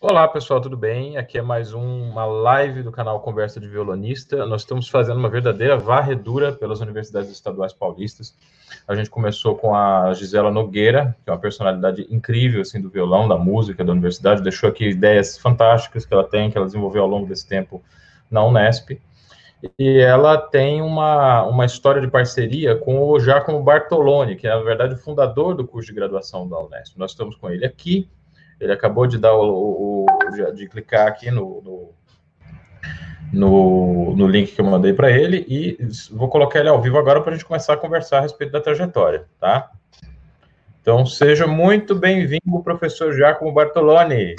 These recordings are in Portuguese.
Olá, pessoal, tudo bem? Aqui é mais um, uma live do canal Conversa de Violonista. Nós estamos fazendo uma verdadeira varredura pelas universidades estaduais paulistas. A gente começou com a Gisela Nogueira, que é uma personalidade incrível assim do violão, da música da universidade, deixou aqui ideias fantásticas que ela tem, que ela desenvolveu ao longo desse tempo na Unesp. E ela tem uma, uma história de parceria com o Giacomo Bartoloni, que é, na verdade, o fundador do curso de graduação da Unesp. Nós estamos com ele aqui ele acabou de dar o, o de clicar aqui no, no, no, no link que eu mandei para ele e vou colocar ele ao vivo agora para a gente começar a conversar a respeito da trajetória, tá? Então, seja muito bem-vindo, professor Giacomo Bartoloni.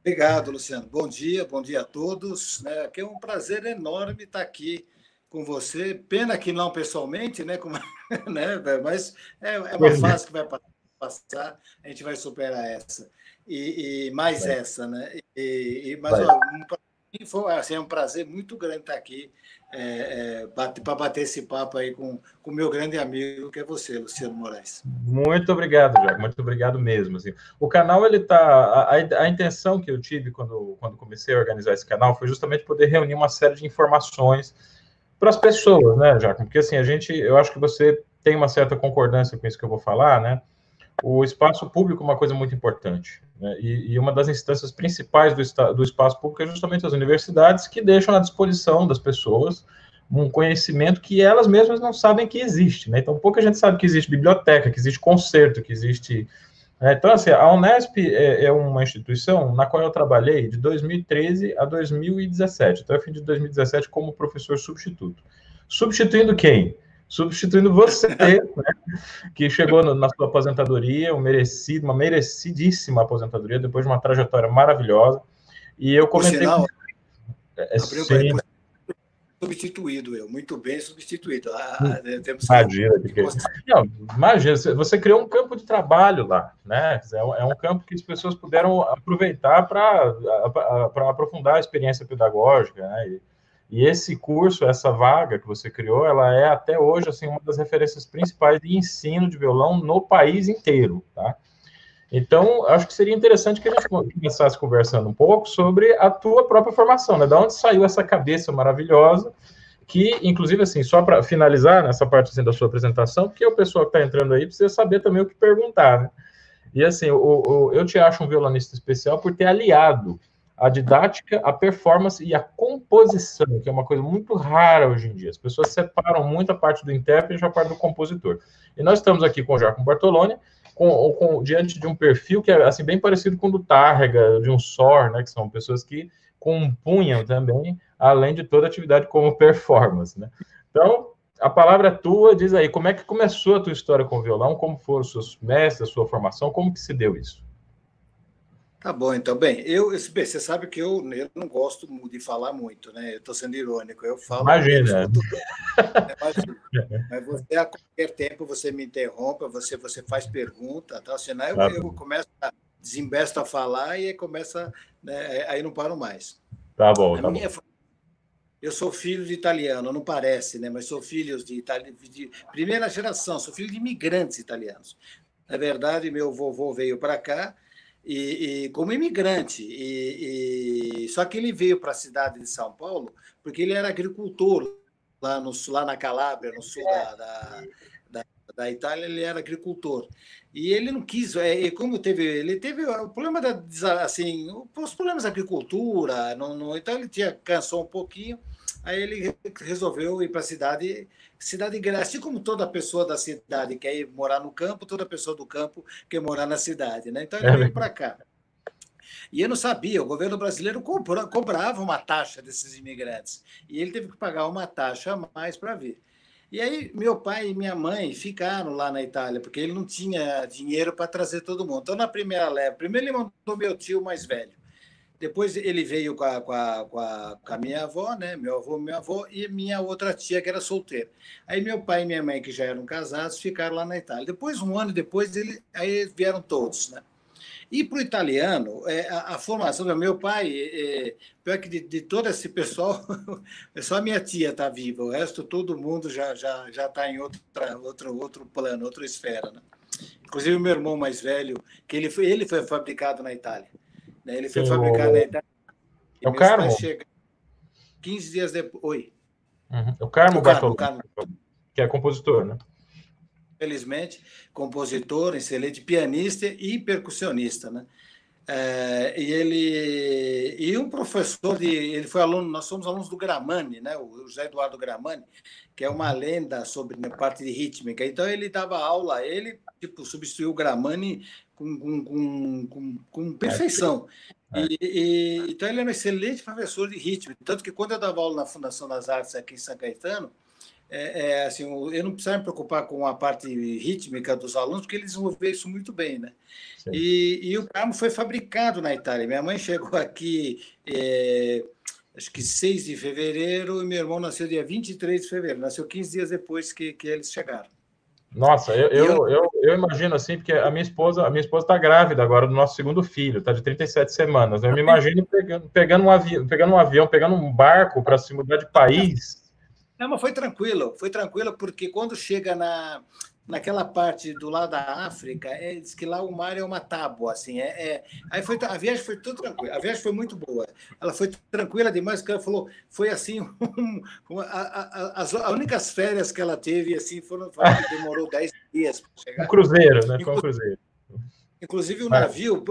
Obrigado, Luciano. Bom dia, bom dia a todos. É, é um prazer enorme estar aqui com você. Pena que não pessoalmente, né? Como, né? Mas é, é uma fase que vai passar passar, a gente vai superar essa. E, e mais é. essa, né? E, e mas ó, um, foi, assim, é um prazer muito grande estar aqui é, é, para bater esse papo aí com o meu grande amigo, que é você, Luciano Moraes. Muito obrigado, Jaco, muito obrigado mesmo. Assim. O canal, ele tá. A, a, a, intenção que eu tive quando, quando comecei a organizar esse canal foi justamente poder reunir uma série de informações para as pessoas, né, Jaco? Porque assim, a gente, eu acho que você tem uma certa concordância com isso que eu vou falar, né? O espaço público é uma coisa muito importante. Né? E, e, uma das instâncias principais do, do espaço público é justamente as universidades, que deixam à disposição das pessoas um conhecimento que elas mesmas não sabem que existe. Né? Então, pouca gente sabe que existe biblioteca, que existe concerto, que existe. Né? Então, assim, a Unesp é, é, uma instituição na qual eu trabalhei de 2013 a 2017, até o fim de 2017, como professor substituto. Substituindo quem? Substituindo você, né, que chegou no, na sua aposentadoria, um merecido, uma merecidíssima aposentadoria, depois de uma trajetória maravilhosa. E eu comentei. Sinal, é, é sim. Substituído, eu, muito bem substituído. Ah, hum. né, imagina, que... Não, imagina, você criou um campo de trabalho lá, né? É um, é um campo que as pessoas puderam aproveitar para aprofundar a experiência pedagógica, né? E, e esse curso, essa vaga que você criou, ela é até hoje assim uma das referências principais de ensino de violão no país inteiro, tá? Então, acho que seria interessante que a gente começasse conversando um pouco sobre a tua própria formação, né? Da onde saiu essa cabeça maravilhosa, que, inclusive, assim, só para finalizar nessa parte assim, da sua apresentação, porque o pessoal que está entrando aí precisa saber também o que perguntar, né? E assim, o, o, eu te acho um violonista especial por ter aliado a didática, a performance e a composição, que é uma coisa muito rara hoje em dia. As pessoas separam muito a parte do intérprete e a parte do compositor. E nós estamos aqui com o Jacomo Bartoloni, com, com, diante de um perfil que é assim bem parecido com o do Tárrega, de um SOR, né, que são pessoas que compunham também, além de toda atividade como performance. Né? Então, a palavra é tua, diz aí, como é que começou a tua história com o violão, como foram os seus mestres, a sua formação, como que se deu isso? Tá bom, então. Bem, eu, você sabe que eu, eu não gosto de falar muito, né? Eu estou sendo irônico, eu falo. Imagina. Eu mas você, a qualquer tempo, você me interrompe, você, você faz pergunta, tá? senão eu, tá eu começo a desembesto a falar e começa, né, aí não paro mais. Tá bom, a tá minha, bom. Eu sou filho de italiano, não parece, né? Mas sou filho de, itali... de primeira geração, sou filho de imigrantes italianos. Na verdade, meu vovô veio para cá e, e como imigrante. E, e, só que ele veio para a cidade de São Paulo porque ele era agricultor lá, no, lá na Calábria, no sul da, da, da, da Itália, ele era agricultor. E ele não quis, é, como teve, ele teve o problema da, assim, os problemas da agricultura, não, não, então ele tinha, cansou um pouquinho, aí ele resolveu ir para a cidade cidade grande, assim como toda pessoa da cidade quer ir morar no campo, toda pessoa do campo quer morar na cidade, né? Então ele é veio para cá. E eu não sabia, o governo brasileiro cobrava, cobrava uma taxa desses imigrantes. E ele teve que pagar uma taxa a mais para vir. E aí, meu pai e minha mãe ficaram lá na Itália, porque ele não tinha dinheiro para trazer todo mundo. Então, na primeira leva, primeiro ele mandou meu tio mais velho. Depois ele veio com a, com a, com a, com a minha avó, né? Meu avô, minha avó e minha outra tia que era solteira. Aí meu pai e minha mãe, que já eram casados, ficaram lá na Itália. Depois, um ano depois, ele, aí vieram todos, né? E para o italiano, é, a, a, formação do meu pai, é, pior que de, de, todo esse pessoal, é só minha tia está viva, o resto todo mundo já já já está em outra, outro outro plano, outra esfera, né? Inclusive o meu irmão mais velho, que ele foi, ele foi fabricado na Itália. Né? Ele foi Sim, fabricado o... na Itália. É o Carmo? 15 dias depois. Oi. Uhum. É o Carmo, o Carmo, Carmo, que é compositor, né? Felizmente, compositor, excelente pianista e percussionista, né? É, e ele e um professor de ele foi aluno nós somos alunos do Gramani né o José Eduardo Gramani que é uma lenda sobre a né, parte de rítmica então ele dava aula ele tipo substituiu o Gramani com, com, com, com, com perfeição é. E, e, então ele era um excelente professor de ritmo tanto que quando eu dava aula na Fundação das Artes aqui em São Caetano é, é, assim, eu não precisava me preocupar com a parte rítmica dos alunos, porque eles desenvolveram isso muito bem, né? E, e, o carro foi fabricado na Itália. Minha mãe chegou aqui, é, acho que 6 de fevereiro, e meu irmão nasceu dia 23 de fevereiro, nasceu 15 dias depois que, que eles chegaram. Nossa, eu, eu, eu, eu, imagino assim, porque a minha esposa, a minha esposa está grávida agora do nosso segundo filho, está de 37 semanas. Eu me imagino pegando, pegando, um, avião, pegando um avião, pegando um barco para se mudar de país não, mas foi tranquilo, foi tranquilo, porque quando chega na, naquela parte do lado da África, é, diz que lá o mar é uma tábua, assim, é, é, aí foi, a viagem foi tudo tranquila, a viagem foi muito boa, ela foi tranquila demais, que ela falou, foi assim, um, a, a, as, as únicas férias que ela teve, assim, foram, foram demorou 10 dias para chegar. Um cruzeiro, né, foi um cruzeiro. Inclusive o navio,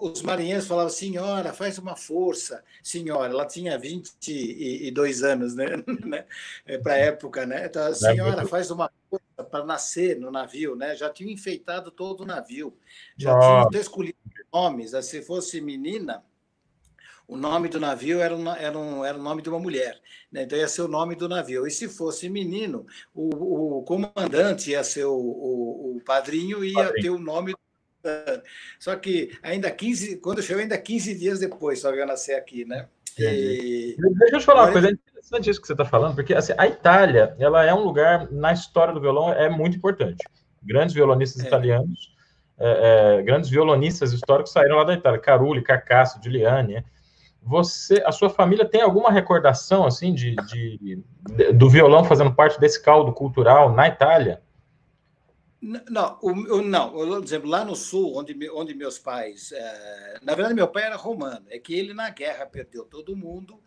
os marinheiros falavam, senhora, faz uma força. Senhora, ela tinha 22 anos, né? né? É, para a época, né? Então, senhora, faz uma força para nascer no navio, né? Já tinha enfeitado todo o navio, já tinha tinham escolhido nomes. Né? Se fosse menina, o nome do navio era, era, um, era o nome de uma mulher, né? então ia ser o nome do navio. E se fosse menino, o, o comandante ia ser o, o, o padrinho e ia padrinho. ter o nome só que ainda 15, quando chegou, ainda 15 dias depois, só eu nasci aqui, né? E... Deixa eu te falar uma coisa, é interessante isso que você está falando, porque assim, a Itália, ela é um lugar, na história do violão, é muito importante. Grandes violonistas é. italianos, é, é, grandes violonistas históricos saíram lá da Itália, Carulli, Carcasso, Giuliani, você, a sua família tem alguma recordação, assim, de, de, de do violão fazendo parte desse caldo cultural na Itália? Não, o, não, por exemplo, lá no sul, onde, onde meus pais. É, na verdade, meu pai era romano, é que ele na guerra perdeu todo mundo,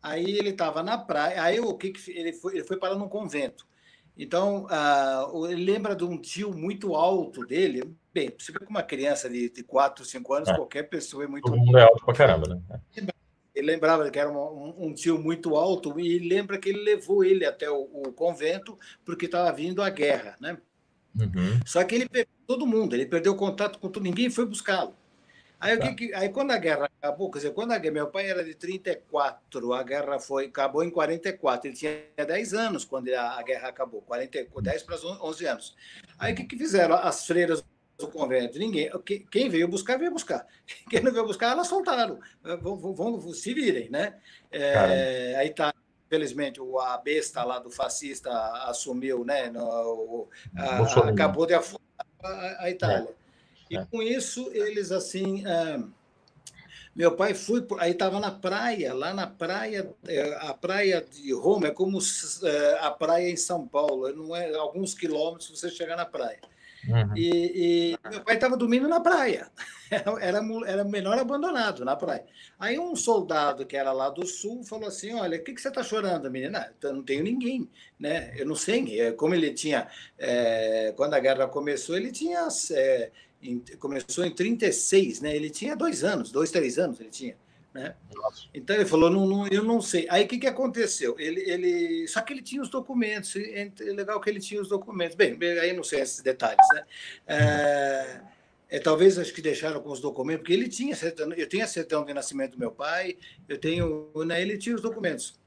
aí ele estava na praia, aí o que, que ele foi? Ele foi parar num convento. Então, uh, ele lembra de um tio muito alto dele. Bem, você vê com uma criança de, de 4, 5 anos, é. qualquer pessoa é muito. Todo mundo é alto pra caramba, né? Ele lembrava que era um, um, tio muito alto e lembra que ele levou ele até o, o convento porque estava vindo a guerra, né? Uhum. Só que ele perdeu todo mundo, ele perdeu contato com todo ninguém foi buscá-lo. Aí, tá. que, aí quando a guerra acabou, quer dizer, quando a guerra, meu pai era de 34, a guerra foi, acabou em 44, ele tinha 10 anos quando a, a guerra acabou, 40, 10 para 11 anos. Aí o que, que fizeram as freiras do convento? Ninguém, quem veio buscar, veio buscar. Quem não veio buscar, elas soltaram. Vão, vão, vão se virem, né? É, aí tá Felizmente, a besta lá do fascista assumiu, né? No, a, acabou de afundar a, a Itália. É. E é. com isso, eles assim. É, meu pai foi, aí estava na praia, lá na praia, é, a praia de Roma é como é, a praia em São Paulo, não é alguns quilômetros você chegar na praia. Uhum. E, e, meu pai estava dormindo na praia, era, era menor abandonado na praia. Aí um soldado que era lá do sul falou assim: Olha, o que, que você está chorando, menina? Eu não tenho ninguém, né? Eu não sei. É, como ele tinha, é, quando a guerra começou, ele tinha. É, em, começou em 36, né? Ele tinha dois anos, dois, três anos ele tinha. Né? Então ele falou, não, não, eu não sei. Aí o que, que aconteceu? Ele, ele, só que ele tinha os documentos, é legal que ele tinha os documentos. Bem, aí não sei esses detalhes, né? É, é, talvez acho que deixaram com os documentos, porque ele tinha certidão, eu tenho a certidão de nascimento do meu pai, eu tenho, né, ele tinha os documentos.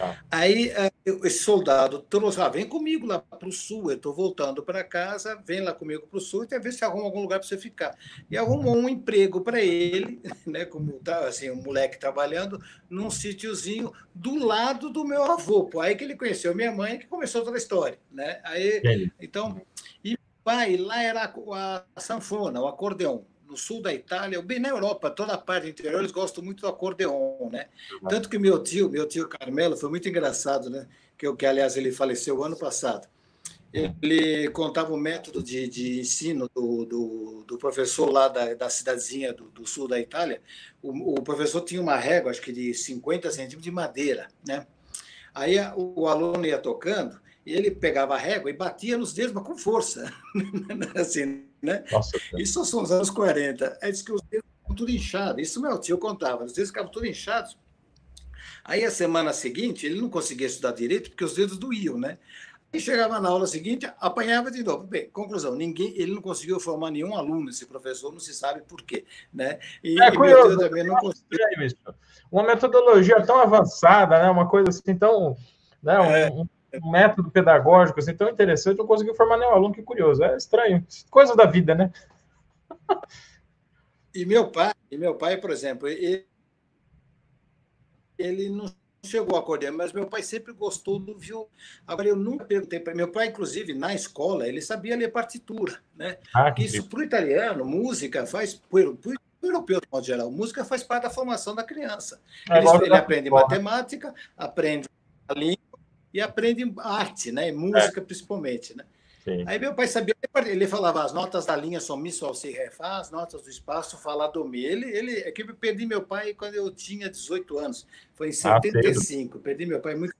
Tá. Aí é, esse soldado trouxe, ah, vem comigo lá para o sul, eu estou voltando para casa, vem lá comigo para o sul e ver se arruma algum lugar para você ficar. E arrumou um emprego para ele, né, como tá, assim, um moleque trabalhando num sítiozinho do lado do meu avô. Pô, aí que ele conheceu minha mãe, que começou toda a história, né? Aí, então, e pai lá era a, a sanfona, o acordeão no sul da Itália, bem na Europa, toda a parte interior, eles gostam muito do acordeon, né? Tanto que meu tio, meu tio Carmelo, foi muito engraçado, né? Que, que aliás ele faleceu ano passado. ele contava o método de, de ensino do, do, do, professor lá da, da cidadezinha do, do sul da Itália. O, o, professor tinha uma régua, acho que de 50 centímetros de madeira, né? Aí o, aluno ia tocando ele pegava a régua e batia nos dedos, mas com força. assim, né? Nossa, Isso são os anos 40. Aí disse que os dedos ficavam tudo inchados. Isso meu tio contava, os dedos ficavam tudo inchados. Aí a semana seguinte ele não conseguia estudar direito porque os dedos doíam, né? E chegava na aula seguinte, apanhava de novo. Bem, conclusão, ninguém, ele não conseguiu formar nenhum aluno, esse professor, não se sabe por quê. Né? E, é curioso, também não conseguiu. Uma metodologia tão avançada, né? uma coisa assim tão. Né? Um, é. um, método pedagógico assim, tão interessante, não conseguiu formar nenhum aluno, que curioso. É estranho. Coisa da vida, né? E meu pai, e meu pai, por exemplo, ele, ele não chegou a acordeão, mas meu pai sempre gostou do violão. Agora, eu nunca perguntei para meu pai, inclusive, na escola, ele sabia ler partitura, né? Ah, Isso, para o italiano, música faz, para o europeu, de modo geral, música faz parte da formação da criança. É, ele, ele aprende matemática, aprende a língua e aprende arte, né? Música, é. principalmente, né? Sim. Aí meu pai sabia, ele falava as notas da linha são mi, sol, si, ré, fá, as notas do espaço, falar do mi. Ele, ele, é que eu perdi meu pai quando eu tinha 18 anos, foi em 75. Ah, perdi meu pai muito.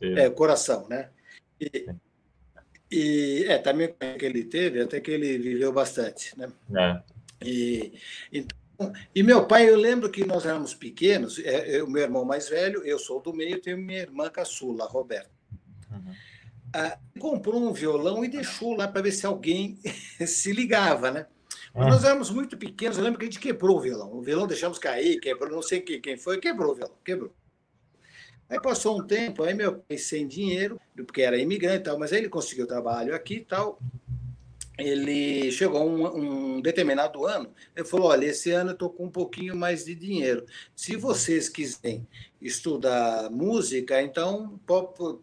É, coração, né? E, e é, também que ele teve, até que ele viveu bastante, né? É. E, então, e meu pai, eu lembro que nós éramos pequenos, é, é, o meu irmão mais velho, eu sou do meio, tenho minha irmã caçula, Roberta. Uhum ah, comprou um violão e deixou lá para ver se alguém se ligava, né? Mas nós éramos muito pequenos, eu lembro que a gente quebrou o violão. O violão deixamos cair, quebrou, não sei quem, quem foi, quebrou o violão, quebrou. Aí passou um tempo, aí meu pai sem dinheiro, porque era imigrante e tal, mas aí ele conseguiu trabalho aqui e tal, ele chegou um, um, determinado ano, ele falou: olha, esse ano eu estou com um pouquinho mais de dinheiro. Se vocês quiserem estudar música, então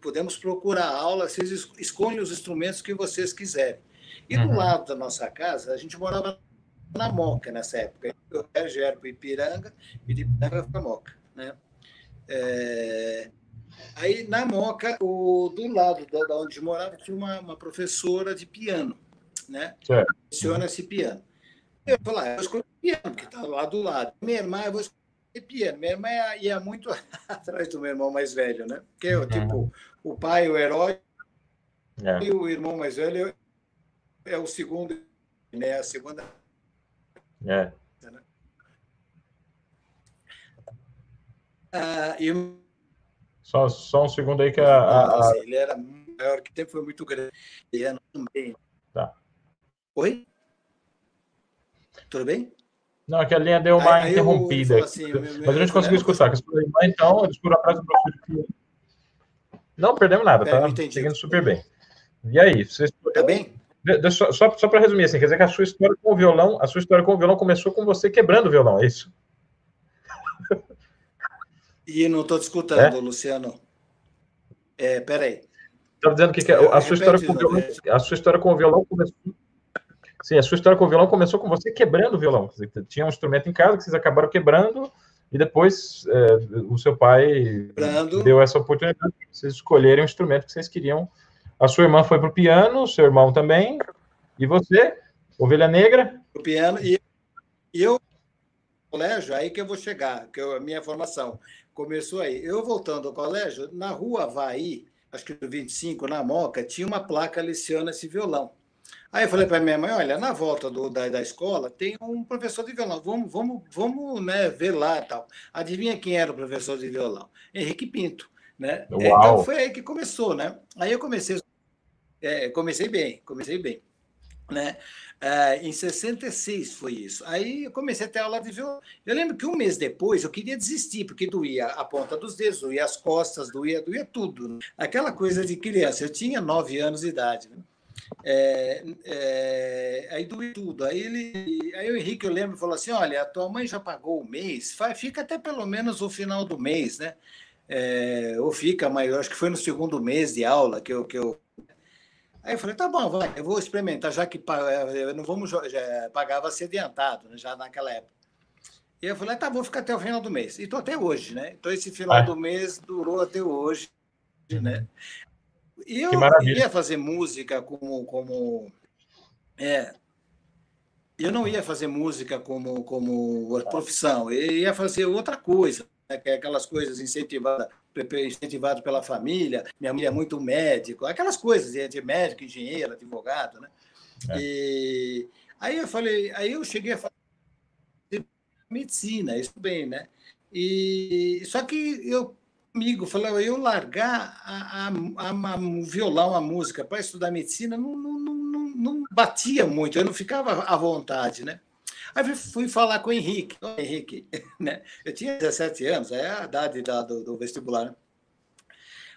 podemos procurar aula, vocês escolhem os instrumentos que vocês quiserem. E do uhum. lado da nossa casa, a gente morava na Moca nessa época. Eu era para Ipiranga e de Ipiranga para Moca. Né? É... Aí, na Moca, o, do lado da onde morava, tinha uma, uma professora de piano né? Certo. Funciona esse piano. Eu ah, eu vou escolher piano, porque está lá do lado. Minha irmã, eu vou escolher piano. Minha irmã ia, ia muito atrás do meu irmão mais velho, né? Porque, é, tipo, o pai, o herói, é. e o irmão mais velho é o segundo, né? A segunda. É. Ah, e só, só um segundo aí que a, a, a... Ele era maior, que tempo foi muito grande. Ele também. Oi? Tudo bem? Não, é que a linha deu uma aí, interrompida. Assim, mas a gente conseguiu escutar. Então, eles foram atrás do professor Não perdemos nada, é, tá seguindo super bem. E aí, vocês. Tá bem? Só, só, só para resumir, assim, quer dizer que a sua história com o violão, a sua história com o violão começou com você quebrando o violão, é isso? E não estou te escutando, é? Luciano. É, peraí. Estava dizendo que, que a, sua história com o violão, a sua história com o violão começou Sim, a sua história com o violão começou com você quebrando o violão. Você tinha um instrumento em casa que vocês acabaram quebrando e depois é, o seu pai deu essa oportunidade de vocês escolherem o instrumento que vocês queriam. A sua irmã foi para o piano, o seu irmão também. E você, ovelha negra? O piano e, eu colégio, aí que eu vou chegar, que eu, a minha formação começou aí. Eu voltando ao colégio, na rua Havaí, acho que no 25, na Moca, tinha uma placa leciona esse violão. Aí eu falei para minha mãe, olha, na volta do, da, da escola tem um professor de violão, vamos, vamos, vamos né, ver lá tal. Adivinha quem era o professor de violão? Henrique Pinto. Né? Uau. Então foi aí que começou, né? Aí eu comecei, é, comecei bem, comecei bem. Né? É, em 66 foi isso. Aí eu comecei a ter aula de violão. Eu lembro que um mês depois eu queria desistir, porque doía a ponta dos dedos, doía as costas, doía, doía tudo. Né? Aquela coisa de criança. Eu tinha nove anos de idade. Né? É, é, aí doeu tudo. Aí, ele, aí o Henrique, eu lembro, falou assim: olha, a tua mãe já pagou o mês, fica até pelo menos o final do mês, né? É, ou fica, mas eu acho que foi no segundo mês de aula que eu. Que eu... Aí eu falei: tá bom, vai, eu vou experimentar, já que eu não vamos já, pagava-se adiantado, né, já naquela época. E eu falei: tá, vou ficar até o final do mês. E estou até hoje, né? Então esse final é. do mês durou até hoje, né? Eu ia fazer música como. como é, eu não ia fazer música como, como profissão, eu ia fazer outra coisa, né, que é aquelas coisas incentivadas incentivado pela família, minha mãe é muito médico, aquelas coisas de médico, engenheiro, advogado, né? É. E aí eu falei, aí eu cheguei a fazer medicina, isso bem, né? E só que eu comigo, falei, eu largar a, a, a, o violão, a música para estudar medicina não, não, não, não batia muito, eu não ficava à vontade, né? Aí fui falar com o Henrique. O Henrique, né? Eu tinha 17 anos, é a idade da, do, do vestibular. Né?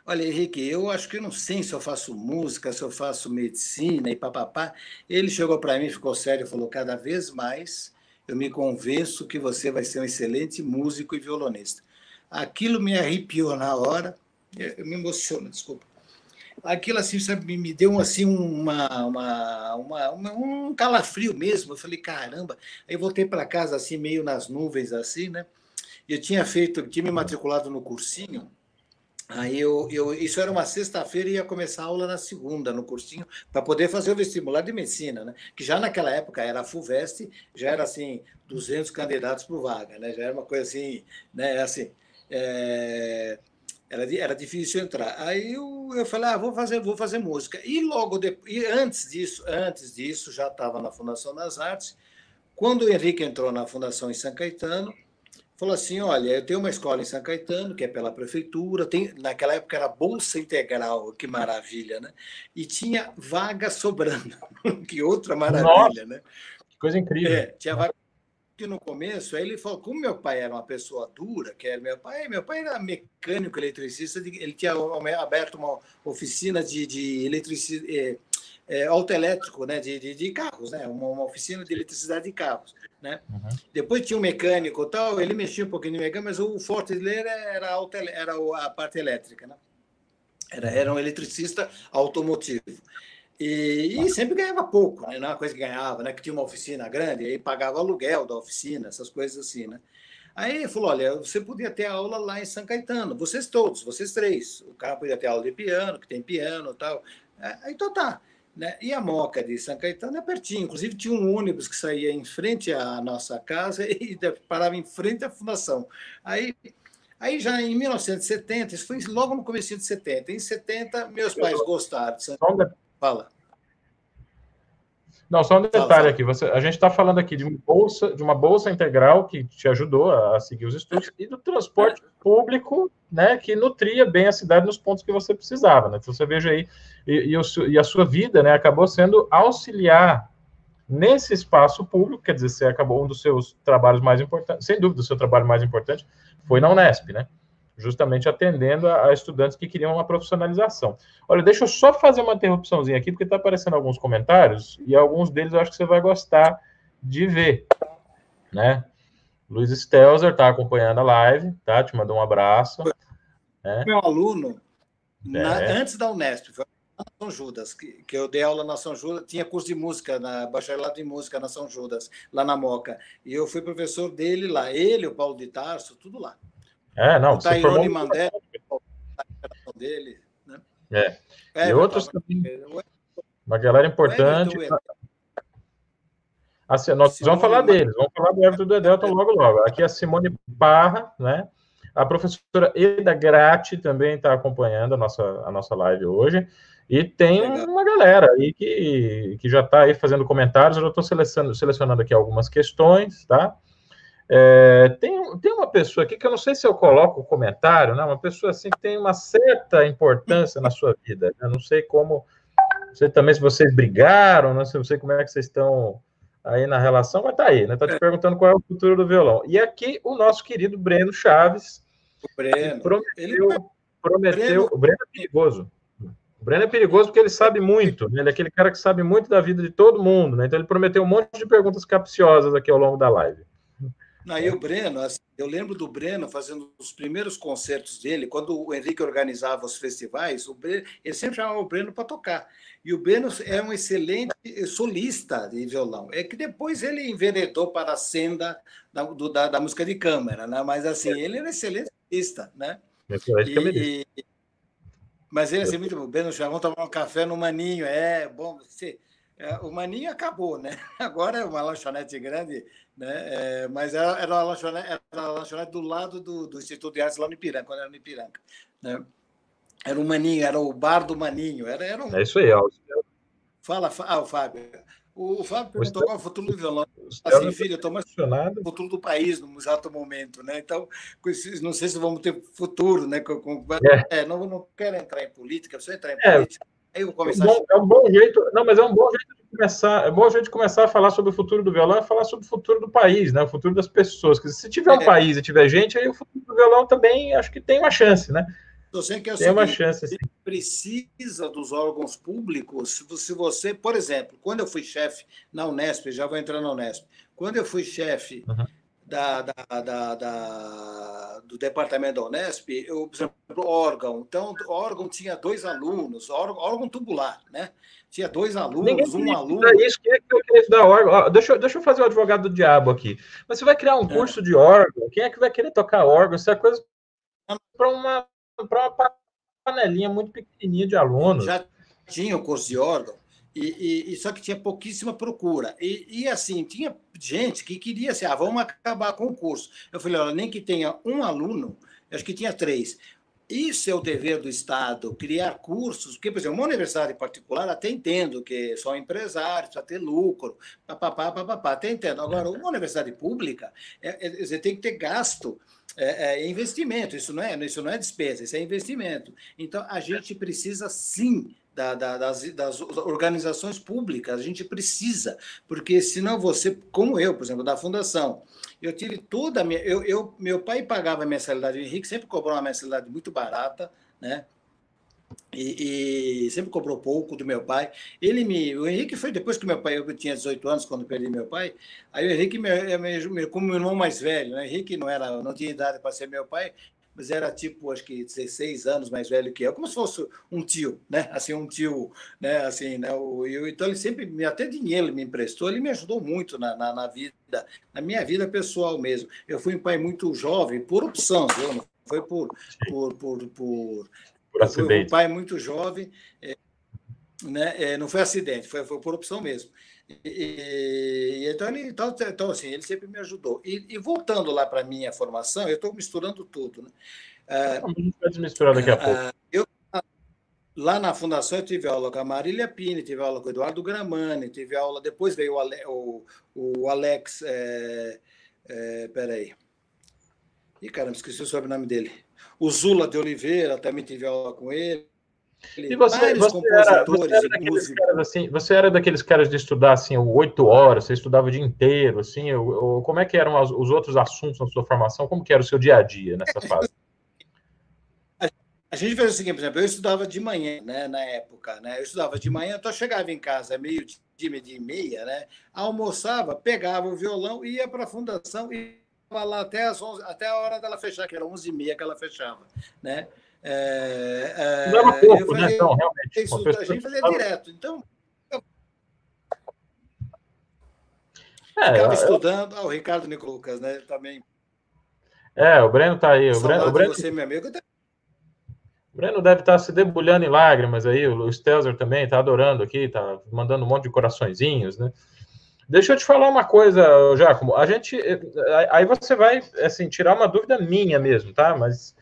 Olha, Henrique, eu acho que eu não sei se eu faço música, se eu faço medicina e papapá. Ele chegou para mim, ficou sério falou: cada vez mais eu me convenço que você vai ser um excelente músico e violonista. Aquilo me arrepiou na hora, eu me emociono, desculpa aquilo assim, sabe, me deu assim uma, uma, uma, uma, um calafrio mesmo. Eu falei, caramba. Aí voltei para casa assim, meio nas nuvens, assim, né? Eu tinha feito, tinha me matriculado no cursinho. Aí eu, eu isso era uma sexta-feira e ia começar a aula na segunda, no cursinho, para poder fazer o vestibular de medicina, né? Que já naquela época era a FUVEST, já era assim, 200 candidatos por vaga, né? Já era uma coisa assim, né? Assim, é era, era difícil entrar. Aí eu, eu falei, ah, vou fazer, vou fazer música. E logo depois, e antes disso, antes disso, já estava na Fundação das Artes. Quando o Henrique entrou na Fundação em São Caetano, falou assim: olha, eu tenho uma escola em São Caetano, que é pela prefeitura, tem, naquela época era Bolsa Integral, que maravilha, né? E tinha vaga sobrando, que outra maravilha, Nossa, né? Que coisa incrível. É, tinha vaga que no começo, aí ele falou, como meu pai era uma pessoa dura, que era meu pai, meu pai era mecânico eletricista, ele tinha aberto uma oficina de, de eletricidade, é, é, autoelétrico, né, de, de, de, carros, né, uma, uma, oficina de eletricidade de carros, né. Uhum. Depois tinha um mecânico tal, ele mexia um pouquinho no mecânico, mas o forte dele era, auto, era a parte elétrica, né. Era, era um eletricista automotivo. E, e, sempre ganhava pouco, né? não é uma coisa que ganhava, né? que tinha uma oficina grande, aí pagava aluguel da oficina, essas coisas assim. Né? Aí ele falou: olha, você podia ter aula lá em São Caetano, vocês todos, vocês três. O cara podia ter aula de piano, que tem piano e tal. É, então tá. Né? E a Moca de São Caetano é pertinho. Inclusive, tinha um ônibus que saía em frente à nossa casa e parava em frente à fundação. Aí, aí já em 1970, isso foi logo no começo de 70. Em 70, meus pais gostaram de São Fala. Não, só um detalhe fala, fala. aqui. Você, a gente está falando aqui de uma bolsa, de uma bolsa integral que te ajudou a, a seguir os estudos e do transporte público, né, que nutria bem a cidade nos pontos que você precisava, né? Então você veja aí e, e, o, e a sua vida, né, acabou sendo auxiliar nesse espaço público, quer dizer, você acabou um dos seus trabalhos mais importantes, sem dúvida, o seu trabalho mais importante foi na Unesp, né? Justamente atendendo a, a, estudantes que queriam uma profissionalização. Olha, deixa eu só fazer uma interrupçãozinha aqui, porque está aparecendo alguns comentários, e alguns deles eu acho que você vai gostar de ver, né? Luiz Stelzer está acompanhando a live, tá? Te mandou um abraço. Né? Meu aluno, é. na, antes da Unesp, foi na São Judas, que, que eu dei aula na São Judas, tinha curso de música, na bacharelado em música na São Judas, lá na Moca. E eu fui professor dele lá, ele, o Paulo de Tarso, tudo lá. É, não. O Tairone formou... Mandela, dele, né? É. é e outros também. Uma galera importante. Assim, nós Simone vamos falar deles, vamos falar do Everton do Edelton logo, logo. Aqui a Simone Barra, né? A professora Eda Grati também está acompanhando a nossa, a nossa live hoje. E tem Legal. uma galera aí que, que já está aí fazendo comentários. Eu já estou selecionando, selecionando aqui algumas questões, tá? É, tem, tem uma pessoa aqui que eu não sei se eu coloco o comentário, né? Uma pessoa assim que tem uma certa importância na sua vida. Né? Não sei como, não sei também se vocês brigaram, não sei, não sei como é que vocês estão aí na relação, mas tá aí, né? Tá te é. perguntando qual é o futuro do violão. E aqui o nosso querido Breno Chaves. O Breno. Prometeu, ele... prometeu. Breno... O Breno é perigoso. O Breno é perigoso porque ele sabe muito, né? ele é aquele cara que sabe muito da vida de todo mundo, né? Então ele prometeu um monte de perguntas capciosas aqui ao longo da live. Aí o Breno, assim, eu lembro do Breno fazendo os primeiros concertos dele, quando o Henrique organizava os festivais, o Breno, ele sempre chamava o Breno para tocar. E o Breno é um excelente solista de violão. É que depois ele enveredou para a senda da, do, da, da, música de câmara, né? mas assim, ele era excelente solista, né? E, Mas ele é assim, muito bom. Bem no chão, vamos tomar um café no Maninho. É, bom, você, é, o Maninho acabou, né? Agora é uma lanchonete grande, né? É, mas era, era, uma lanchonete, era uma lanchonete do lado do, do Instituto de Artes lá no Ipiranga, quando era no Ipiranga. Né? Era o Maninho, era o bar do Maninho. Era, era um... É isso aí, Alcio. Fala, ah, o Fábio. O, Fábio perguntou qual é o futuro do violão. Assim, filho, eu estou mais o futuro do país no exato momento, né? Então, não sei se vamos ter futuro, né? É. É, não, não quero entrar em política, eu entrar em é. política, eu vou começar. É um, bom, é um bom jeito, não, mas é um bom jeito de começar, é um bom jeito de começar a falar sobre o futuro do violão, é falar sobre o futuro do país, né? O futuro das pessoas. Porque se tiver um é. país e tiver gente, aí o futuro do violão também acho que tem uma chance, né? Você que é Tem uma chance. Sim. Precisa dos órgãos públicos. Se você, por exemplo, quando eu fui chefe na Unesp, já vou entrar na Unesp, quando eu fui chefe uhum. da, da, da, da, do departamento da Unesp, eu, por exemplo, órgão. Então, órgão tinha dois alunos, órgão, órgão tubular, né? Tinha dois alunos, Ninguém um aluno. Isso, quem é que queria estudar órgão? Deixa, eu, deixa eu fazer o advogado do diabo aqui. Mas você vai criar um é. curso de órgão, quem é que vai querer tocar órgão? Isso é coisa para uma uma panelinha muito pequenininha de alunos. Já tinha o curso de órgão, e, e, e, só que tinha pouquíssima procura. E, e, assim, tinha gente que queria assim, ah, vamos acabar com o curso. Eu falei, olha, nem que tenha um aluno, acho que tinha três. Isso é o dever do Estado, criar cursos, porque, por exemplo, uma universidade particular até entendo que só empresários, precisa ter lucro, papapá, papapá, até entendo. Agora, uma universidade pública, é, é, você tem que ter gasto é, é, investimento, isso não é, isso não é despesa, isso é investimento. Então, a gente precisa sim da, da, das, das, organizações públicas, a gente precisa, porque senão você, como eu, por exemplo, da fundação, eu tive toda a minha. Eu, eu, meu pai pagava a mensalidade, o Henrique sempre cobrou uma mensalidade muito barata, né? E, e, sempre cobrou pouco do meu pai. Ele me, o Henrique foi depois que meu pai, eu tinha 18 anos quando perdi meu pai. Aí o Henrique, me, me, como meu irmão mais velho, né? o Henrique não era, não tinha idade para ser meu pai, mas era tipo, acho que 16 anos mais velho que eu, como se fosse um tio, né? Assim, um tio, né? Assim, né? O, eu, então ele sempre, até dinheiro ele me emprestou, ele me ajudou muito na, na, na, vida, na minha vida pessoal mesmo. Eu fui um pai muito jovem, por opção, viu? Não foi por, por, por, por por acidente. Um pai muito jovem, é, né? É, não foi acidente, foi, foi por opção mesmo. E, e, então, ele, então, então, assim, ele sempre me ajudou. E, e voltando lá para a minha formação, eu estou misturando tudo. Né? Ah, a gente vai misturar daqui a ah, pouco. eu, lá na fundação, eu tive aula com a Marília Pini, tive aula com o Eduardo Gramani, tive aula. Depois veio o, Ale, o, o Alex. É, é, peraí. Ih, caramba, esqueci o sobrenome dele o Zula de Oliveira, também tive aula com ele. E você, você, era, você, era daqueles caras, assim, você era daqueles caras de estudar assim oito horas, você estudava o dia inteiro, assim, ou, ou, como é que eram os, os outros assuntos na sua formação? Como que era o seu dia a dia nessa fase? A gente fez o seguinte, por exemplo, eu estudava de manhã, né, na época, né? Eu estudava de manhã, então eu chegava em casa meio dia, meio e meia, né? Almoçava, pegava o violão, ia para a fundação e lá até, as 11, até a hora dela fechar, que era 11h30 que ela fechava. Né? É, é, não era pouco, né? Então, realmente. Isso, a gente fazia direto. Então, eu é, ficava eu... estudando. Ah, o Ricardo Nicolas, né? Também. É, o Breno tá aí. O Breno, o Breno... você, meu amigo. O Breno deve estar tá se debulhando em lágrimas aí. O Stelzer também está adorando aqui, está mandando um monte de coraçõezinhos, né? Deixa eu te falar uma coisa, Giacomo. A gente. Aí você vai assim, tirar uma dúvida minha mesmo, tá? Mas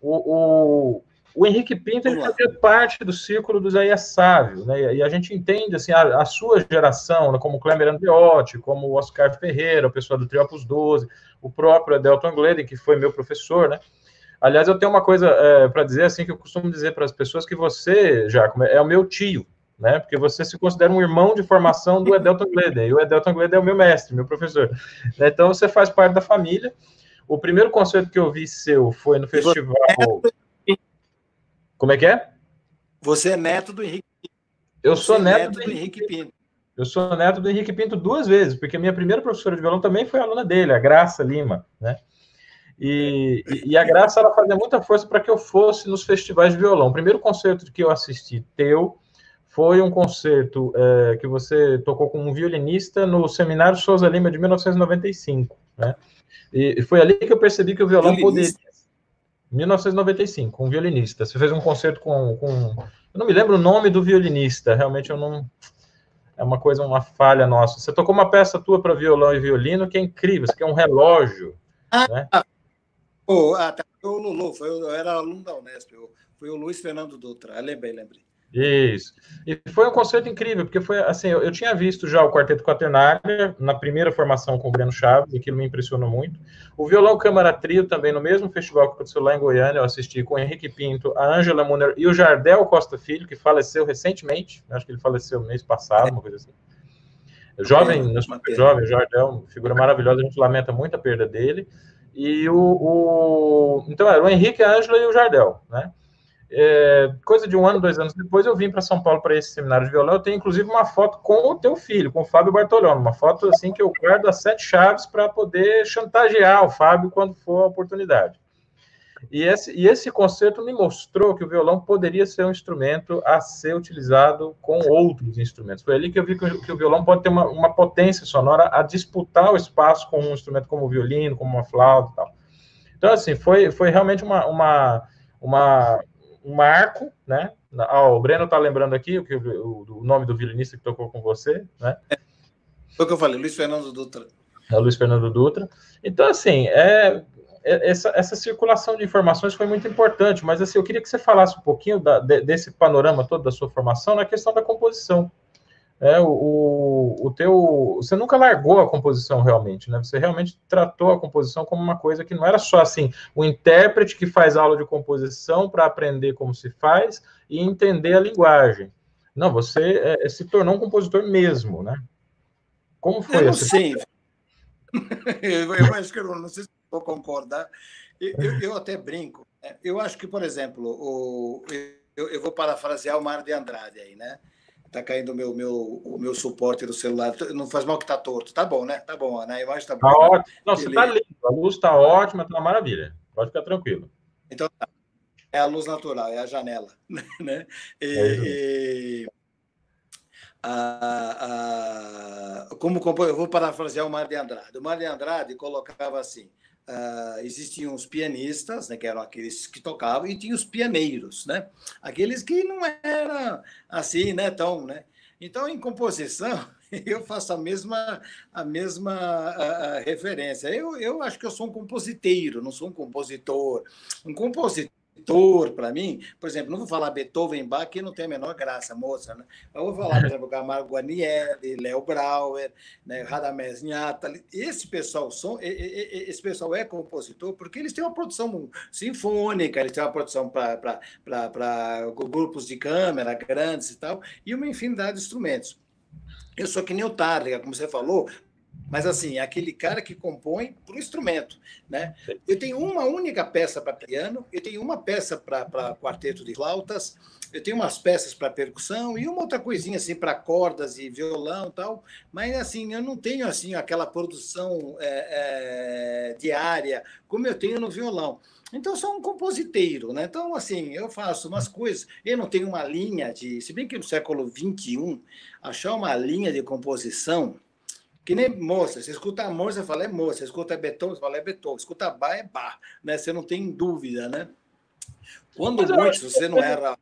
o, o, o Henrique Pinto ele fazia parte do círculo do Isaías Sávio, né? E a gente entende assim, a, a sua geração, né, como o Clemer Andreotti, como o Oscar Ferreira, o pessoal do Triopos 12, o próprio Adelton Gleden, que foi meu professor, né? Aliás, eu tenho uma coisa é, para dizer assim que eu costumo dizer para as pessoas que você, Giacomo, é o meu tio né? Porque você se considera um irmão de formação do Edelton Gleden, e o Edelton Gleden é o meu mestre, meu professor. Então você faz parte da família. O primeiro concerto que eu vi seu foi no festival. Como é que é? Você é neto do Henrique Pinto. Eu sou é neto, neto, do Henrique Pinto. Eu sou neto do Henrique Pinto duas vezes, porque minha primeira professora de violão também foi aluna dele, a Graça Lima, né? E, e, a Graça ela fazia muita força para que eu fosse nos festivais de violão. O primeiro concerto que eu assisti teu foi um concerto é, que você tocou como um violinista no Seminário Souza Lima de 1995, né? E, foi ali que eu percebi que o violão poderia... 1995, um violinista. Você fez um concerto com, com. Eu não me lembro o nome do violinista, realmente eu não. É uma coisa, uma falha nossa. Você tocou uma peça tua para violão e violino que é incrível, isso aqui é um relógio. Ah, né? oh, ah tá. Foi o Lulu, foi, eu era aluno da Unesp, foi o Luiz Fernando Dutra. Eu lembrei, lembrei. Isso. E foi um concerto incrível, porque foi assim, eu, eu, tinha visto já o Quarteto Quaternária na primeira formação com o Breno Chaves, e aquilo me impressionou muito. O Violão Câmara Trio também, no mesmo festival que aconteceu lá em Goiânia, eu assisti com o Henrique Pinto, a Ângela Muner e o Jardel Costa Filho, que faleceu recentemente, acho que ele faleceu mês passado, uma coisa assim. Jovem, é, super jovem, Jardel, figura maravilhosa, a gente lamenta muito a perda dele. E o, o então era o Henrique, a Ângela e o Jardel, né? É, coisa de um ano, dois anos depois, eu vim para São Paulo para esse seminário de violão. Eu tenho inclusive uma foto com o teu filho, com o Fábio Bartolomé, uma foto assim que eu guardo as sete chaves para poder chantagear o Fábio quando for a oportunidade. E esse, e esse concerto me mostrou que o violão poderia ser um instrumento a ser utilizado com outros instrumentos. Foi ali que eu vi que, que o violão pode ter uma, uma, potência sonora a disputar o espaço com um instrumento como o violino, como uma flauta e tal. Então, assim, foi, foi realmente uma, uma, uma um marco, né? Ah, o Breno está lembrando aqui o, o, o, nome do violinista que tocou com você, né? Foi o que eu falei, Luiz Fernando Dutra. É Luiz Fernando Dutra. Então, assim, é, é, essa, essa circulação de informações foi muito importante, mas assim, eu queria que você falasse um pouquinho da, de, desse panorama todo da sua formação na questão da composição. É, o, o teu, você nunca largou a composição realmente, né? Você realmente tratou a composição como uma coisa que não era só assim, o intérprete que faz aula de composição para aprender como se faz e entender a linguagem. Não, você é, é se tornou um compositor mesmo, né? Como foi? Eu não sei. eu acho que eu não sei se vou concordar. Eu, eu até brinco. Né? Eu acho que, por exemplo, o, eu, eu vou parafrasear o Mário de Andrade aí, né? Tá caindo o meu, meu, o meu suporte do celular. Não faz mal que tá torto. Tá bom, né? Tá bom, né? A imagem tá, tá boa. Ótimo. Não, você tá lindo. A luz tá ótima, tá uma maravilha. Pode ficar tranquilo. Então tá. É a luz natural, é a janela. Né? E, é e, a, a, como eu vou parafrasear o Mário de Andrade. O Mário de Andrade colocava assim: Uh, existiam os pianistas, né, que eram aqueles que tocavam, e tinha os pianeiros, né, aqueles que não eram assim, né, tão, né. Então, em composição, eu faço a mesma a mesma a, a referência. Eu, eu acho que eu sou um compositeiro, não sou um compositor. Um compositor compositor, para mim, por exemplo, não vou falar Beethoven, Bach, que não tem a menor graça, moça, né? Eu vou falar, por exemplo, Camargo Guarnieri, Léo Brauer, né, Radamés Nhata, esse pessoal são, esse pessoal é compositor porque eles têm uma produção sinfônica, eles têm uma produção para grupos de câmera grandes e tal, e uma infinidade de instrumentos. Eu sou que nem o Targa, como você falou, mas assim, é aquele cara que compõe para o instrumento. Né? Eu tenho uma única peça para piano, eu tenho uma peça para quarteto de flautas, eu tenho umas peças para percussão e uma outra coisinha assim para cordas e violão tal, mas assim, eu não tenho assim aquela produção é, é, diária como eu tenho no violão. Então, eu sou um compositeiro, né? Então, assim, eu faço umas coisas. Eu não tenho uma linha de. Se bem que no século XXI, achar uma linha de composição que nem moça, você escuta amor, você fala é moça, você escuta Beethoven, você fala é Beethoven, escuta bar, é bar, né? Você não tem dúvida, né? Quando muito, você não era.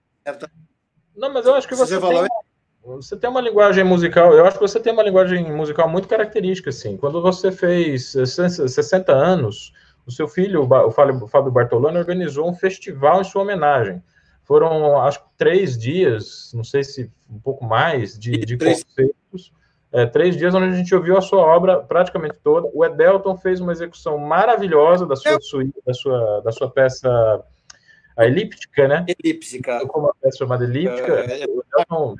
Não, mas eu acho que você, você falou. Tem, você tem uma linguagem musical, eu acho que você tem uma linguagem musical muito característica, assim. Quando você fez 60 anos, o seu filho, o Fábio Bartolone, organizou um festival em sua homenagem. Foram, acho que, três dias, não sei se um pouco mais, de, de concertos é, três dias onde a gente ouviu a sua obra praticamente toda. O Edelton fez uma execução maravilhosa da sua, suíte, da sua, da sua peça a elíptica, né? Elíptica. Como uma peça chamada elíptica. É, é, o, Edelton,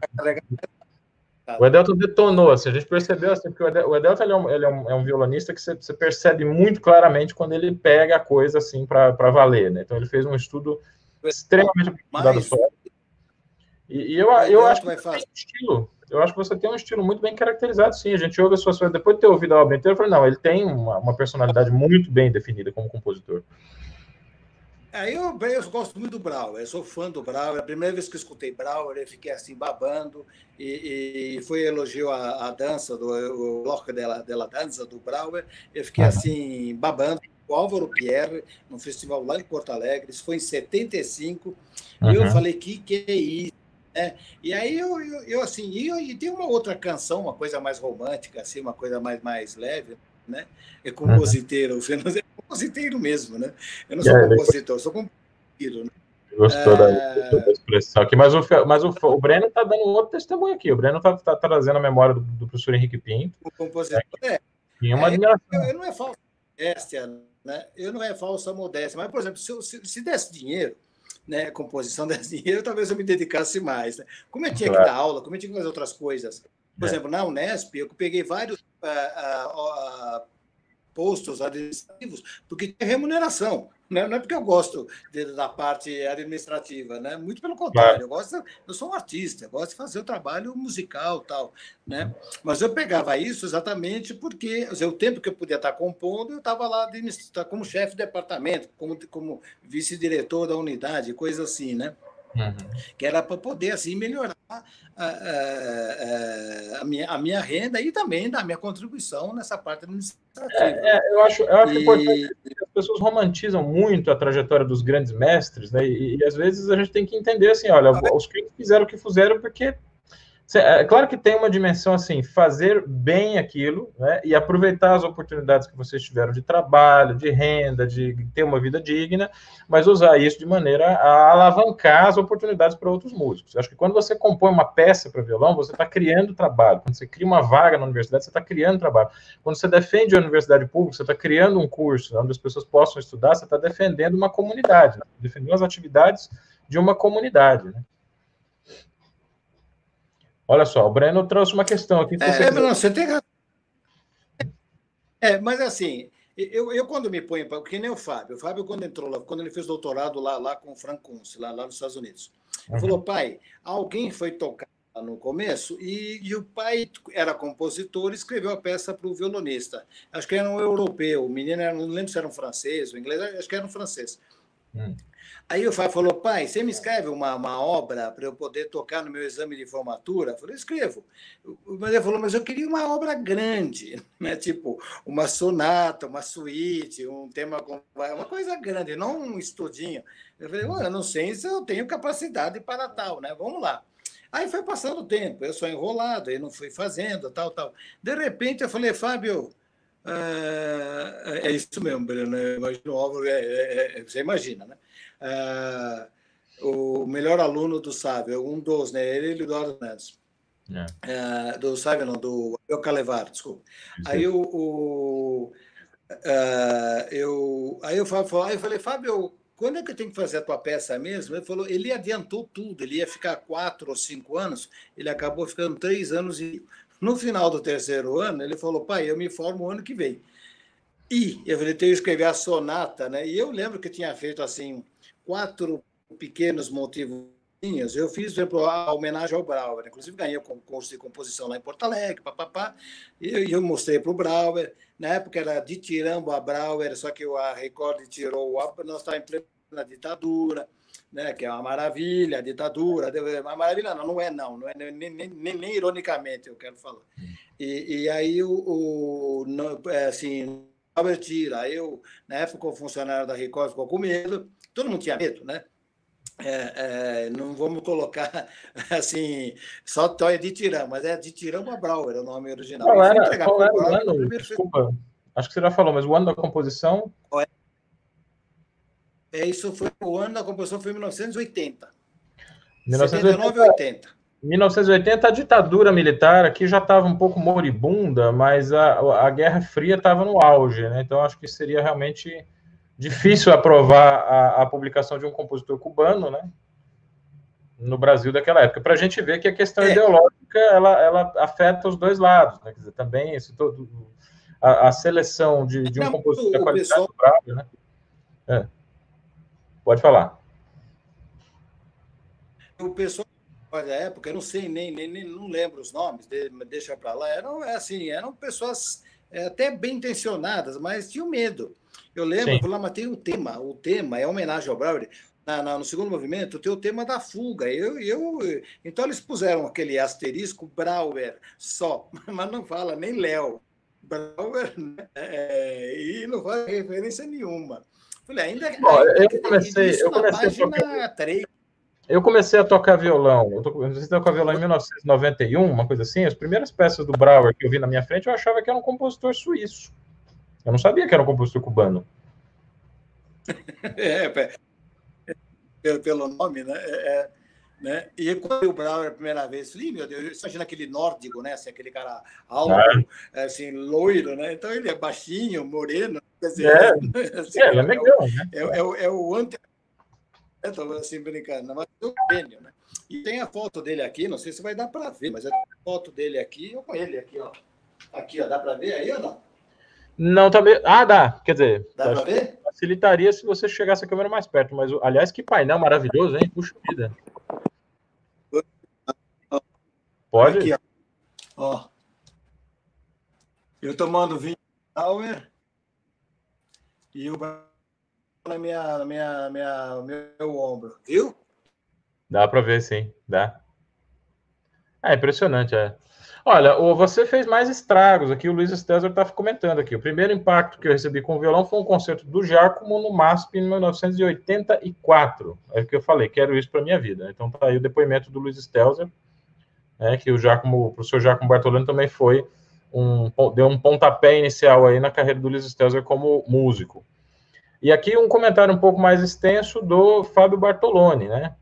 o Edelton detonou, assim, a gente percebeu assim, porque o Edelton ele é, um, ele é, um, é um violonista que você, você, percebe muito claramente quando ele pega a coisa assim para valer, né? Então ele fez um estudo extremamente aprofundado sobre. E, e eu, eu acho que tem estilo eu acho que você tem um estilo muito bem caracterizado, sim. A gente ouve as suas coisas, depois de ter ouvido a obra inteira, eu falei, não, ele tem uma, uma personalidade muito bem definida como compositor. É, eu, eu gosto muito do Brauer, eu sou fã do Brauer. A primeira vez que eu escutei Brauer, eu fiquei assim babando e, e foi elogio a, a dança, do, o bloco dela, dela dança do Brauer. Eu fiquei assim babando. o Álvaro Pierre, no festival lá em Porto Alegre, isso foi em 75, uhum. e eu falei, que que é isso? É, e aí eu, eu, eu assim, e, e tem uma outra canção, uma coisa mais romântica, assim, uma coisa mais, mais leve, né? É compositeiro, uhum. o Fernando é compositeiro mesmo, né? Eu não sou é, compositor, eu sou compositor, né? Gostou da, é. da, expressão aqui, mas o, mas o, o Breno está dando outro testemunho aqui. O Breno está tá trazendo a memória do, do, professor Henrique Pinto. O compositor, é. é. uma é, admiração. Eu, eu, não é falsa modéstia, né? Eu não é falsa modéstia, mas, por exemplo, se, se, se desse dinheiro, né, composição desse dinheiro, talvez eu me dedicasse mais. Né? Como eu tinha claro. que dar aula, como eu tinha que fazer outras coisas. Por é. exemplo, na Unesp, eu peguei vários uh, uh, uh, postos administrativos porque tinha remuneração. Né? Não é porque eu gosto de, da parte administrativa, né? Muito pelo contrário, eu gosto, eu sou um artista, eu gosto de fazer o trabalho musical tal, né? Mas eu pegava isso exatamente porque o tempo que eu podia estar compondo, eu estava lá como chefe de departamento, como, como vice-diretor da unidade, coisa assim, né? Uhum. Que era para poder assim melhorar a, a, a, minha, a minha renda e também da minha contribuição nessa parte administrativa. É, é, eu acho, eu acho e... importante que as pessoas romantizam muito a trajetória dos grandes mestres, né? E, e às vezes a gente tem que entender assim, olha, os que fizeram o que fizeram porque é claro que tem uma dimensão assim, fazer bem aquilo, né, e aproveitar as oportunidades que vocês tiveram de trabalho, de renda, de ter uma vida digna, mas usar isso de maneira a alavancar as oportunidades para outros músicos. Eu acho que quando você compõe uma peça para violão, você está criando trabalho. Quando você cria uma vaga na universidade, você está criando trabalho. Quando você defende a universidade pública, você está criando um curso onde as pessoas possam estudar, você está defendendo uma comunidade, né, defendendo as atividades de uma comunidade. Né? Olha só, o Breno trouxe uma questão aqui. É, você... não, você tem razão. É, mas assim, eu, eu quando me ponho, porque nem o Fábio, o Fábio quando entrou lá, quando ele fez doutorado lá, lá com o Frank Kunz, lá, lá nos Estados Unidos, uhum. falou, pai, alguém foi tocar no começo e, e, o pai era compositor e escreveu a peça para o violonista. Acho que era um europeu, o menino era, não lembro se era um francês, ou inglês, acho que era um francês. Hum. Aí o Fábio falou, pai, você me escreve uma, uma obra para eu poder tocar no meu exame de formatura? Eu falei, escrevo. Mas ele falou, mas eu queria uma obra grande, né? tipo uma sonata, uma suíte, um tema, uma coisa grande, não um estudinho. Eu falei, eu não sei se eu tenho capacidade para tal, né? Vamos lá. Aí foi passando o tempo, eu sou enrolado, eu não fui fazendo, tal, tal. De repente eu falei, Fábio, é, é isso mesmo, Breno, imagina o Álvaro, é, é, é, você imagina, né? Uh, o melhor aluno do Sábio, um dos, né? Ele e o Eduardo Neves. É. Uh, do Sábio, não, do Eu Calevar, desculpa. Aí o, o uh, eu, aí eu, falei, aí eu falei, Fábio, quando é que eu tenho que fazer a tua peça mesmo? Ele falou, ele adiantou tudo, ele ia ficar quatro ou cinco anos, ele acabou ficando três anos e no final do terceiro ano, ele falou, pai, eu me formo o ano que vem. E eu falei, tenho que escrever a sonata, né? E eu lembro que tinha feito assim quatro pequenos motivos. Eu fiz, por exemplo, a homenagem ao Brauer. Inclusive, ganhei o concurso de composição lá em Porto Alegre, papapá. E eu, mostrei para o Brauer. Na época era de Tirambo a Brauer, só que a Record tirou o. Nós estávamos em plena ditadura, né, que é uma maravilha, a ditadura. Uma maravilha, não, não é, não. não é, nem, nem, nem, ironicamente eu quero falar. E, e aí, o, o, é, assim, Brauer tira. Eu, na época, o funcionário da Record ficou com medo todo mundo tinha medo, né? É, é, não vamos colocar assim, só Toia de Tirão, mas é de Tirão a Brauer, é o nome original. Qual era, qual era o ano? Desculpa, acho que você já falou, mas o ano da composição? É, isso foi o ano da composição foi 1980. 1979 80. 1980, a ditadura militar aqui já estava um pouco moribunda, mas a, a Guerra Fria estava no auge, né? Então acho que seria realmente difícil aprovar a, a, publicação de um compositor cubano, né? No Brasil daquela época, para a gente ver que a questão é. ideológica ela, ela afeta os dois lados, né? Quer dizer, também esse todo, a, a seleção de, de um Não, compositor da qualidade pessoal... né? É. Pode falar. O pessoal da época, eu não sei nem, nem, nem não lembro os nomes, deixa para lá, eram é assim, eram pessoas é, até bem intencionadas, mas tinham medo. Eu lembro, eu falei, mas tem o tema, o tema é homenagem ao Brauer. Na, na, no segundo movimento, tem o tema da fuga. Eu, eu, então, eles puseram aquele asterisco Brauer só, mas não fala nem Léo. Brauer, né? é, e não faz referência nenhuma. Falei, ainda, Bom, ainda eu comecei, eu comecei a tocar, 3. Eu comecei a tocar violão. Eu comecei a tocar violão em 1991, uma coisa assim. As primeiras peças do Brauer que eu vi na minha frente, eu achava que era um compositor suíço. Eu não sabia que era um compositor cubano. É, pelo, pelo nome, né? É, é né? E quando o Brauer a primeira vez, falei, meu Deus, imagina aquele nórdico, né? Assim, aquele cara alto, é. assim, loiro, né? Então ele é baixinho, moreno. Quer dizer, é, assim, é, é, legal, né? É, é, é, o anti. Estou assim brincando, mas é o gênio, né? E tem a foto dele aqui, não sei se vai dar para ver, mas a foto dele aqui, eu com ele aqui, ó. Aqui, ó, dá para ver aí ou não? Não, também. Ah, dá. Quer dizer, dá para ver? Facilitaria se você chegasse a câmera mais perto, mas aliás, que painel maravilhoso, hein? Puxa vida. Pode? Aqui, ó. ó. Eu tomando vinho Tower e o na minha, minha, minha, meu ombro, viu? Dá para ver, sim, dá. É impressionante, é. Olha, você fez mais estragos aqui, o Luiz César está comentando aqui. O primeiro impacto que eu recebi com o violão foi um concerto do Giacomo no MASP em 1984. É o que eu falei, quero isso para minha vida. Então tá aí o depoimento do Luiz Stelzer, né, que o Giacomo, o professor Giacomo Bartolini também foi um, deu um pontapé inicial aí na carreira do Luiz Stelzer como músico. E aqui um comentário um pouco mais extenso do Fábio Bartoloni, né?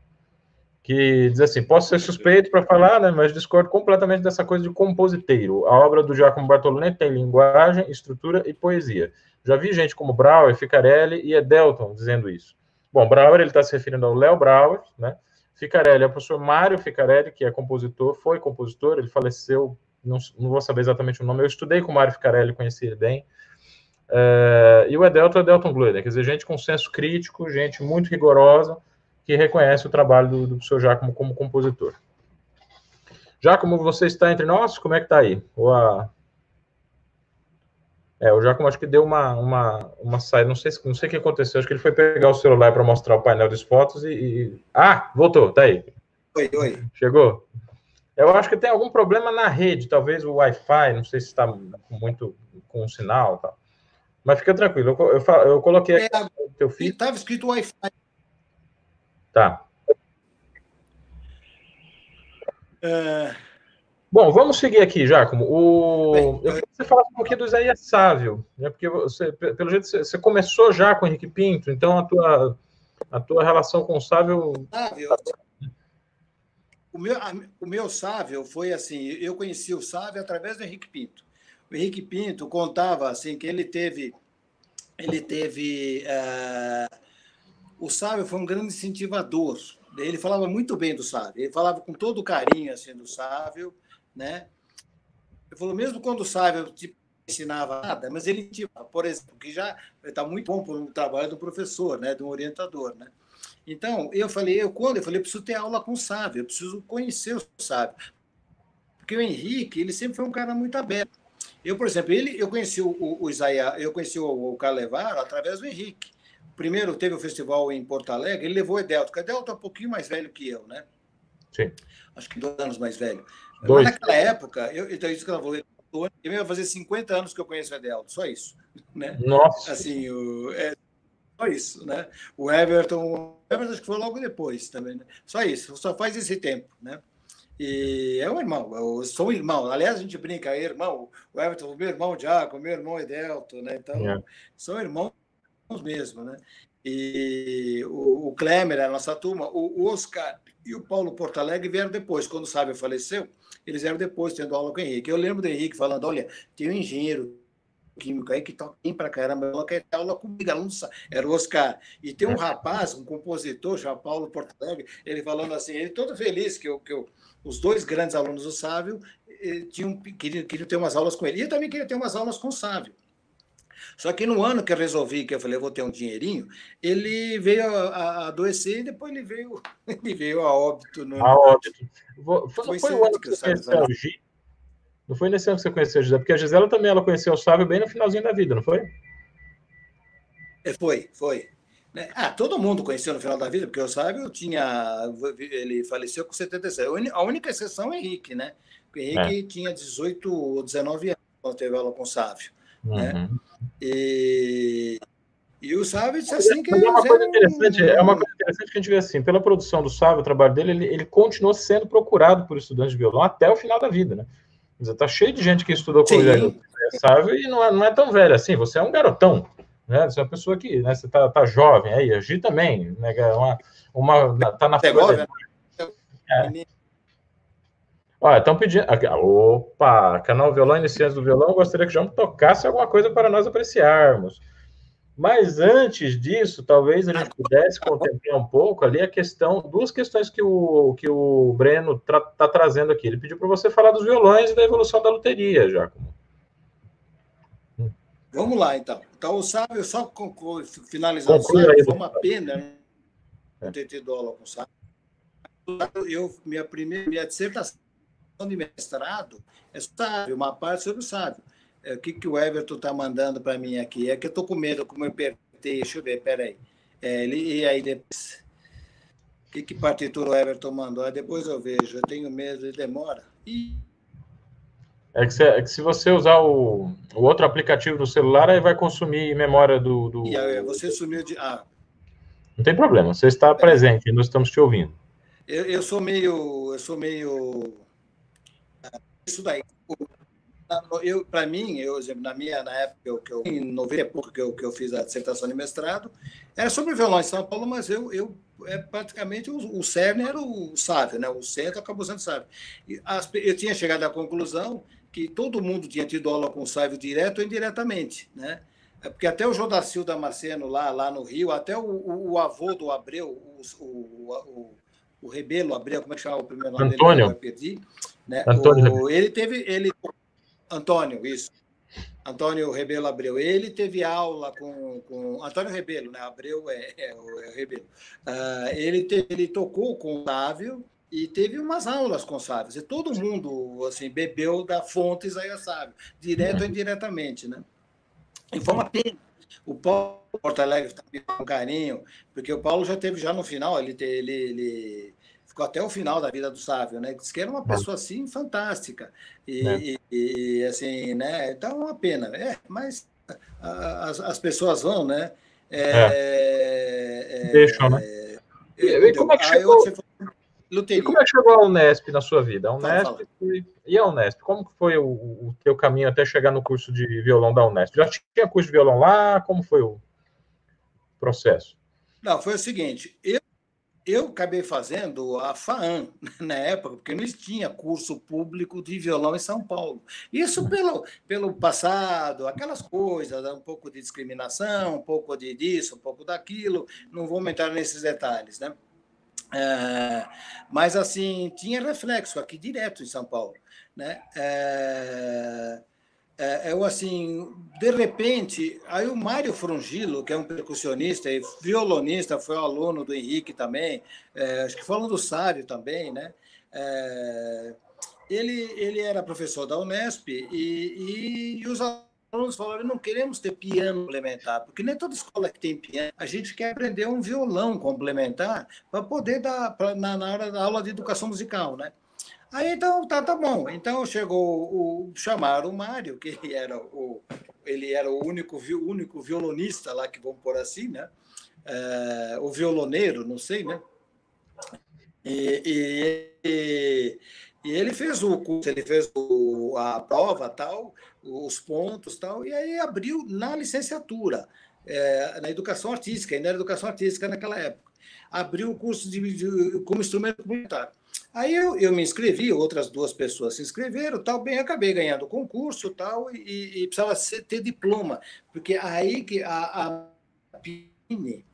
Que diz assim: posso ser suspeito para falar, né, mas discordo completamente dessa coisa de compositeiro. A obra do Giacomo Bartolini tem linguagem, estrutura e poesia. Já vi gente como Brauer, Ficarelli e Edelton dizendo isso. Bom, Brauer ele está se referindo ao Léo Brauer, né? Ficarelli é o professor Mário Ficarelli, que é compositor, foi compositor, ele faleceu, não, não vou saber exatamente o nome, eu estudei com o Mário Ficarelli, conheci ele bem. Uh, e o Edelton é Edelton Glöder, quer dizer, gente com senso crítico, gente muito rigorosa, que reconhece o trabalho do, do professor Giacomo como compositor. Giacomo, você está entre nós? Como é que está aí? Ou a... É, o Giacomo acho que deu uma, uma, uma saída, não sei, não sei o que aconteceu, acho que ele foi pegar o celular para mostrar o painel de fotos e, e... Ah, voltou, tá aí. Oi, oi. Chegou? Eu acho que tem algum problema na rede, talvez o Wi-Fi, não sei se está muito com o sinal tal. Mas fica tranquilo, eu, eu, eu coloquei aqui é, o teu filho. Estava escrito Wi-Fi Tá. É... Bom, vamos seguir aqui, Jacomo. O... Eu queria que você falasse um pouquinho do Isaías Sávio, né? porque você, pelo jeito você começou já com o Henrique Pinto, então a tua, a tua relação com o Sávio. Sávio. O meu, o meu Sávio foi assim: eu conheci o Sávio através do Henrique Pinto. O Henrique Pinto contava assim que ele teve. Ele teve. Uh o Sábio foi um grande incentivador. Ele falava muito bem do Sábio, ele falava com todo carinho assim, do Sábio, né? Ele falou, mesmo quando o Sábio tipo, ensinava nada, mas ele, tipo, por exemplo, que já está muito bom para o trabalho do professor, né? do orientador, né? Então, eu falei, eu quando? Eu falei, eu preciso ter aula com o Sábio, eu preciso conhecer o Sábio. Porque o Henrique, ele sempre foi um cara muito aberto. Eu, por exemplo, ele, eu conheci o, o, o eu conheci o, o através do Henrique primeiro teve o festival em Porto Alegre, ele levou o Edelto, porque o Edelto é um pouquinho mais velho que eu, né? Sim. Acho que dois anos mais velho. Dois. Mas naquela época, eu, então isso que ela falou, ele vai fazer 50 anos que eu conheço o Edelto, só isso. Né? Nossa! Assim, o, é, só isso, né? O Everton, o Everton acho que foi logo depois também, né? Só isso, só faz esse tempo, né? E é um irmão, eu sou um irmão. Aliás, a gente brinca, é irmão. O Everton, meu irmão Diaco, meu irmão Edelto, né? Então, é. são irmãos mesmo, né? E o, o Klemer, a nossa turma, o, o, Oscar e o Paulo Porto Alegre vieram depois. Quando o Sábio faleceu, eles vieram depois, tendo aula com o Henrique. Eu lembro do Henrique falando: olha, tem um engenheiro químico aí que toca bem pra caramba, ela quer ter aula comigo, aluno, era o Oscar. E tem um rapaz, um compositor, chamado Paulo Porto Alegre, ele falando assim, ele todo feliz que, eu, que eu, os dois grandes alunos do Sábio eh, tinham, queriam, queriam ter umas aulas com ele. E eu também queria ter umas aulas com o Sábio. Só que no ano que eu resolvi, que eu falei, eu vou ter um dinheirinho, ele veio a, a adoecer e depois ele veio, ele veio a óbito. No, a óbito. Foi, foi, foi o ano que você conheceu o Gi? Não foi nesse ano que você conheceu a Gisela? Porque a Gisela também ela conheceu o Sábio bem no finalzinho da vida, não foi? É, foi, foi. Né? Ah, todo mundo conheceu no final da vida, porque o Sábio tinha. Ele faleceu com 76. A única exceção é o Henrique, né? O Henrique é. tinha 18 ou 19 anos teve aula com o Sávio. Né? Uhum. Né? E, e o disse assim que. é uma coisa interessante, é uma coisa interessante que a gente vê assim, pela produção do Sávio, o trabalho dele, ele, ele continuou sendo procurado por estudantes de violão até o final da vida, né? Está cheio de gente que estudou com ele, Sávio, e não é, não é tão velho assim, você é um garotão, né? Você é uma pessoa que, né, você tá, tá jovem aí, a Gi também, né? É uma, uma, tá na. É. Olha, estão pedindo. Opa, canal Violão Iniciantes do Violão, gostaria que o João tocasse alguma coisa para nós apreciarmos. Mas antes disso, talvez a gente pudesse contemplar um pouco ali a questão, duas questões que o, que o Breno está tra trazendo aqui. Ele pediu para você falar dos violões e da evolução da luteria, Jacomo. Vamos lá, então. Então, o Sábio, só finalizando, Sábio, foi uma pena não ter tido aula com o Sábio. Eu, minha primeira minha dissertação de mestrado é Sábio, uma parte sobre o Sábio. É, o que, que o Everton está mandando para mim aqui? É que eu estou com medo, como eu apertei, deixa eu ver, peraí. É, e aí depois. O que, que partitura o Everton mandou? Aí depois eu vejo, eu tenho medo, ele demora. Ih. É que, se, é que se você usar o, o outro aplicativo no celular, aí vai consumir memória do. do... E aí, você sumiu de. Ah. Não tem problema, você está presente, nós estamos te ouvindo. Eu, eu sou meio. Eu sou meio. Isso daí eu para mim, eu, na minha na época eu, que eu em 90 que eu, que eu fiz a dissertação de mestrado, era sobre violão em São Paulo, mas eu, eu é praticamente o, o cerne era o Sávio, né? O centro acabou sendo Sávio. E as, eu tinha chegado à conclusão que todo mundo tinha tido aula com o Sávio direto ou indiretamente, né? É porque até o Jodacil Damasceno lá, lá no Rio, até o, o, o avô do Abreu, o, o, o, Rebelo Abreu, como é que chama o primeiro nome Antônio. dele? Perdi. Né? Antônio. O, ele teve, ele Antônio, isso. Antônio Rebelo Abreu. Ele teve aula com, com Antônio Rebelo, né? Abreu é, é, é o Rebelo. Uh, ele, te, ele tocou com o Sávio e teve umas aulas com o Sávio. E todo mundo assim bebeu da fonte Isaías Sávio, direto ou indiretamente, né? E foi uma pena. O Paulo Porto Alegre está com carinho, porque o Paulo já teve já no final, ele, ele, ele ficou até o final da vida do Sávio, né? Diz que era uma pessoa assim fantástica. E, é. e, e assim, né? Então é uma pena. É, mas as, as pessoas vão, né? É, é. é Deixam, né? E, como é que chegou? E como é que chegou a Unesp na sua vida? A Unesp fala, fala. Foi... E a Unesp? Como foi o, o teu caminho até chegar no curso de violão da Unesp? Já tinha curso de violão lá? Como foi o processo? Não, foi o seguinte, eu eu acabei fazendo a FAAM na época, porque não tinha curso público de violão em São Paulo. Isso pelo, pelo passado, aquelas coisas, um pouco de discriminação, um pouco de disso, um pouco daquilo, não vou entrar nesses detalhes, né? É, mas, assim, tinha reflexo aqui direto em São Paulo, né? É, é, eu assim, de repente, aí o Mário Frungilo, que é um percussionista e violonista, foi aluno do Henrique também, é, acho que falando do Sário também, né? É, ele, ele era professor da Unesp e, e, e os alunos falaram: não queremos ter piano complementar, porque nem toda escola que tem piano, a gente quer aprender um violão complementar para poder dar pra, na, na hora da aula de educação musical, né? Aí então, tá, tá bom. Então chegou o chamaram o Mário, que era o ele era o único único violonista lá que vamos por assim, né? É, o violoneiro, não sei, né? E, e, e, ele fez o curso, ele fez o, a prova, tal, os pontos, tal, e aí abriu na licenciatura, é, na educação artística, ainda era educação artística naquela época, abriu o curso de, de como instrumento comunitário. Aí eu, eu me inscrevi, outras duas pessoas se inscreveram, tal, bem, acabei ganhando o concurso, tal, e, e precisava ser, ter diploma, porque aí que a, a Pini,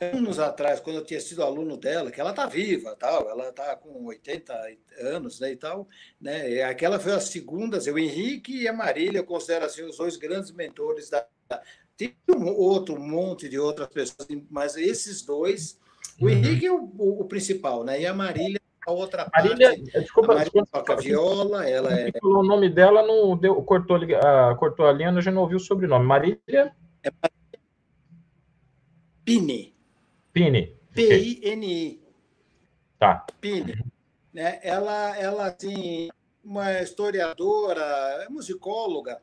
anos atrás, quando eu tinha sido aluno dela, que ela está viva, tal, ela está com 80 anos né, e tal, né, e aquela foi as segundas, o Henrique e a Marília, eu considero assim, os dois grandes mentores da. Tem um outro monte de outras pessoas, mas esses dois, o uhum. Henrique é o, o, o principal, né? E a Marília a outra Marília, parte, desculpa, a Marília desculpa, toca viola, ela é... O nome dela não deu, cortou, a, cortou a linha, já não ouviu o sobrenome. Marília... É Pini. Pini. P-I-N-I. Tá. Pini. Né? Ela, ela, assim, uma historiadora, musicóloga,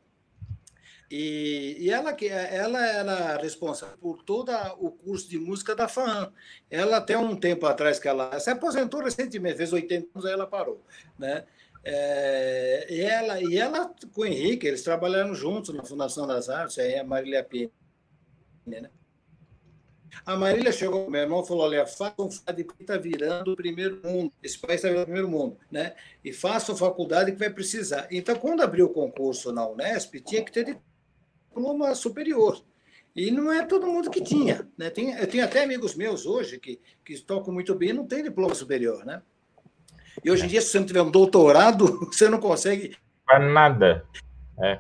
e, e, ela, ela era responsável por todo o curso de música da FAM. Ela, até um tempo atrás, que ela se aposentou recentemente, fez 80 anos, aí ela parou. Né? É, e, ela, e ela com o Henrique, eles trabalharam juntos na Fundação das Artes, aí a Marília Pena. Né? A Marília chegou, meu irmão falou: olha, faça um faculdade que está virando o primeiro mundo. Esse país está virando o primeiro mundo, né? E faça faculdade que vai precisar. Então, quando abriu o concurso na Unesp, tinha que ter diploma superior. E não é todo mundo que tinha. Né? Tem, eu tenho até amigos meus hoje que, que tocam muito bem e não tem diploma superior. Né? E hoje em dia, se você não tiver um doutorado, você não consegue. Para nada. É.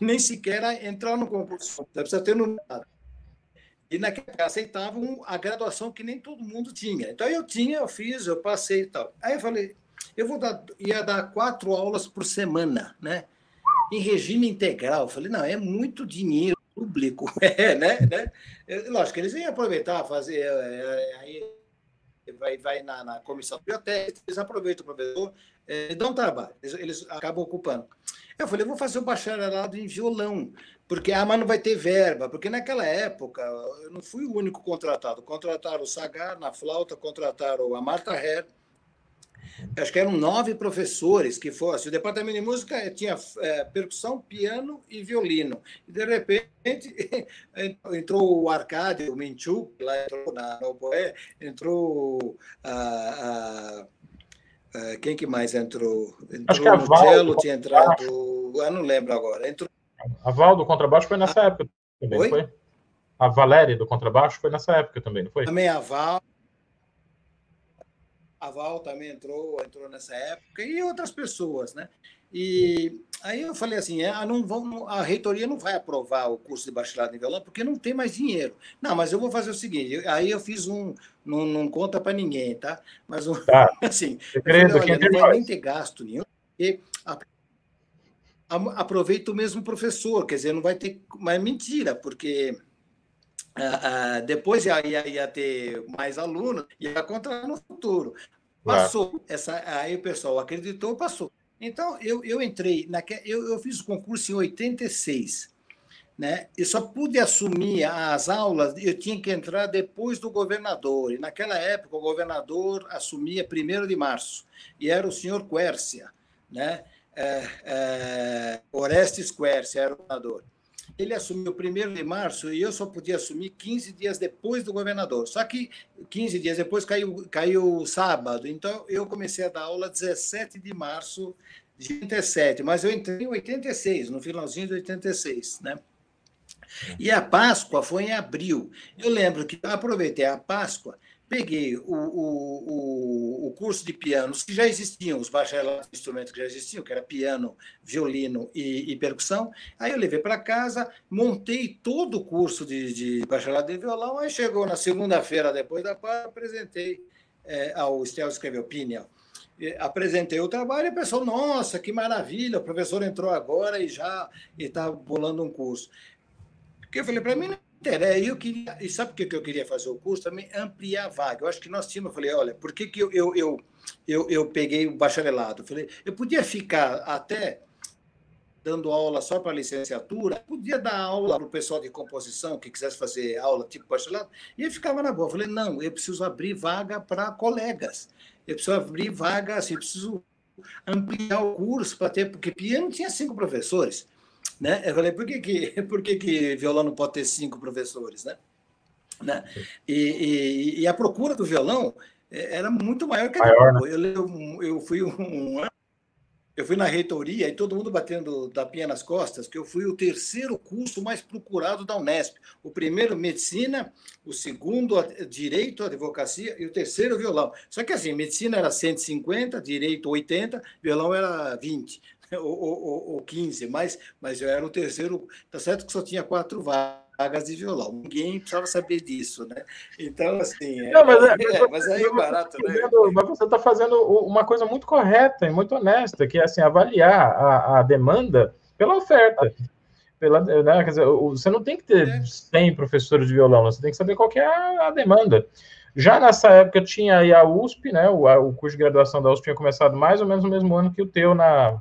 Nem sequer entrar no concurso. Você precisa ter no. E naquela época aceitavam a graduação que nem todo mundo tinha. Então eu tinha, eu fiz, eu passei e tal. Aí eu falei, eu vou dar, ia dar quatro aulas por semana, né? Em regime integral. Eu falei, não, é muito dinheiro público, é, né? né? Lógico, eles iam aproveitar, fazer. É, é, aí vai, vai na, na comissão de biblioteca, eles aproveitam o professor, é, dão trabalho, eles, eles, acabam ocupando. Eu falei, eu vou fazer o bacharelado em violão, porque ah, mas não vai ter verba, porque naquela época eu não fui o único contratado. Contrataram o Sagar na flauta, contrataram a Marta Herr, acho que eram nove professores que fossem. O departamento de música tinha é, percussão, piano e violino. E, de repente, entrou o Arcádio, o Minchu, lá entrou na Oboé, entrou a, a, a, quem que mais entrou? Entrou acho que a Val, cello, tinha entrado, eu não lembro agora. Entrou... A Val do contrabaixo foi nessa ah, época também, Oi? foi? A Valéria do contrabaixo foi nessa época também, não foi? Também a Val, a Val também entrou, entrou nessa época, e outras pessoas, né? E aí eu falei assim, é, não vão, a reitoria não vai aprovar o curso de bacharelado em violão porque não tem mais dinheiro. Não, mas eu vou fazer o seguinte, aí eu fiz um, não, não conta para ninguém, tá? Mas um, tá. assim, Segredo, falei, olha, não vai nem ter gasto nenhum, porque aproveita o mesmo professor, quer dizer, não vai ter, mas mentira, porque Uh, uh, depois ia, ia, ia, ter mais alunos, ia contratar no futuro. Passou. Essa, aí o pessoal acreditou, passou. Então, eu, eu entrei, naque, eu, eu fiz o concurso em 86, né? e só pude assumir as aulas, eu tinha que entrar depois do governador, e naquela época o governador assumia 1 de março, e era o senhor Quércia, né? É, é, Orestes Quércia era o governador ele assumiu 1 de março e eu só podia assumir 15 dias depois do governador. Só que 15 dias depois caiu, caiu sábado, então eu comecei a dar aula 17 de março de 87, mas eu entrei em 86, no finalzinho de 86, né? E a Páscoa foi em abril. Eu lembro que aproveitei a Páscoa peguei o, o, o, curso de pianos que já existiam, os bacharelados de instrumentos que já existiam, que era piano, violino e, e percussão. Aí eu levei para casa, montei todo o curso de, de bacharelado de violão, aí chegou na segunda-feira depois da paz, apresentei é, ao Estel escreveu Piniel. Apresentei o trabalho e o pessoal, nossa, que maravilha, o professor entrou agora e já está bolando um curso. Porque eu falei, para mim interessa. Eu queria, e sabe por que eu queria fazer o curso? Também ampliar a vaga. Eu acho que nós tínhamos, eu falei, olha, por que, que eu, eu, eu, eu, eu peguei o bacharelado? Eu falei, eu podia ficar até dando aula só para licenciatura, podia dar aula para o pessoal de composição que quisesse fazer aula tipo bacharelado, e eu ficava na boa. Eu falei, não, eu preciso abrir vaga para colegas. Eu preciso abrir vaga, assim, eu preciso ampliar o curso para ter, porque piano tinha cinco professores. Né? Eu falei, por que, que, por que, que violão não pode ter cinco professores? Né? né? E, e, e a procura do violão é, era muito maior que a maior, né? eu, eu, eu fui um, eu fui na reitoria e todo mundo batendo tapinha nas costas, que eu fui o terceiro curso mais procurado da Unesp. O primeiro, medicina, o segundo, direito, advocacia, e o terceiro, violão. Só que assim, medicina era 150, direito 80, violão era 20. ou, ou, ou 15, mas, mas eu era o terceiro. Tá certo que só tinha quatro vagas de violão. Ninguém precisava saber disso, né? Então, assim. É, não, mas, é, é, mas aí é barato, tá né? Mas você está fazendo uma coisa muito correta e muito honesta, que é assim, avaliar a, a demanda pela oferta. Pela, né, quer dizer, você não tem que ter 100 professores de violão, você tem que saber qual é a, a demanda. Já nessa época tinha aí a USP, né? O, o curso de graduação da USP tinha começado mais ou menos no mesmo ano que o teu na.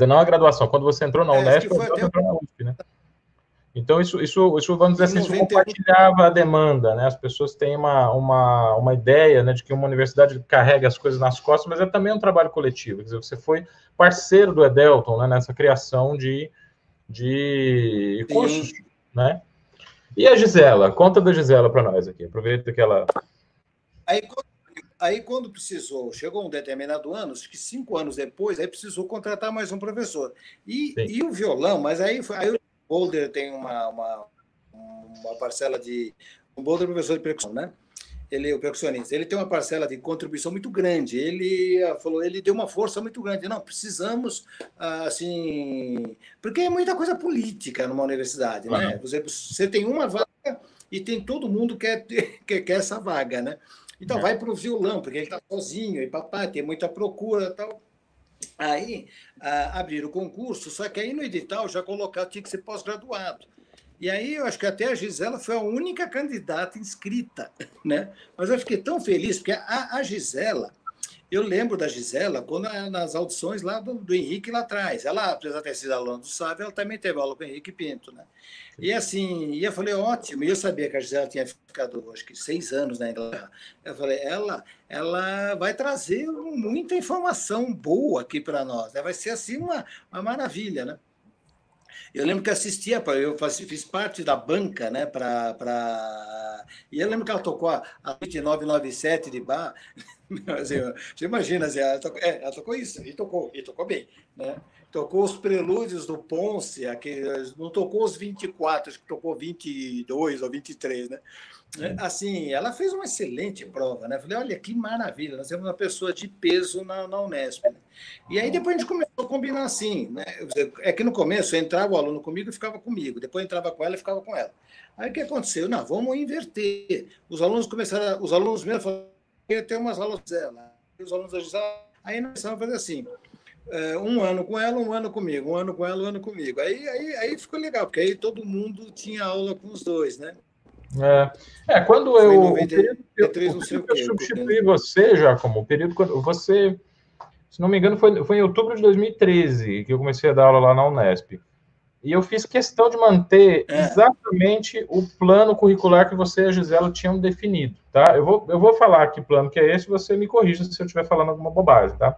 Mas não a graduação, quando você entrou na é, Unesp, você até... entrou na USP, né? Então, isso, isso, isso vamos dizer assim, isso compartilhava a demanda, né? As pessoas têm uma, uma, uma ideia né, de que uma universidade carrega as coisas nas costas, mas é também um trabalho coletivo. Quer dizer, você foi parceiro do Edelton né, nessa criação de, de cursos, né? E a Gisela? Conta da Gisela para nós aqui. Aproveita que ela. Aí, aí, quando precisou, chegou um determinado ano, acho que cinco anos depois, aí precisou contratar mais um professor. E, e o violão, mas aí, aí o Boulder tem uma, uma, uma parcela de. O Boulder é professor de percussão, né? ele o percussionista, ele tem uma parcela de contribuição muito grande. Ele ah, falou, ele deu uma força muito grande. Não, precisamos ah, assim, porque é muita coisa política numa universidade, uhum. né? Você, você tem uma vaga e tem todo mundo quer que quer essa vaga, né? Então é. vai para o violão, porque ele está sozinho e papai tem muita procura, tal. Aí ah, abriram o concurso, só que aí no edital já colocar tinha que ser pós-graduado. E aí eu acho que até a Gisela foi a única candidata inscrita, né? Mas eu fiquei tão feliz, porque a, a Gisela, eu lembro da Gisela quando nas audições lá do, do Henrique lá atrás. Ela, apesar de ter sido aluna do Sávio, ela também teve aula com o Henrique Pinto, né? E assim, e eu falei, ótimo, e eu sabia que a Gisela tinha ficado, acho que seis anos na Inglaterra. Eu falei, ela, ela vai trazer muita informação boa aqui para nós, né? vai ser assim uma, uma maravilha, né? Eu lembro que assistia, eu fiz parte da banca, né? Pra, pra... E eu lembro que ela tocou a, a 2997 de bar. Assim, você imagina, assim, ela, tocou, é, ela tocou isso, e tocou, e tocou bem. Né? Tocou os prelúdios do Ponce, aquele, não tocou os 24, acho que tocou 22 ou 23, né? É, assim, ela fez uma excelente prova, né? Falei, olha que maravilha, nós temos uma pessoa de peso na, na Unesp. Né? E aí depois a gente começou a combinar assim, né? É que no começo entrava o aluno comigo e ficava comigo, depois entrava com ela e ficava com ela. Aí o que aconteceu? Não, vamos inverter. Os alunos começaram, os alunos mesmo falaram, eu tenho umas aulas dela, os alunos da Gisela, aí nós a fazer assim, é, um ano com ela, um ano comigo, um ano com ela, um ano comigo. Aí, aí, aí ficou legal, porque aí todo mundo tinha aula com os dois, né? É, é quando eu, 93, o período, eu, o eu substituí você, já como o período quando você, se não me engano, foi, foi em outubro de 2013 que eu comecei a dar aula lá na Unesp. E eu fiz questão de manter é. exatamente o plano curricular que você e a Gisela tinham definido, tá? Eu vou, eu vou falar que plano que é esse, você me corrija se eu estiver falando alguma bobagem, tá?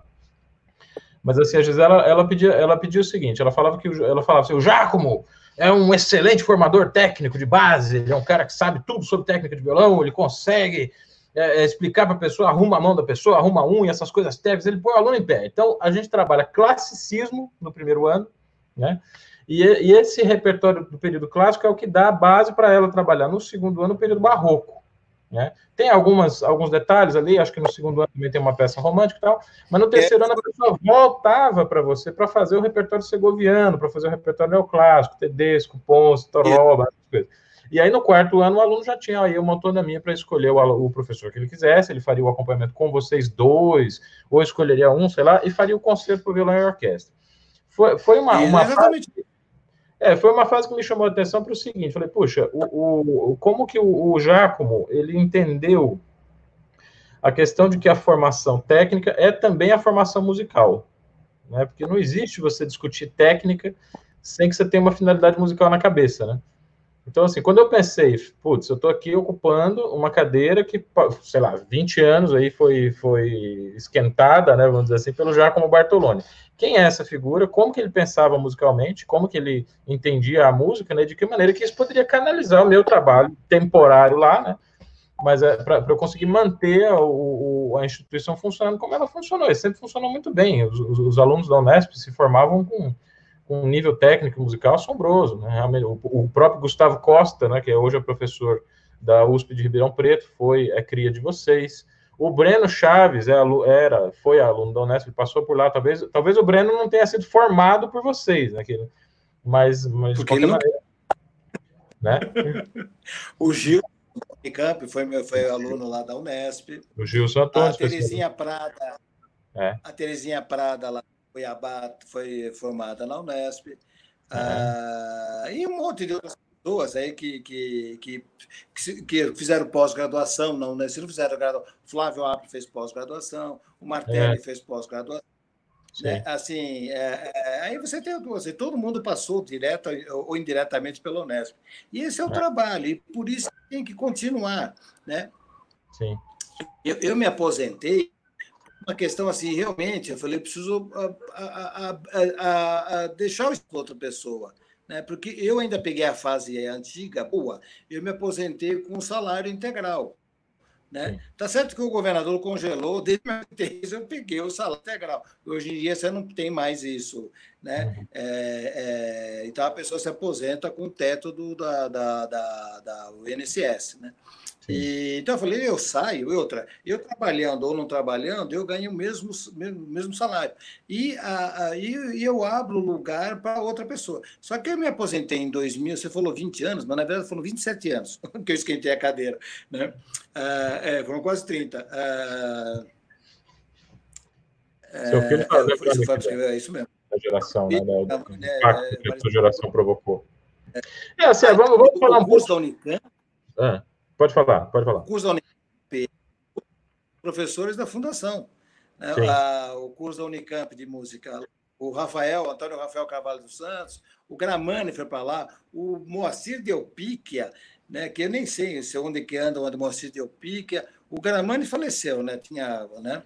Mas assim, a Gisela, ela pediu, ela pediu o seguinte, ela falava que ela falava assim, o Giacomo é um excelente formador técnico de base, ele é um cara que sabe tudo sobre técnica de violão, ele consegue é, é explicar para a pessoa, arruma a mão da pessoa, arruma a unha, essas coisas técnicas, ele põe o aluno em pé. Então, a gente trabalha classicismo no primeiro ano, né? E, e esse repertório do período clássico é o que dá a base para ela trabalhar no segundo ano o período barroco. Né? Tem algumas, alguns detalhes ali, acho que no segundo ano também tem uma peça romântica e tal, mas no terceiro é. ano a pessoa voltava para você para fazer o repertório segoviano, para fazer o repertório neoclássico, Tedesco, Ponce, Toroba, essas coisas. E aí no quarto ano o aluno já tinha aí uma autonomia para escolher o, o, professor que ele quisesse, ele faria o acompanhamento com vocês dois, ou escolheria um, sei lá, e faria o concerto para violão e orquestra. Foi, foi uma, uma fase, é, foi uma fase que me chamou a atenção para o seguinte, falei, puxa, o, o, como que o, o Giacomo, ele entendeu a questão de que a formação técnica é também a formação musical, né? Porque não existe você discutir técnica sem que você tenha uma finalidade musical na cabeça, né? Então, assim, quando eu pensei, putz, eu estou aqui ocupando uma cadeira que, sei lá, 20 anos aí foi, foi esquentada, né, vamos dizer assim, pelo Giacomo Bartoloni. Quem é essa figura, como que ele pensava musicalmente, como que ele entendia a música, né, de que maneira que isso poderia canalizar o meu trabalho temporário lá, né, mas é, para eu conseguir manter a, o, a, instituição funcionando como ela funcionou, e sempre funcionou muito bem, os, os, os, alunos da Unesp se formavam com, com um nível técnico musical assombroso, né, o, o próprio Gustavo Costa, né, que hoje é professor da USP de Ribeirão Preto, foi, é cria de vocês, o Breno Chaves é, era, foi aluno da Unesp, passou por lá. Talvez, talvez o Breno não tenha sido formado por vocês, né? mas, mas de qualquer não... maneira. Né? o Gil Camp foi, foi aluno lá da Unesp. O Gilson Antônio. A Terezinha Prada. É. A Terezinha Prada lá foi, foi formada na Unesp. É. Ah, e um monte de outras pessoas aí que, que, que, que fizeram pós-graduação, né? Se não fizeram graduação, Flávio Apple fez pós-graduação, o Martelli é. fez pós-graduação. Né? Assim, é, é, aí você tem assim, todo mundo passou direto ou indiretamente pelo Unesp. E esse é o é. trabalho, e por isso tem que continuar. Né? Sim. Eu, eu me aposentei uma questão assim, realmente, eu falei, preciso a, a, a, deixar isso para outra pessoa né? porque eu ainda peguei a fase antiga, boa, eu me aposentei com um salário integral. Né? Tá certo que o governador congelou, desde 2003 eu peguei o salário integral. Hoje em dia você não tem mais isso. Né? Uhum. É, é, então a pessoa se aposenta com o teto do, da, da, da, da INSS. Né? E, então eu falei, eu saio, e outra, eu trabalhando ou não trabalhando, eu ganho o mesmo, mesmo, mesmo salário. E, a, a, e, eu abro lugar para outra pessoa. Só que eu me aposentei em 2000, você falou 20 anos, mas na verdade foram 27 anos que eu esquentei a cadeira. Né? Ah, é, foram quase 30. Ah, Seu filho está é, é isso mesmo. Da geração, né? Do é, impacto que a sua geração provocou. É, é assim, vamos, vamos falar um pouco. da Unicamp, ah. Pode falar, pode falar. O curso da Unicamp, professores da Fundação. Né? A, o curso da Unicamp de música, o Rafael, Antônio Rafael Carvalho dos Santos, o Gramani foi para lá, o Moacir de Elpíquia, né, que eu nem sei se onde que anda o Moacir de Elpíquia, o Gramani faleceu, né, tinha, né,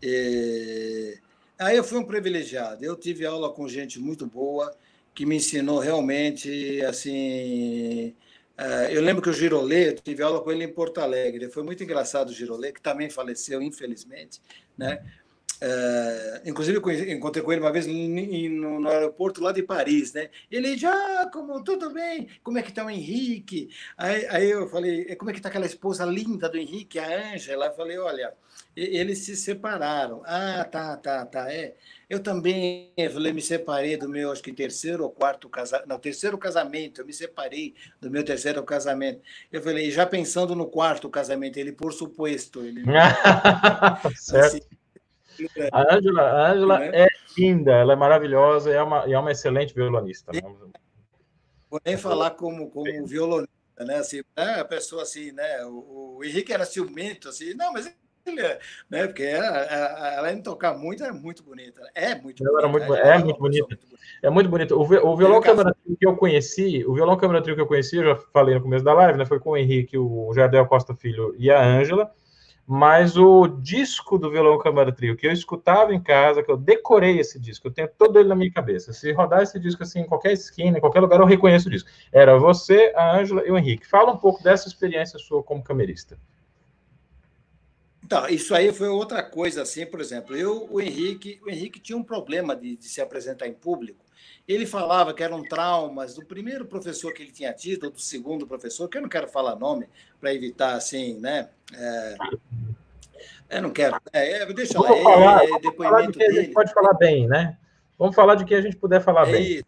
e... aí eu fui um privilegiado, eu tive aula com gente muito boa, que me ensinou realmente, assim, eu lembro que o Girolê, tive aula com ele em Porto Alegre. Foi muito engraçado o Girolê, que também faleceu, infelizmente. Né? Uh, inclusive, encontrei com ele uma vez no, no, aeroporto lá de Paris. Né? Ele já, como tudo bem? Como é que está o Henrique? Aí, aí eu falei, como é que está aquela esposa linda do Henrique, a Ângela? Eu falei, olha, eles se separaram. Ah, tá, tá, tá. É. Eu também eu falei, me separei do meu, acho que terceiro ou quarto casamento. Não, terceiro casamento. Eu me separei do meu terceiro casamento. Eu falei, já pensando no quarto casamento, ele, por suposto. Ele... certo. Assim, a Ângela, a Angela é? é linda, ela é maravilhosa e é uma, é uma excelente violonista. Né? Vou nem falar como, como violonista, né? Assim, né? a pessoa assim, né? O, o Henrique era ciumento, assim, não, mas né? Porque ela, ela, ela tocar muito, é muito bonita. É muito ela bonita. Muito, é, é, muito bonita. É muito bonita. O, o violão câmara trio que eu conheci, o violão câmara trio que eu conheci, eu já falei no começo da live, né? Foi com o Henrique, o Jardel Costa Filho e a Ângela. Mas o disco do violão câmara trio que eu escutava em casa, que eu decorei esse disco, eu tenho todo ele na minha cabeça. Se rodar esse disco assim em qualquer esquina, em qualquer lugar, eu reconheço o disco. Era você, a Ângela e o Henrique. Fala um pouco dessa experiência sua como camerista. Então, isso aí foi outra coisa, assim, por exemplo, eu, o Henrique, o Henrique tinha um problema de, de se apresentar em público. Ele falava que eram traumas do primeiro professor que ele tinha tido, ou do segundo professor, que eu não quero falar nome para evitar, assim, né? É, eu não quero. É, é deixa lá. Falar, é, é depoimento falar de que dele. a gente pode falar bem, né? Vamos falar de que a gente puder falar é bem. Isso.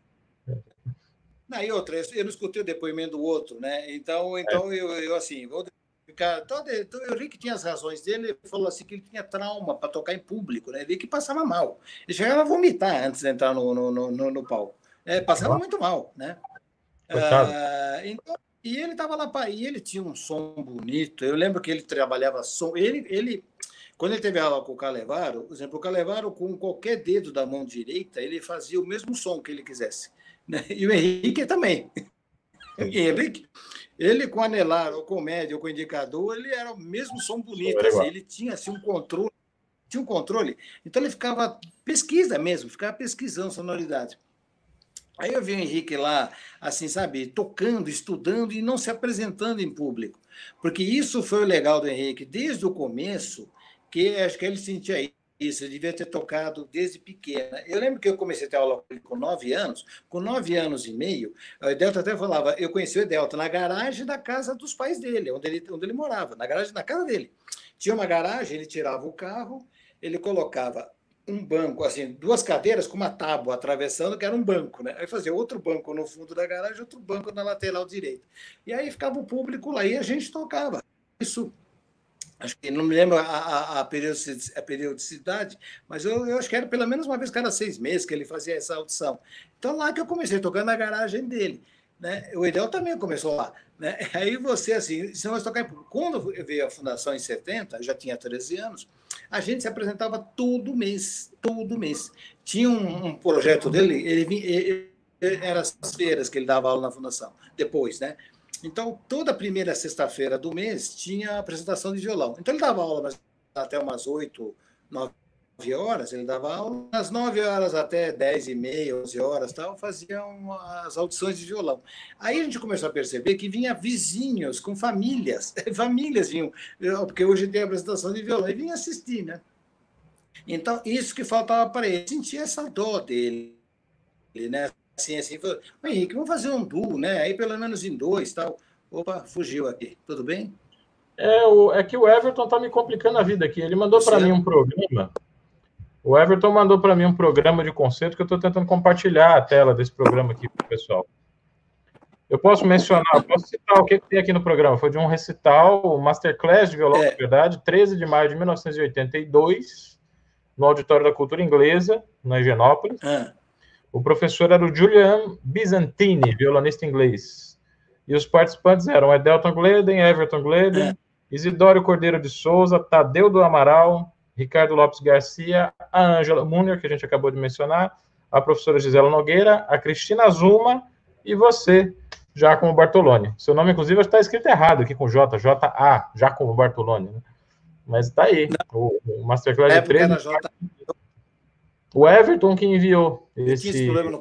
Não, e outra, eu não escutei o depoimento do outro, né? Então, então eu, eu assim, vou Cara, todo, todo, o Henrique tinha as razões dele, ele falou assim que ele tinha trauma para tocar em público, né? Ele que passava mal. Ele chegava a vomitar antes de entrar no, no, no, no palco. É, passava muito mal, né? Ah, então, e ele estava lá para e ele tinha um som bonito. Eu lembro que ele trabalhava som. Ele, ele quando ele teve aula com o Calevaro, por exemplo, o Calevaro com qualquer dedo da mão direita, ele fazia o mesmo som que ele quisesse. Né? E o Henrique também. Henrique, ele com anelar, ou com médio, ou com indicador, ele era o mesmo som bonito. Assim, ele tinha assim, um controle. Tinha um controle. Então ele ficava pesquisa mesmo, ficava pesquisando sonoridade. Aí eu vi o Henrique lá, assim, sabe, tocando, estudando e não se apresentando em público. Porque isso foi o legal do Henrique, desde o começo, que acho que ele sentia isso, eu devia ter tocado desde pequena. Eu lembro que eu comecei a ter aula com nove anos, com nove anos e meio, o Edelta até falava, eu conheci o Edelta na garagem da casa dos pais dele, onde ele, onde ele morava, na garagem da casa dele. Tinha uma garagem, ele tirava o carro, ele colocava um banco, assim, duas cadeiras com uma tábua atravessando, que era um banco, né? Aí fazia outro banco no fundo da garagem, outro banco na lateral direita. E aí ficava o público lá e a gente tocava. Isso acho que não me lembro a, a, a, periodicidade, mas eu, eu, acho que era pelo menos uma vez cada seis meses que ele fazia essa audição. Então, lá que eu comecei, tocando na garagem dele. Né? O Edel também começou lá. Né? Aí você, assim, se nós tocar Quando veio a fundação em 70, já tinha 13 anos, a gente se apresentava todo mês, todo mês. Tinha um, um projeto dele, ele, ele, ele, era as feiras que ele dava aula na fundação, depois, né? Então, toda primeira sexta-feira do mês tinha apresentação de violão. Então, ele dava aula até umas 8, 9 horas, ele dava aula, às 9 horas até 10 e meia, 11 horas, tal, faziam as audições de violão. Aí a gente começou a perceber que vinha vizinhos com famílias, famílias vinham, porque hoje tem apresentação de violão, e vinha assistir, né? Então, isso que faltava para ele, sentia essa dor dele, né? Assim, assim, falou, Henrique, vamos fazer um duo, né? Aí pelo menos em dois, tal. Opa, fugiu aqui, tudo bem? É, o, é que o Everton tá me complicando a vida aqui. Ele mandou para mim um programa o Everton mandou para mim um programa de conceito que eu estou tentando compartilhar a tela desse programa aqui para o pessoal. Eu posso mencionar, posso citar o que, que, tem aqui no programa. Foi de um recital, o Masterclass de violão, é. na verdade, 13 de maio de 1982, no Auditório da Cultura Inglesa, na Higienópolis. É. O professor era o Julian Bizantini, violonista inglês. E os participantes eram Edelton Gleden, Everton Gleden, é. Isidório Cordeiro de Souza, Tadeu do Amaral, Ricardo Lopes Garcia, a Ângela Munir, que a gente acabou de mencionar, a professora Gisela Nogueira, a Cristina Zuma e você, Giacomo Bartoloni. Seu nome, inclusive, está escrito errado aqui com J, J-A, Giacomo Bartoloni. Né? Mas está aí, o, o Masterclass é de 13. J... O Everton que enviou esse programa.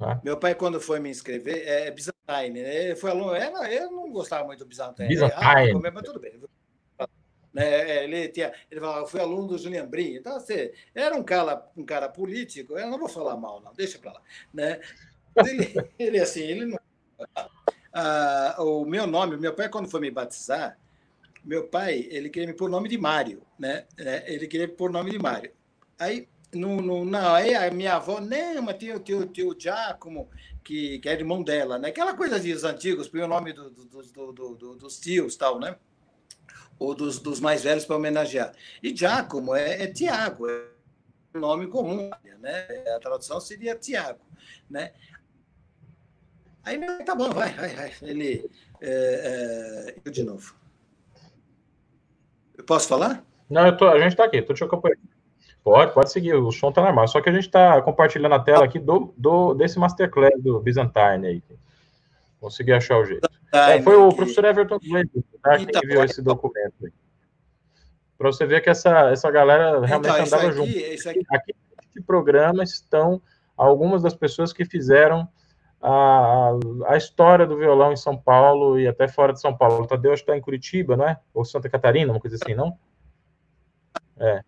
Ah. Meu pai, quando foi me inscrever, é Byzantine, né? Ele foi aluno, eu não gostava muito do Byzantine. Byzantine. Ah, mas tudo bem. Né? É, ele, tinha, ele falava, fui aluno do Julian Brim. Então, assim, era um cara, um cara político, eu não vou falar mal, não, deixa para lá. Né? Ele, ele, assim, ele não. Ah, o meu nome, meu pai, quando foi me batizar, meu pai, ele queria me pôr nome de Mário, né? É, ele queria me pôr nome de Mário. Aí, no, no, não, aí a minha avó, não, mas tinha o tio, tio Giacomo, que, que era irmão dela, né? Aquela coisa dos antigos, põe o nome do, do, do, do, dos tios tal, né? ou dos, dos mais velhos para homenagear. E Giacomo é, é Tiago, é nome comum, né? A tradução seria Tiago, né? Aí, tá bom, vai, vai, vai. Ele, é, é, eu de novo. Eu posso falar? Não, tô, a gente está aqui, estou te acompanhando. Pode, pode seguir, o som está normal. Só que a gente está compartilhando a tela aqui do, do, desse Masterclass do Byzantine aí. Consegui achar o jeito. É, foi o professor Everton Gleito tá, então, que enviou esse documento. Para você ver que essa, essa galera realmente então, andava aqui, junto. Aqui... aqui nesse programa estão algumas das pessoas que fizeram a, a história do violão em São Paulo e até fora de São Paulo. O Tadeu está em Curitiba, não é? Ou Santa Catarina, uma coisa assim, não? É.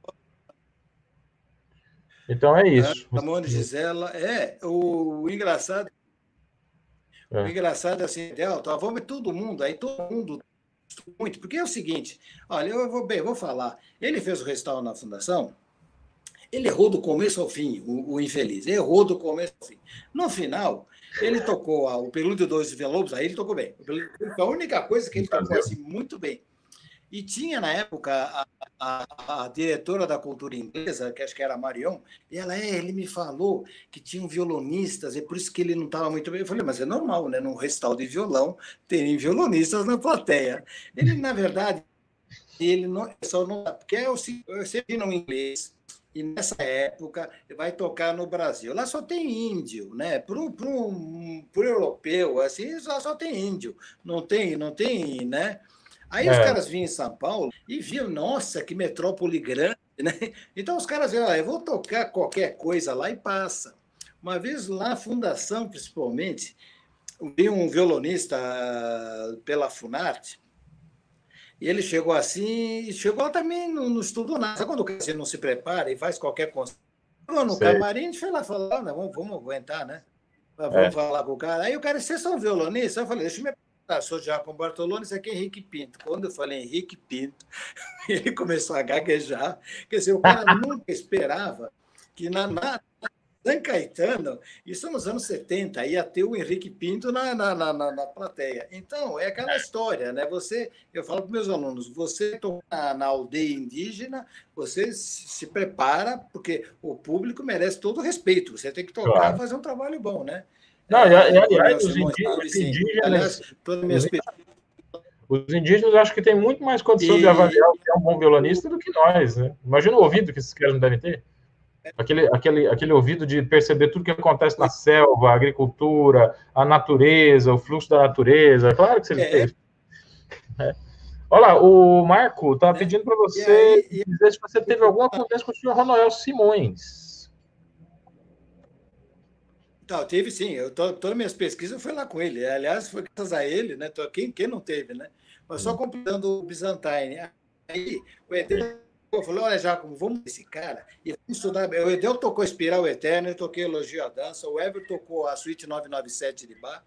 Então é isso. Ramon Gisela, é, o, o engraçado é. O engraçado é assim, Delta, vamos todo mundo, aí todo mundo muito, porque é o seguinte, olha, eu vou bem, vou falar. Ele fez o restauro na fundação, ele errou do começo ao fim, o, o infeliz, errou do começo ao fim. No final, ele tocou o Pelúdio dos Vilobos, aí ele tocou bem. A única coisa que ele tocou assim muito bem e tinha, na época, a, a, a, diretora da cultura inglesa, que acho que era a Marion, e ela, é, ele me falou que tinham violonistas, e por isso que ele não estava muito bem. Eu falei, mas é normal, né? Num restauro de violão, terem violonistas na plateia. Ele, na verdade, ele não, só não. Porque é o você no inglês, e nessa época vai tocar no Brasil. Lá só tem índio, né? Para um, europeu, assim, lá só tem índio. Não tem, não tem, né? Aí é. os caras vinham em São Paulo e viam, nossa, que metrópole grande, né? Então os caras viram, ah, eu vou tocar qualquer coisa lá e passa. Uma vez lá, a fundação, principalmente, vi um violonista pela Funarte, e ele chegou assim, chegou também, não, não estudou nada. Sabe quando o cara não se prepara e faz qualquer coisa? No Sei. camarim, a gente foi lá falar, não, vamos, vamos aguentar, né? Vamos é. falar com o cara. Aí o cara, vocês são violonistas? Eu falei, deixa eu me ah, sou Giacomo Bartoloni, isso aqui é Henrique Pinto. Quando eu falei Henrique Pinto, ele começou a gaguejar. Quer dizer, o cara nunca esperava que na, na São Caetano, isso nos anos 70, ia ter o Henrique Pinto na, na, na, na plateia. Então, é aquela história, né? Você, eu falo para meus alunos, você na, na aldeia indígena, você se prepara, porque o público merece todo o respeito. Você tem que tocar claro. fazer um trabalho bom, né? Não, e, aliás, os indígenas. Os indígenas acho que tem muito mais condição e... de avaliar o que é um bom violonista do que nós, né? Imagina o ouvido que esses caras não devem ter. Aquele, aquele, aquele ouvido de perceber tudo que acontece na selva, a agricultura, a natureza, o fluxo da natureza. Claro que você é. tem. É. Olha o Marco está é. pedindo para você aí, dizer se você teve alguma conversa com o senhor Ronoel Simões. Não, teve sim. Eu, todas as minhas pesquisas foi lá com ele. Aliás, foi graças a ele, né? Quem, quem não teve, né? Mas só hum. completando o Byzantine. Aí o Edel falou: olha, Jacob, vamos esse cara e vamos estudar. O Edel tocou Espiral Eterno, eu toquei Elogio à Dança, o Ever tocou a Suite 997 de Bar.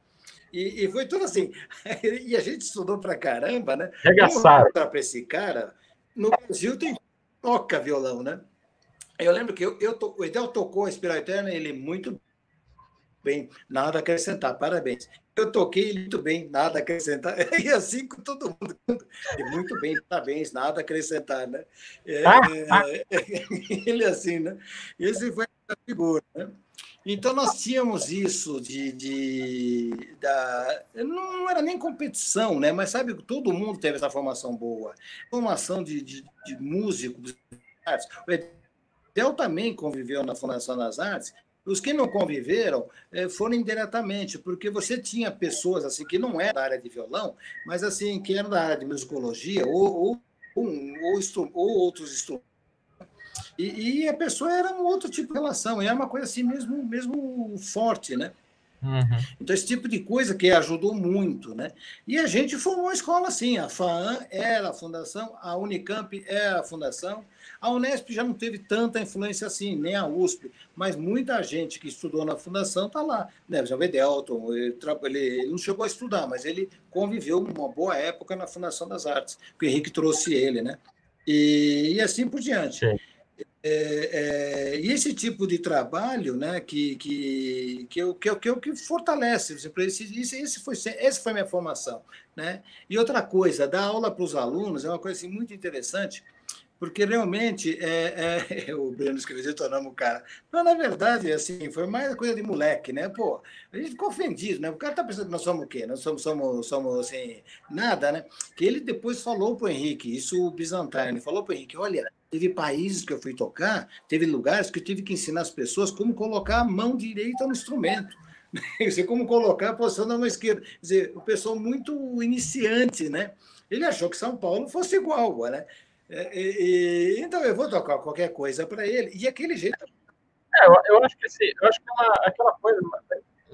E, e foi tudo assim. e a gente estudou pra caramba, né? Regaçaram. Para esse cara, no Brasil tem toca violão, né? Eu lembro que eu, eu to, o Edel tocou Espiral Eterna, ele muito bem, nada a acrescentar, parabéns. Eu toquei muito bem, nada a acrescentar. E assim com todo mundo. E muito bem, parabéns, nada a acrescentar, né? É, ah, ah. Ele assim, né? Esse foi a figura, né? Então, nós tínhamos isso de. de da, não era nem competição, né? mas sabe, todo mundo teve essa formação boa. Formação de, de, de músicos. O Edel também conviveu na Fundação das Artes os que não conviveram eh, foram indiretamente, porque você tinha pessoas assim que não eram da área de violão, mas assim que eram da área de musicologia ou, ou, ou, ou outros estudos. E, e, a pessoa era um outro tipo de relação, e era uma coisa assim mesmo, mesmo forte, né? Uhum. Então, esse tipo de coisa que ajudou muito, né? E a gente formou uma escola assim, a FAAN era a fundação, a Unicamp é a fundação, a Unesp já não teve tanta influência assim, nem a USP, mas muita gente que estudou na fundação está lá. Né? Já o Delton, ele, ele, não chegou a estudar, mas ele conviveu uma boa época na Fundação das Artes, que o Henrique trouxe ele, né? E, e assim por diante. É, é, e esse tipo de trabalho né, que, que, que, eu, que, que, que fortalece, esse, esse, foi, essa foi minha formação. Né? E outra coisa, dar aula para os alunos é uma coisa assim, muito interessante, porque realmente é, é, o Breno escreveu o cara. Não, na verdade, assim, foi mais coisa de moleque, né? Pô, a gente ficou ofendido, né? O cara tá pensando que nós somos o quê? Nós somos, somos, somos assim, nada, né? Que ele depois falou para o Henrique, isso o Byzantine, falou para o Henrique: olha, teve países que eu fui tocar, teve lugares que eu tive que ensinar as pessoas como colocar a mão direita no instrumento. Você como colocar a posição da mão esquerda. Quer dizer, o pessoal muito iniciante, né? Ele achou que São Paulo fosse igual, né? É, e, e, então eu vou tocar qualquer coisa para ele, e aquele jeito. É, eu, eu, acho que assim, eu acho que é uma, aquela coisa.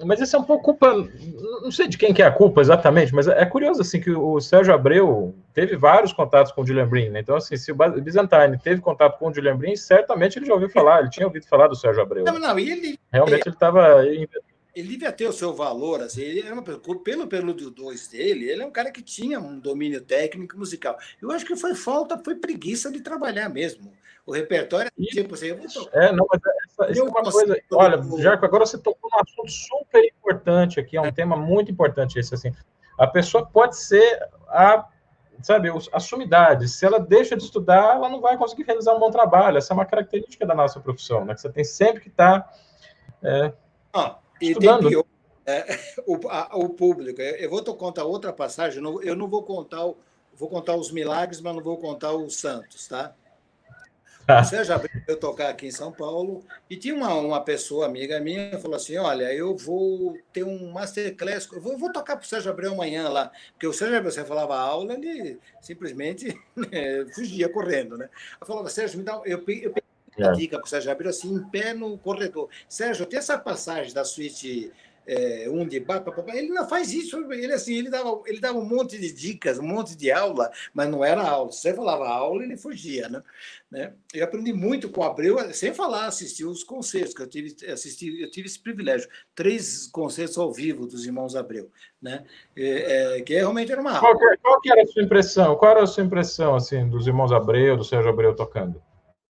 Mas isso é um pouco culpa. Não sei de quem que é a culpa exatamente, mas é curioso assim que o Sérgio Abreu teve vários contatos com o Julian Brin, né? Então, assim, se o Byzantine teve contato com o Julian Brin, certamente ele já ouviu falar, ele tinha ouvido falar do Sérgio Abreu. Não, não, e ele. Realmente ele estava ele devia ter o seu valor, assim, ele era uma, pelo período 2 dele, ele é um cara que tinha um domínio técnico musical. Eu acho que foi falta, foi preguiça de trabalhar mesmo. O repertório é tipo assim, eu vou É, não, mas essa, isso é uma coisa. Olha, Jarco, agora você tocou num assunto super importante aqui, é um tema muito importante esse, assim. A pessoa pode ser a sabe, a sumidade. Se ela deixa de estudar, ela não vai conseguir realizar um bom trabalho. Essa é uma característica da nossa profissão, né? Que você tem sempre que estar. Tá, é, ah, e Estudando. tem pior, é, o, a, o público. Eu vou contar outra passagem. Eu não vou contar, vou contar os milagres, mas não vou contar os santos, tá? Você já veio tocar aqui em São Paulo e tinha uma, uma pessoa amiga minha falou assim: Olha, eu vou ter um masterclass, eu vou, vou tocar para o Sérgio Abreu amanhã lá, porque o Sérgio Abreu, você falava aula, ele simplesmente né, fugia correndo, né? Eu falava, Sérgio, me dá. Eu, eu, eu é. dica para o Sérgio Abreu, assim, em pé no corredor. Sérgio, tem essa passagem da suíte é, um de ele não faz isso, ele assim, ele dava, ele dava um monte de dicas, um monte de aula, mas não era aula. Se você falava aula, ele fugia, né? né? Eu aprendi muito com o Abreu, sem falar, assistir os concertos, que eu tive, assisti, eu tive esse privilégio, três concertos ao vivo dos irmãos Abreu, né? É, é, que realmente era uma aula. Qual que, qual que, era a sua impressão? Qual era a sua impressão, assim, dos irmãos Abreu, do Sérgio Abreu tocando?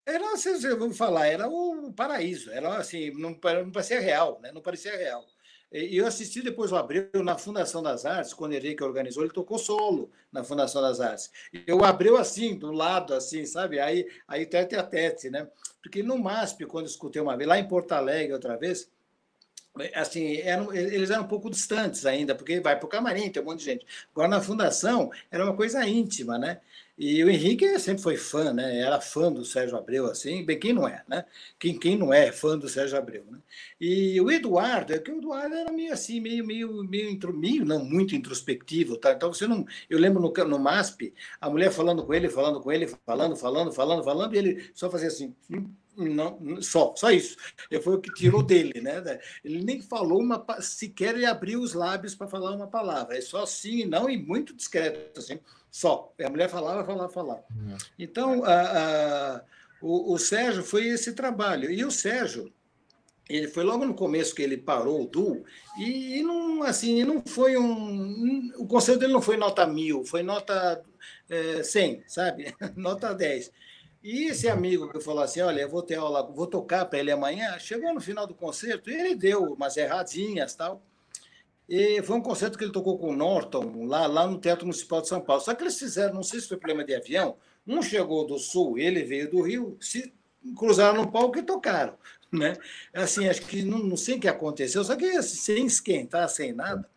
Era, vão falar, era o paraíso, era assim, não, não parecia real, né? Não parecia real. E eu assisti depois o Abreu na Fundação das Artes, quando o Henrique organizou, ele tocou solo na Fundação das Artes. Eu Abreu assim, do lado, assim, sabe? Aí, aí tete a tete, né? Porque no MASP, quando escutei uma vez, lá em Porto Alegre outra vez, assim, eram, eles eram um pouco distantes ainda, porque vai para o camarim, tem um monte de gente. Agora, na fundação, era uma coisa íntima, né? E o Henrique sempre foi fã, né? Era fã do Sérgio Abreu, assim, bem, quem não é, né? Quem, quem não é fã do Sérgio Abreu, né? E o Eduardo, é que o Eduardo era meio assim, meio, meio, meio, meio não muito introspectivo, tá? Então você não. Eu lembro no, no MASP, a mulher falando com ele, falando com ele, falando, falando, falando, falando, e ele só fazia assim. Não, só, só isso. Foi o que tirou dele, né? Ele nem falou uma sequer ele abriu os lábios para falar uma palavra. É só sim e não e muito discreto, assim. Só. A mulher falava, falava, falava. Uhum. Então, a, a, o, o Sérgio foi esse trabalho. E o Sérgio, ele foi logo no começo que ele parou o duo e, não assim não foi um o conselho dele não foi nota mil foi nota é, 100 sabe nota 10 e esse amigo que falou assim olha eu vou ter aula vou tocar para ele amanhã chegou no final do concerto e ele deu umas erradinhas tal e foi um concerto que ele tocou com o Norton, lá, lá no Teatro Municipal de São Paulo. Só que eles fizeram, não sei se foi problema de avião, um chegou do Sul, ele veio do Rio, se cruzaram no palco e tocaram. Né? Assim, acho que não, não sei o que aconteceu, só que assim, sem esquentar, sem nada.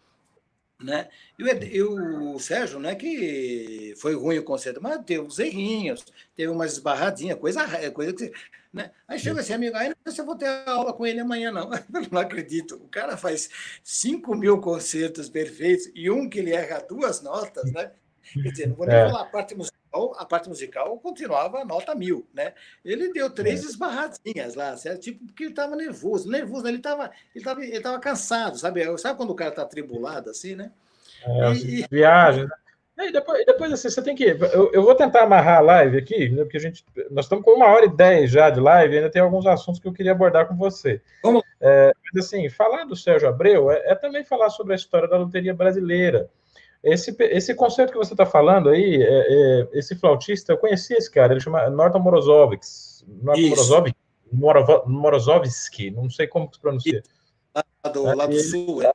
Né? E, o, e o Sérgio, não é que foi ruim o concerto, mas teve uns errinhos, teve umas esbarradinhas, coisa, coisa que. Né? Aí chega esse amigo, aí não sei se eu vou ter aula com ele amanhã, não. Eu não acredito. O cara faz 5 mil concertos perfeitos e um que ele erra duas notas, né? Quer dizer, não vou nem é. falar a parte musical, a parte musical continuava nota mil, né? Ele deu três é. esbarradinhas lá, certo? tipo, porque ele estava nervoso, nervoso, ele estava ele tava, ele tava cansado, sabe? Sabe quando o cara está atribulado assim, né? É, e, viagem, né? E depois, depois assim, você tem que. Eu, eu, vou tentar amarrar a live aqui, né, porque a gente. Nós estamos com uma hora e dez já de live, ainda tem alguns assuntos que eu queria abordar com você. Como? É, mas assim, falar do Sérgio Abreu é, é, também falar sobre a história da loteria brasileira. Esse, esse conceito que você está falando aí, é, é, esse flautista, eu conheci esse cara, ele chama Norton Morozovix. Norton Morozovix, Morozovski, não sei como se pronuncia. Lá do, lá do ele, sul, é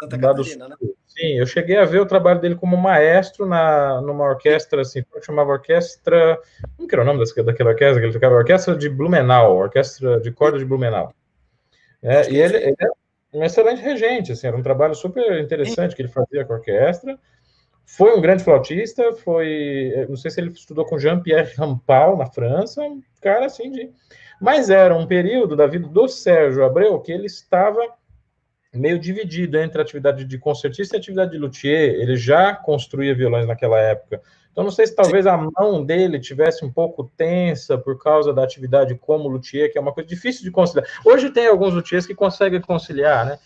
Santa Catarina, né? Sim, eu cheguei a ver o trabalho dele como maestro na, numa orquestra, assim, chamava orquestra. Como que era o nome daquela orquestra que ele tocava? Orquestra de Blumenau, orquestra de corda de Blumenau. É, e ele, ele é um excelente regente, assim, era um trabalho super interessante que ele fazia com a orquestra. Foi um grande flautista, foi, não sei se ele estudou com Jean-Pierre Rampal na França, um cara assim de... Mas era um período da vida do Sérgio Abreu que ele estava meio dividido entre a atividade de concertista e a atividade de luthier. Ele já construía violões naquela época. Então, não sei se talvez a mão dele tivesse um pouco tensa por causa da atividade como luthier, que é uma coisa difícil de conciliar. Hoje tem alguns luthiers que conseguem conciliar, né?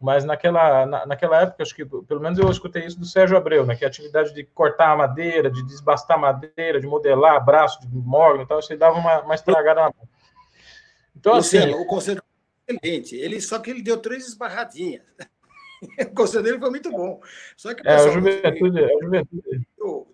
Mas naquela, na, naquela época, acho que pelo menos eu escutei isso do Sérgio Abreu, né? Que a atividade de cortar a madeira, de desbastar a madeira, de modelar braço de mogno e tal, aí dava uma, uma estragada na mão. Então, Luciano, assim, o conceito excelente. Ele, só que ele deu três esbarradinhas. o conselho dele foi muito bom. Só que é, a juventude, a juventude.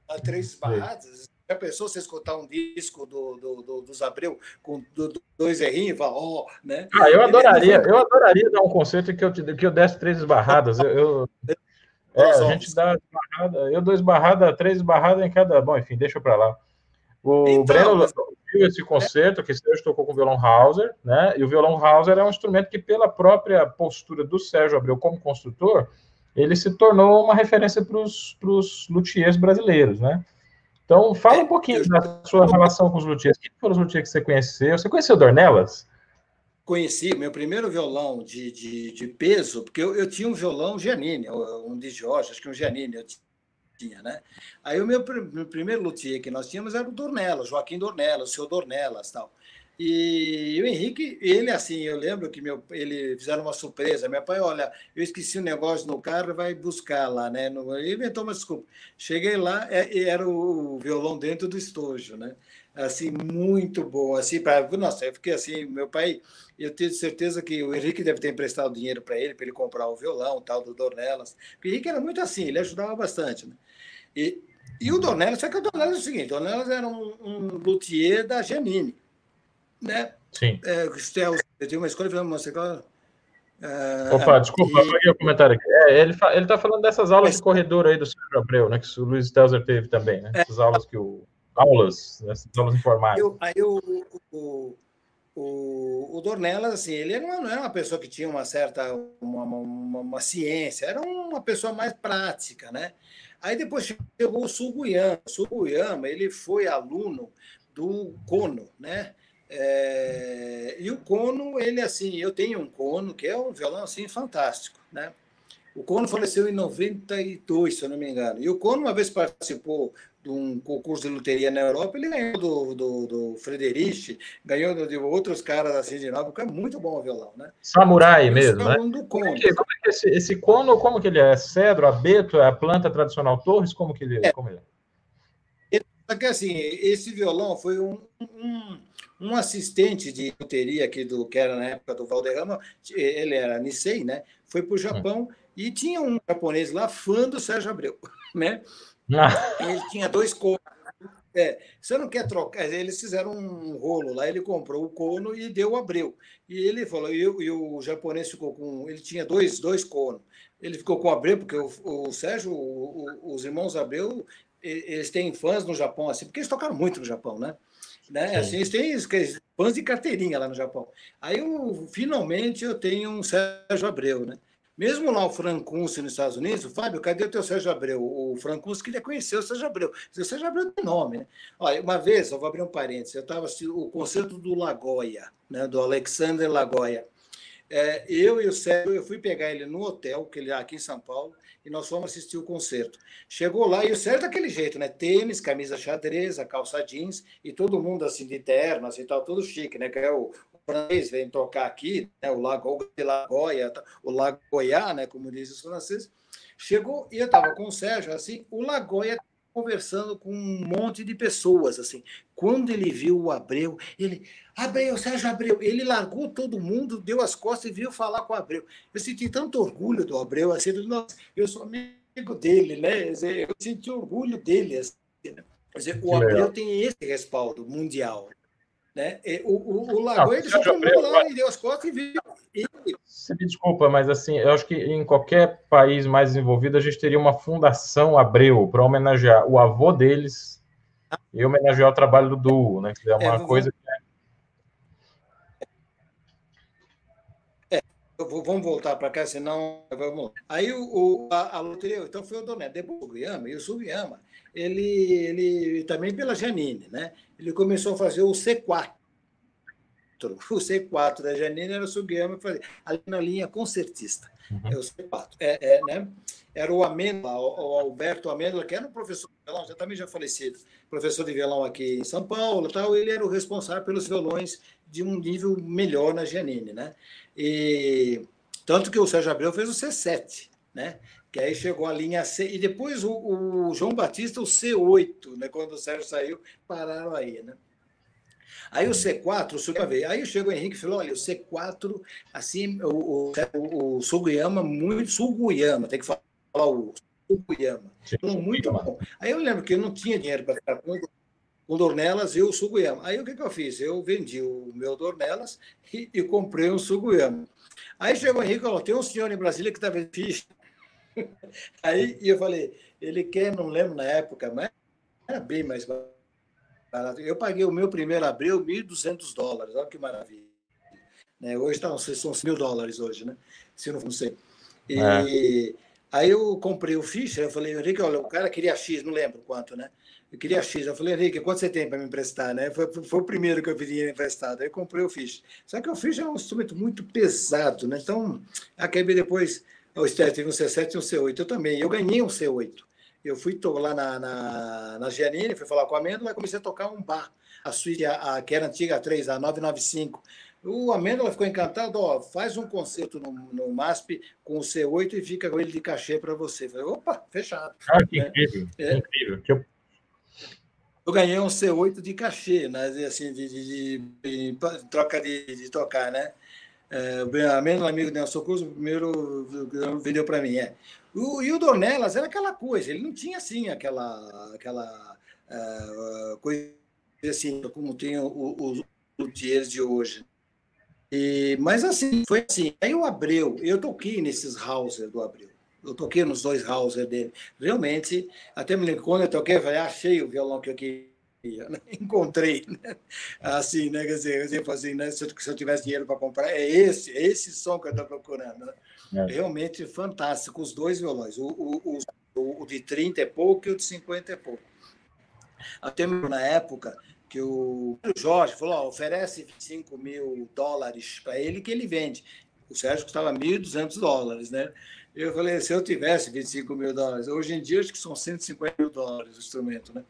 Dá três esbarradas. Já pensou você escutar um disco do, do, do, dos Abreu com do, dois errinhos e falar, ó, né? Ah, eu adoraria, eu adoraria dar um concerto que eu, que eu desse três esbarradas. Eu, eu é, a gente dá esbarrada, eu dou esbarrada, três esbarradas em cada. Bom, enfim, deixa para lá. O então, Breno mas... viu esse concerto, que Sérgio tocou com o violão Hauser, né? E o violão Hauser é um instrumento que, pela própria postura do Sérgio Abreu como construtor, ele se tornou uma referência para os luthiers brasileiros, né? Então, fala um pouquinho da sua relação com os luthiers. Quem foram os luthiers que você conheceu? Você conheceu Dornelas? Conheci, meu primeiro violão de, de, de peso, porque eu, eu, tinha um violão Giannini, um de Jorge, acho que um Giannini, eu tinha, né? Aí o meu, meu primeiro luthier que nós tínhamos era o Dornelas, Joaquim Dornelas, o seu Dornelas tal. E o Henrique, ele assim, eu lembro que meu, ele fizeram uma surpresa. Meu pai, olha, eu esqueci um negócio no carro, vai buscar lá, né? Ele inventou uma desculpa. Cheguei lá é, era o violão dentro do estojo, né? Assim, muito bom. Assim, para nossa, eu fiquei assim, meu pai, eu tenho certeza que o Henrique deve ter emprestado dinheiro para ele, para ele comprar o violão, tal, do Dornelas. O Henrique era muito assim, ele ajudava bastante, né? E, e o Dornelas, só que o Dornelas é o seguinte: o Dornelas era um, um luthier da Janine, né? Sim. É, eu tinha uma escola de uma escola. Uh, Opa, desculpa, e... peguei o comentário aqui. É, ele está falando dessas aulas de corredor aí do Sérgio Abreu, né? Que o Luiz Stelzer teve também, né? Essas aulas que o. Aulas, né, essas aulas informais. Eu, aí o, o, o, o Dornelas, assim, ele não, não era uma pessoa que tinha uma certa uma, uma, uma, ciência, era uma pessoa mais prática, né? Aí depois chegou o Suguyama. O Suguyama, ele foi aluno do Kono, né? É, e o Kono, ele assim, eu tenho um Kono que é um violão assim fantástico, né? O Kono faleceu em 92, se eu não me engano. E o Kono uma vez participou de um concurso de luteria na Europa, ele ganhou do, do, do Frederich, ganhou de outros caras assim de porque é muito bom o violão, né? Samurai mesmo, né? Do como, é que, como é que esse, esse cono, como que ele é? é? Cedro, abeto, é a planta tradicional Torres? Como que ele é? Como ele é? Só que assim, esse violão foi um, um, um, assistente de luteria aqui do que era na época do Valderrama, ele era Nisei, né? Foi para o Japão hum. e tinha um japonês lá fã do Sérgio Abreu, né? Ah. Ele tinha dois conos. É, você não quer trocar? Eles fizeram um rolo lá, ele comprou o cono e deu o abreu. E ele falou, e, e o japonês ficou com. Ele tinha dois, dois conos. Ele ficou com o abreu, porque o, o Sérgio, o, o, os irmãos Abreu, eles têm fãs no Japão, assim, porque eles tocaram muito no Japão, né? né? Assim, eles têm fãs de carteirinha lá no Japão. Aí, eu, finalmente, eu tenho um Sérgio Abreu, né? Mesmo lá o Francunce nos Estados Unidos, Fábio, cadê o teu Sérgio Abreu? O Francunce queria conhecer o Sérgio Abreu. O Sérgio Abreu tem nome, né? Olha, uma vez, eu vou abrir um parênteses, eu estava assistindo o concerto do Lagoia, né, do Alexander Lagoia. É, eu e o Sérgio, eu fui pegar ele no hotel, que ele é aqui em São Paulo, e nós fomos assistir o concerto. Chegou lá e o Sérgio daquele jeito, né? Tênis, camisa xadrez, calça jeans, e todo mundo assim de terno, assim, tal, todo chique, né? Que é o, francês vem tocar aqui, né, o Lago de Lagoia, o Lagoia, né, como dizem os franceses, chegou e eu estava com o Sérgio, assim, o Lagoia conversando com um monte de pessoas, assim. Quando ele viu o Abreu, ele, Abreu, Sérgio Abreu, ele largou todo mundo, deu as costas e veio falar com o Abreu. Eu senti tanto orgulho do Abreu, assim, nossa, eu sou amigo dele, né? Eu senti orgulho dele, assim, né? Quer dizer, o Abreu tem esse respaldo mundial. Né? O, o, o Lagoa ele só foi lá e deu as costas e viu. Você me desculpa, mas assim, eu acho que em qualquer país mais desenvolvido a gente teria uma fundação Abreu para homenagear o avô deles e homenagear o trabalho do duo, né? Que é uma é, coisa que é... é vamos voltar para cá, senão vamos. Aí o, o a, a, loteria, então foi o Doné, depois o Sugiyama, e o Sugiyama, ele, ele também pela Janine, né? ele começou a fazer o C4. O C4 da Janine era o Sugiyama fazia, ali na linha concertista. Uhum. É o C4. É, é, né? Era o Amêndola, o Alberto Amêndola, que era um professor de violão, já também já falecido, professor de violão aqui em São Paulo, tal, ele era o responsável pelos violões de um nível melhor na Janine, né? E tanto que o Sérgio Abreu fez o C7, né? Que aí chegou a linha C, e depois o, o, João Batista, o C8, né? quando o Sérgio saiu, pararam aí. Né? Aí o C4, o Sugiyama veio. Aí chegou o Henrique e falou: olha, o C4, assim, o, o, o Sugiyama, muito Sugiyama, tem que falar o Sugiyama. Falou muito bom. Aí eu lembro que eu não tinha dinheiro para ficar com, com Dornelas e o Sugiyama. Aí o que, que eu fiz? Eu vendi o meu Dornelas e, e comprei um Sugiyama. Aí chegou o Henrique e falou: tem um senhor em Brasília que está vendo ficha Aí eu falei, ele quer, não lembro na época, mas era bem mais barato. Eu paguei o meu primeiro abril 1.200 dólares, olha que maravilha. Né? Hoje tá, não são mil dólares hoje, né? Se eu não sei. E é. aí eu comprei o Fischer, eu falei, Henrique, olha, o cara queria X, não lembro quanto, né? Eu queria X. Eu falei, Henrique, quanto você tem para me emprestar? Né? Foi, foi o primeiro que eu pedi emprestado. Aí eu comprei o Fischer. Só que o Fischer é um instrumento muito pesado, né? Então, acabei depois o Esther teve um C7 e um C8. Eu também. Eu ganhei um C8. Eu fui lá na, na, na Giannini, fui falar com a Amêndola e comecei a tocar um bar. A suíte, a, a, que era antiga a 3, a 995. O Amêndola ficou encantado, ó, faz um concerto no, no MASP com o C8 e fica com ele de cachê para você. Eu falei, opa, fechado. Ah, que né? incrível, é. incrível. Que eu... eu... ganhei um C8 de cachê, né? assim, de, de, de, de troca de, tocar, né? É, a menos amigo Nelson Cruz, o primeiro vendeu para mim. É. O, e o Dornelas era aquela coisa, ele não tinha assim aquela, aquela uh, coisa assim, como tem os luthiers de hoje. E, mas assim, foi assim. Aí o Abreu, eu toquei nesses Hauser do Abreu. Eu toquei nos dois Hauser dele. Realmente, até me lembro quando eu toquei, eu falei, achei o violão que eu queria Né? Encontrei, né? assim, né? Quer dizer, eu assim, né? se, eu, se eu tivesse dinheiro para comprar, é esse, é esse som que eu estou procurando. Né? É. Realmente fantástico, os dois violões, o, o, o, o de 30 é pouco e o de 50 é pouco. Até na época que o Jorge falou, oferece 25 mil dólares para ele que ele vende. O Sérgio custava 1.200 dólares, né? Eu falei, se eu tivesse 25 mil dólares, hoje em dia acho que são 150 mil dólares o instrumento, né?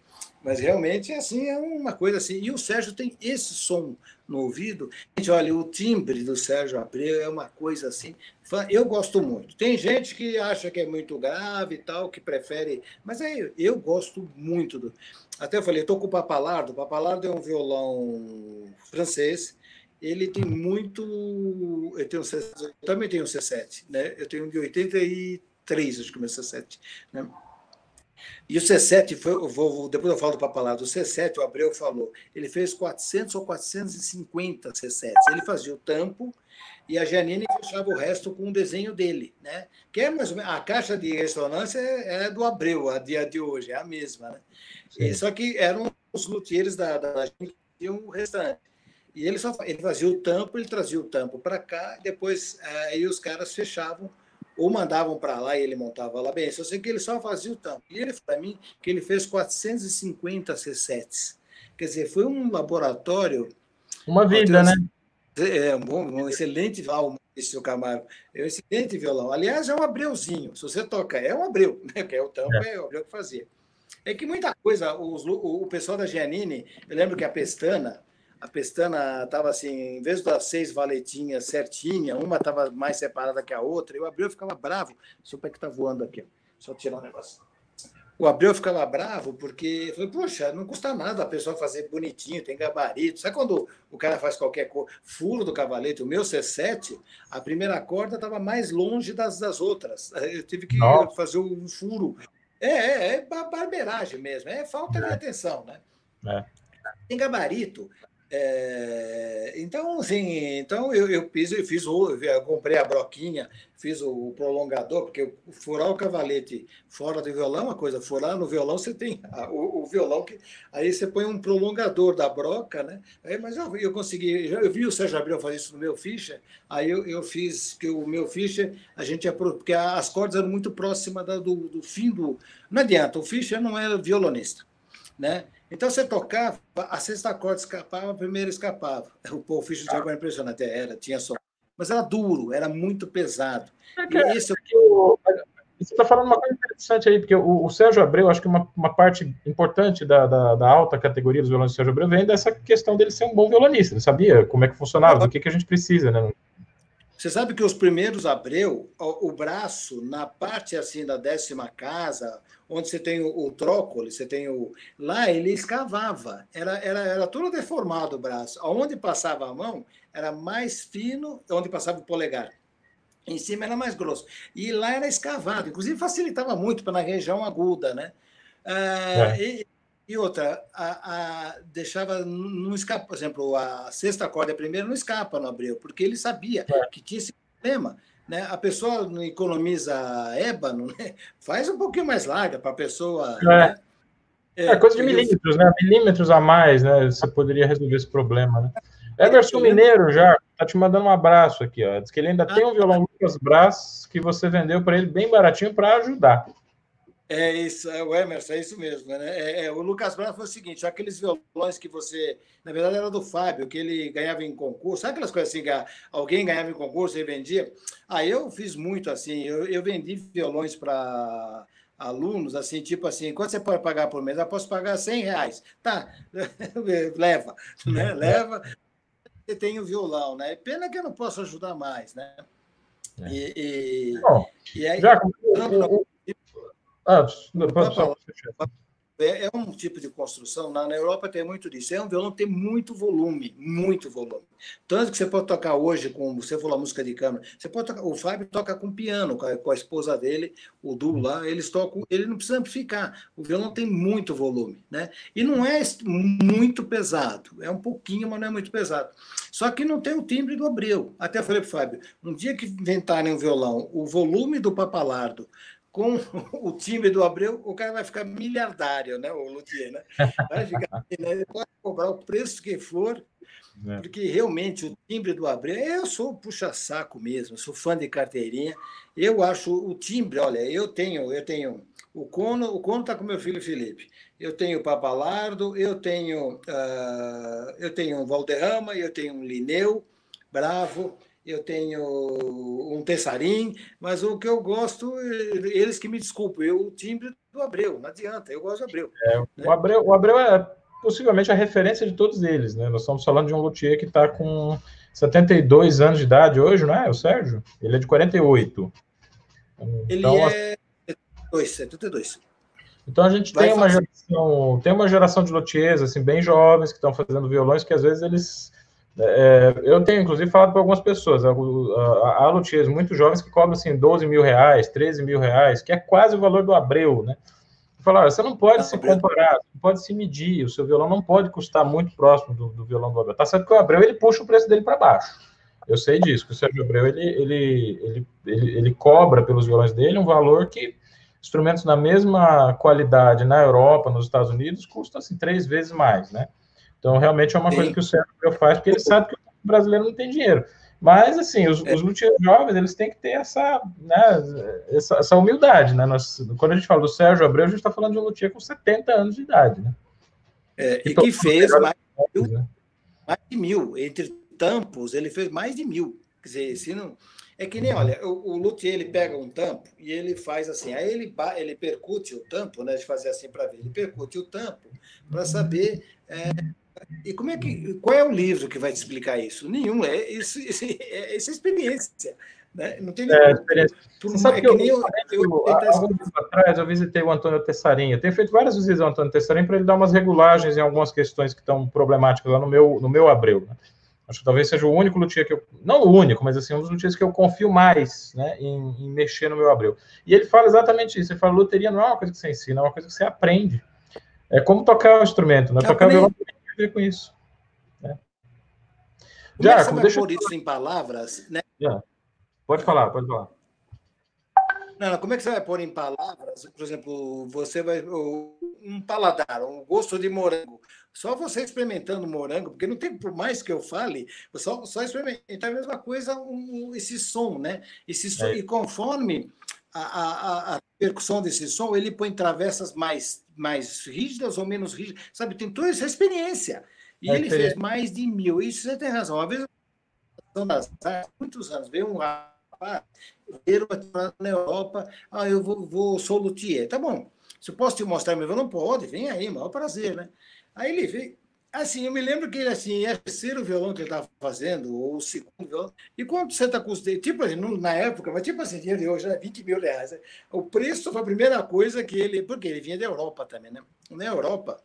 Mas realmente, assim, é uma coisa assim. E o Sérgio tem esse som no ouvido. Gente, olha, o timbre do Sérgio Abreu é uma coisa assim. Eu gosto muito. Tem gente que acha que é muito grave e tal, que prefere. Mas aí eu gosto muito do. Até eu falei, estou com o Papalardo. O Papalardo é um violão francês ele tem muito. Eu, tenho, eu também tenho um C7, né? Eu tenho um de 83, acho que é o meu C7. Né? E o C7, foi, eu vou, depois eu falo do papalado, o C7, o Abreu falou, ele fez 400 ou 450 C7s. Ele fazia o tampo e a Janine fechava o resto com o desenho dele, né? Que é mais ou menos, a caixa de ressonância é, é do Abreu, a dia de hoje, é a mesma, né? E, só que eram os luthieres da, da gente que tinham o restante. E ele só ele fazia o tampo, ele trazia o tampo para cá, depois eh, aí os caras fechavam ou mandavam para lá e ele montava lá bem. Só sei que ele só fazia o tampo. E ele falou para mim que ele fez 450 C7s. Quer dizer, foi um laboratório. Uma vida, né? É, um, um excelente violão, esse Camargo. É um excelente violão. Aliás, é um abreuzinho. Se você toca, é um abreu, né? Que é o tampo, é, é o abreu que fazia. É que muita coisa, os, o, o pessoal da Giannini, eu lembro que a Pestana, a pestana estava assim, em vez das seis valetinhas certinha, uma estava mais separada que a outra, eu Abreu ficava bravo. Seu pé que está voando aqui, só tirar um negócio. O Abreu ficava bravo porque falou, poxa, não custa nada a pessoa fazer bonitinho, tem gabarito. Sabe quando o cara faz qualquer cor? Furo do cavalete, o meu C7, a primeira corda estava mais longe das, das outras. Eu tive que Nossa. fazer um furo. É, é, é barbeiragem mesmo, é falta é. de atenção, né? É. Tem gabarito. É, então, assim, então eu, eu fiz, eu fiz o, eu comprei a broquinha, fiz o prolongador, porque furar o cavalete fora do violão é uma coisa, furar no violão você tem a, o, o, violão, que aí você põe um prolongador da broca, né? Aí, mas eu, eu consegui, eu vi o Sérgio Abreu fazer isso no meu ficha, aí eu, eu fiz que o meu ficha, a gente porque as cordas eram muito próximas do, do fim do. Não adianta, o ficha não é violonista, né? Então você tocava, a sexta corda escapava, a primeira escapava. O Paul Fischer tinha agora impressionante, era, tinha som. Mas era duro, era muito pesado. É que, esse... é que o, você está falando uma coisa interessante aí, porque o, o Sérgio Abreu, acho que uma, uma parte importante da, da, da, alta categoria dos violonistas do Sérgio Abreu vem dessa questão dele ser um bom violonista. Ele sabia como é que funcionava, do que, que a gente precisa, né? Você sabe que os primeiros Abreu, o, o braço, na parte assim da décima casa, onde você tem o, o trócoli, você tem o. Lá ele escavava, era, era, era todo deformado o braço. Onde passava a mão era mais fino, onde passava o polegar. Em cima era mais grosso. E lá era escavado, inclusive facilitava muito para na região aguda, né? Ah, é. e, e, outra, a, a, deixava, não escapa, por exemplo, a sexta corda primeira não escapa no Abreu, porque ele sabia é. que tinha esse problema. Né? A pessoa economiza ébano, né? faz um pouquinho mais larga para a pessoa. É. Né? É, é, coisa de milímetros, né? Milímetros a mais, né? Você poderia resolver esse problema, né? Emerson Mineiro já tá te mandando um abraço aqui, ó. Diz que ele ainda ah, tem um violão Lucas Brás que você vendeu para ele bem baratinho para ajudar. É isso, é o Emerson, é isso mesmo. Né? É, é, o Lucas Brás foi o seguinte: aqueles violões que você. Na verdade, era do Fábio, que ele ganhava em concurso. Sabe aquelas coisas assim que alguém ganhava em concurso e vendia? Aí eu fiz muito assim. Eu, eu vendi violões para alunos, assim, tipo assim, quanto você pode pagar por mês? Eu posso pagar 100 reais. Tá, leva, né? É. Leva. Você tem o violão, né? Pena que eu não posso ajudar mais, né? É. E, e, Bom, e aí, já, o, ah, não, pode só é, é um tipo de construção, na, na Europa tem muito disso. É um violão que tem muito volume, muito volume. Tanto que você pode tocar hoje, com você falou a música de câmara, você pode tocar, o Fábio toca com piano, com a, com a esposa dele, o Du lá, eles tocam, ele não precisa amplificar. O violão tem muito volume, né? E não é muito pesado, é um pouquinho, mas não é muito pesado. Só que não tem o timbre do Abreu. Até falei para o Fábio, um dia que inventarem um violão, o volume do Papalardo com o time do Abreu, o cara vai ficar miliardário, né? O Luthier, né? Vai ficar, né? pode cobrar o preço que for, é. porque realmente o timbre do Abreu, eu sou puxa-saco mesmo, sou fã de carteirinha. Eu acho o timbre, olha, eu tenho, eu tenho o Cono, o Cono está com meu filho Felipe. Eu tenho o Papalardo, eu tenho, uh, eu tenho um Valderrama, eu tenho um Lineu, Bravo eu tenho um Tessarim, mas o que eu gosto, eles que me desculpem, eu, o timbre do Abreu, não adianta, eu gosto do Abreu. É, né? o Abreu. O Abreu é possivelmente a referência de todos eles, né? Nós estamos falando de um luthier que está com 72 anos de idade hoje, não é, o Sérgio? Ele é de 48. Ele então, é 72, 72. Então a gente Vai tem uma geração, tem uma geração de luthiers assim bem jovens que estão fazendo violões que às vezes eles é, eu tenho, inclusive, falado para algumas pessoas, há luthiers muito jovens que cobram, assim, 12 mil reais, 13 mil reais, que é quase o valor do Abreu, né? Falar, você não pode se comparar, não pode se medir, o seu violão não pode custar muito próximo do, do violão do Abreu. Tá certo que o Abreu, ele puxa o preço dele para baixo. Eu sei disso, que o Sérgio Abreu, ele, ele, ele, ele, ele cobra pelos violões dele um valor que instrumentos na mesma qualidade na Europa, nos Estados Unidos, custam, assim, três vezes mais, né? Então, realmente é uma Sim. coisa que o Sérgio faz, porque ele sabe que o brasileiro não tem dinheiro. Mas, assim, os, é. os luthiers jovens, eles têm que ter essa, né, essa, essa, humildade, né? Nós, quando a gente fala do Sérgio Abreu, a gente está falando de um luthier com 70 anos de idade, né? É, e que fez mais, mil, né? mais de mil. Entre tampos, ele fez mais de mil. Quer dizer, se não... É que nem, olha, o, o luthier, ele pega um tampo e ele faz assim, aí ele, ele percute o tampo, né, de fazer assim para ver, ele percute o tampo para saber é, e como é que, qual é o livro que vai te explicar isso? Nenhum, é isso, isso é, essa experiência. Né? Não tem é, experiência. Você sabe é que, eu, eu, eu, eu há alguns atrás eu visitei o Antônio Tessarim. Eu tenho feito várias visitas ao Antônio Tessarim para ele dar umas regulagens em algumas questões que estão problemáticas lá no meu, no meu Abreu. Né? Acho que talvez seja o único luthier que eu. Não o único, mas assim, um dos luthiers que eu confio mais né, em, em mexer no meu Abreu. E ele fala exatamente isso. Ele fala: loteria não é uma coisa que você ensina, é uma coisa que você aprende. É como tocar o instrumento, né? Tocar violão a ver com isso. Né? Como é deixa eu... isso em palavras, né? Pode falar, pode falar. Não, não, como é que você vai pôr em palavras? Por exemplo, você vai. Um paladar, um gosto de morango. Só você experimentando morango, porque não tem, por mais que eu fale, só, só experimentar é a mesma coisa um, esse som, né? Esse som, é. E conforme a, a, a, percussão desse som, ele põe travessas mais, mais rígidas ou menos rígidas, sabe? Tem toda essa experiência. E é ele fez mais de mil. Isso você tem razão. Uma vez, muitos anos, veio um rapaz, veio na Europa, ah, eu vou, vou sou luthier. Tá bom. Se eu posso te mostrar meu violão, pode, vem aí, maior prazer, né? Aí ele veio, Assim, eu me lembro que ele assim, é o terceiro violão que ele estava fazendo, ou o segundo violão. E quando você está os tipo assim, na época, mas tipo assim, dinheiro de hoje era 20 mil reais. Né? O preço foi a primeira coisa que ele. Porque ele vinha da Europa também, né? Na Europa,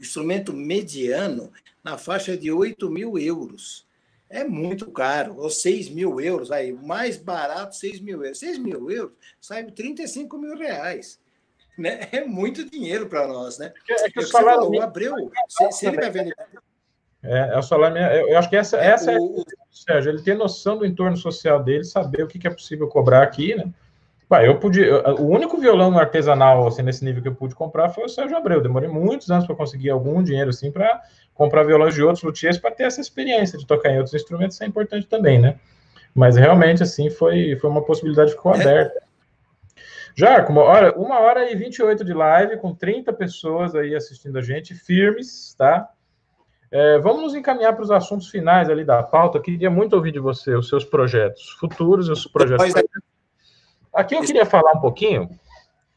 instrumento mediano na faixa de 8 mil euros. É muito caro, ou 6 mil euros, aí, mais barato, 6 mil euros. 6 mil euros sai 35 mil reais né? É muito dinheiro para nós, né? É que, é o salário falou, o Abreu, se, se ele vai vender. É, é o salário. Eu acho que essa, é, essa o, é a Sérgio. Ele tem noção do entorno social dele, saber o que, que é possível cobrar aqui, né? Eu podia. O único violão artesanal assim, nesse nível que eu pude comprar foi o Sérgio Abreu. Demorei muitos anos para conseguir algum dinheiro assim para comprar violões de outros luthiers para ter essa experiência de tocar em outros instrumentos. Isso é importante também, né? Mas realmente assim foi, foi uma possibilidade que ficou é. aberta. Já, como, olha, uma hora e 28 de live, com 30 pessoas aí assistindo a gente, firmes, tá? É, vamos nos encaminhar para os assuntos finais ali da pauta. Eu queria muito ouvir de você os seus projetos futuros, os projetos. Aqui eu queria falar um pouquinho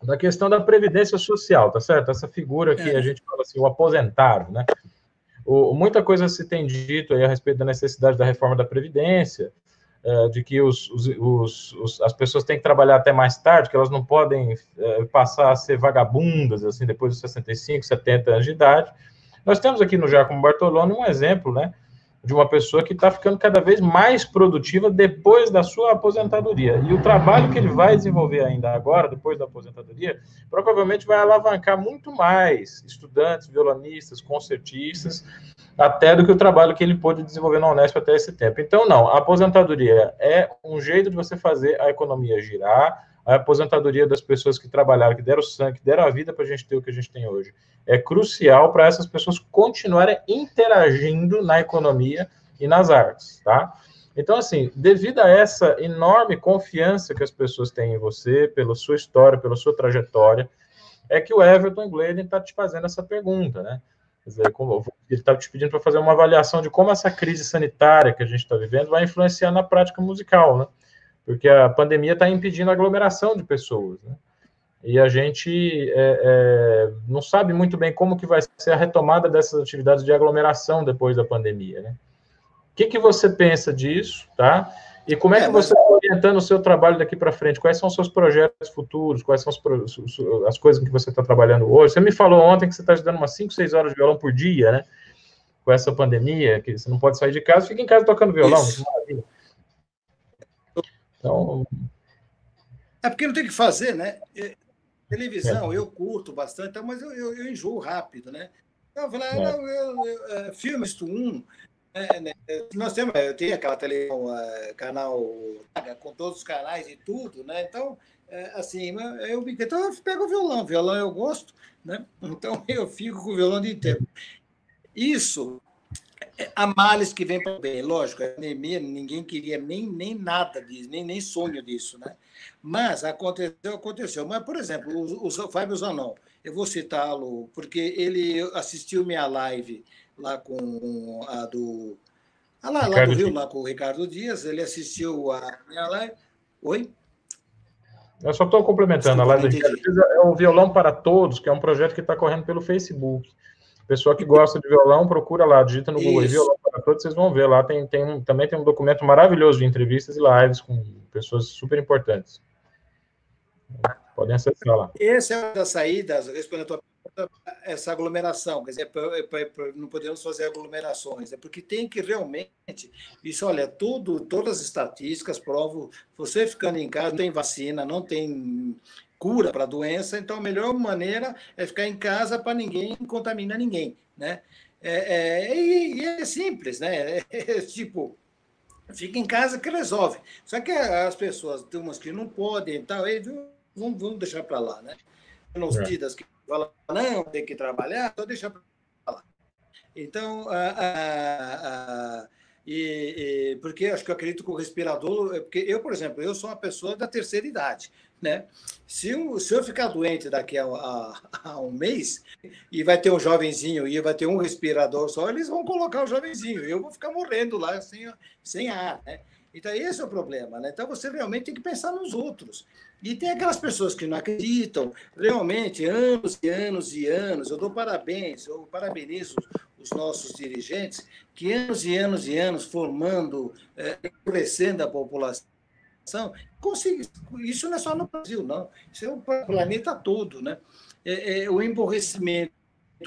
da questão da previdência social, tá certo? Essa figura que é. a gente fala assim, o aposentado, né? O, muita coisa se tem dito aí a respeito da necessidade da reforma da previdência, é, de que os, os, os, as pessoas têm que trabalhar até mais tarde, que elas não podem é, passar a ser vagabundas, assim, depois dos 65, 70 anos de idade. Nós temos aqui no Giacomo Bartoloni um exemplo, né, de uma pessoa que está ficando cada vez mais produtiva depois da sua aposentadoria. E o trabalho que ele vai desenvolver ainda agora, depois da aposentadoria, provavelmente vai alavancar muito mais estudantes, violonistas, concertistas, até do que o trabalho que ele pôde desenvolver na Unesp até esse tempo. Então, não, a aposentadoria é um jeito de você fazer a economia girar, a aposentadoria das pessoas que trabalharam, que deram sangue, que deram a vida para a gente ter o que a gente tem hoje. É crucial para essas pessoas continuarem interagindo na economia e nas artes, tá? Então, assim, devido a essa enorme confiança que as pessoas têm em você, pela sua história, pela sua trajetória, é que o Everton Gleiden está te fazendo essa pergunta, né? Quer dizer, ele está te pedindo para fazer uma avaliação de como essa crise sanitária que a gente está vivendo vai influenciar na prática musical, né? Porque a pandemia está impedindo a aglomeração de pessoas, né? E a gente é, é, não sabe muito bem como que vai ser a retomada dessas atividades de aglomeração depois da pandemia, né? O que, que você pensa disso, tá? E como é, que é, você está orientando o seu trabalho daqui para frente? Quais são os seus projetos futuros? Quais são as coisas que você está trabalhando hoje? Você me falou ontem que você está estudando umas 5, 6 horas de violão por dia, né? Com essa pandemia, que você não pode sair de casa, fica em casa tocando violão. Então... É porque não tem o que fazer, né? Televisão, é. eu curto bastante, mas eu, eu, eu enjoo rápido, né? Eu falei, ah, é. não, eu, eu, é, filme, isto um, é, né? Nós temos, eu tenho aquela televisão, canal com todos os canais e tudo, né? Então, é, assim, eu, então eu pego o violão, violão eu gosto, né? Então eu fico com o violão o dia inteiro. Isso é, há males que vem para o bem, lógico, a pandemia, ninguém queria nem, nem nada disso, nem, nem sonho disso, né? Mas aconteceu, aconteceu. Mas, por exemplo, o, o Fábio Zanon, eu vou citá-lo, porque ele assistiu minha live lá com a do. Ah, lá, lá do Rio, lá com o Ricardo Dias, ele assistiu a minha live. Oi? Eu só estou complementando. A live do Ricardo é o Violão para Todos, que é um projeto que está correndo pelo Facebook. Pessoa que gosta de violão, procura lá, digita no Google Violão para Todos, vocês vão ver lá. Tem, tem um, também tem um documento maravilhoso de entrevistas e lives com pessoas super importantes. Podem acessar lá. Esse é uma das saídas, respondendo a tua essa aglomeração, quer dizer, não podemos fazer aglomerações, é porque tem que realmente, isso, olha, tudo, todas as estatísticas provam, você ficando em casa, não tem vacina, não tem cura para a doença, então a melhor maneira é ficar em casa para ninguém contaminar ninguém, né? É, é, e, e, é simples, né? É, é, tipo, fica em casa que resolve. Só que as pessoas, tem umas que não podem e tal, vamos, vamos deixar para lá, né? Nos é. que fala, não, tem que trabalhar, só deixa para lá. Então, a, a, a, e, e, porque acho que eu acredito que o respirador, porque eu, por exemplo, eu sou uma pessoa da terceira idade, né? Se eu, se eu ficar doente daqui a, a, a, um mês e vai ter um jovenzinho e vai ter um respirador só, eles vão colocar o jovenzinho e eu vou ficar morrendo lá sem, sem ar, né? Então, esse é o problema, né? Então, você realmente tem que pensar nos outros. E tem aquelas pessoas que não acreditam, realmente, anos e anos e anos. Eu dou parabéns, eu parabenizo os nossos dirigentes, que anos e anos e anos formando, é, crescendo a população. Consigo, isso não é só no Brasil, não. Isso é o planeta todo, né? É, é, o emborrecimento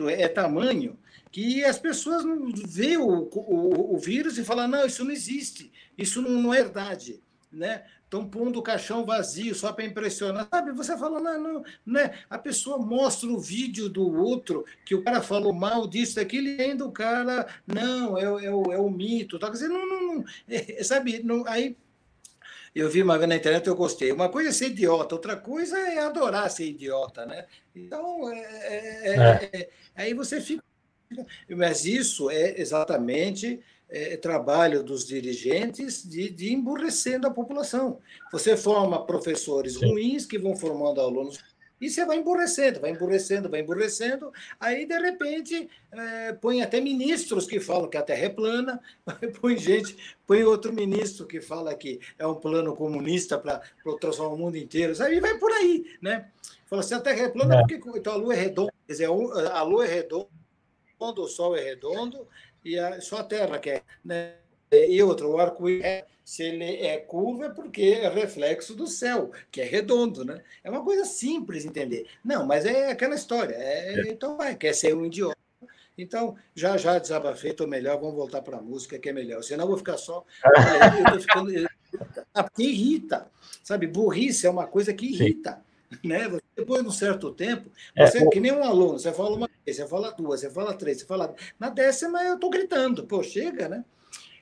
é tamanho que as pessoas não veem o, o, o vírus e falam, não, isso não existe, isso não, não é verdade. Né? Estão pondo o caixão vazio só para impressionar. Sabe, você fala, não, não, né? A pessoa mostra o vídeo do outro, que o cara falou mal disso, daquilo, e ainda o cara, não, é, é, o, é o mito. Tá? Quer dizer, não, não, não é, sabe, não, aí eu vi uma vez na internet eu gostei. Uma coisa é ser idiota, outra coisa é adorar ser idiota, né? Então, é, é, é. é aí você fica mas isso é exatamente é, trabalho dos dirigentes de, de emburrecendo a população. Você forma professores Sim. ruins que vão formando alunos e você vai emburrecendo, vai emburrecendo, vai emburrecendo. Aí, de repente, é, põe até ministros que falam que a Terra é plana, põe gente, põe outro ministro que fala que é um plano comunista para transformar o mundo inteiro. Aí vai por aí, né? Fala assim, a Terra é plana, é. porque então a Lua é redonda. Quer dizer, a Lua é redonda o Sol é redondo e a, só a Terra que é. Né? E outro, o arco-íris, é, se ele é curvo, é porque é reflexo do céu, que é redondo, né? É uma coisa simples entender. Não, mas é aquela história. É, é. Então vai, quer ser um idiota. Então, já já desabafei, estou melhor, vamos voltar para a música, que é melhor. Senão eu vou ficar só. Eu estou ficando. Ah, porque irrita. Sabe, burrice é uma coisa que irrita. Sim. Né? Depois de um certo tempo, é, você, é, que nem um aluno, você fala uma vez, você fala duas, você fala três, você fala. Na décima eu estou gritando, pô, chega, né?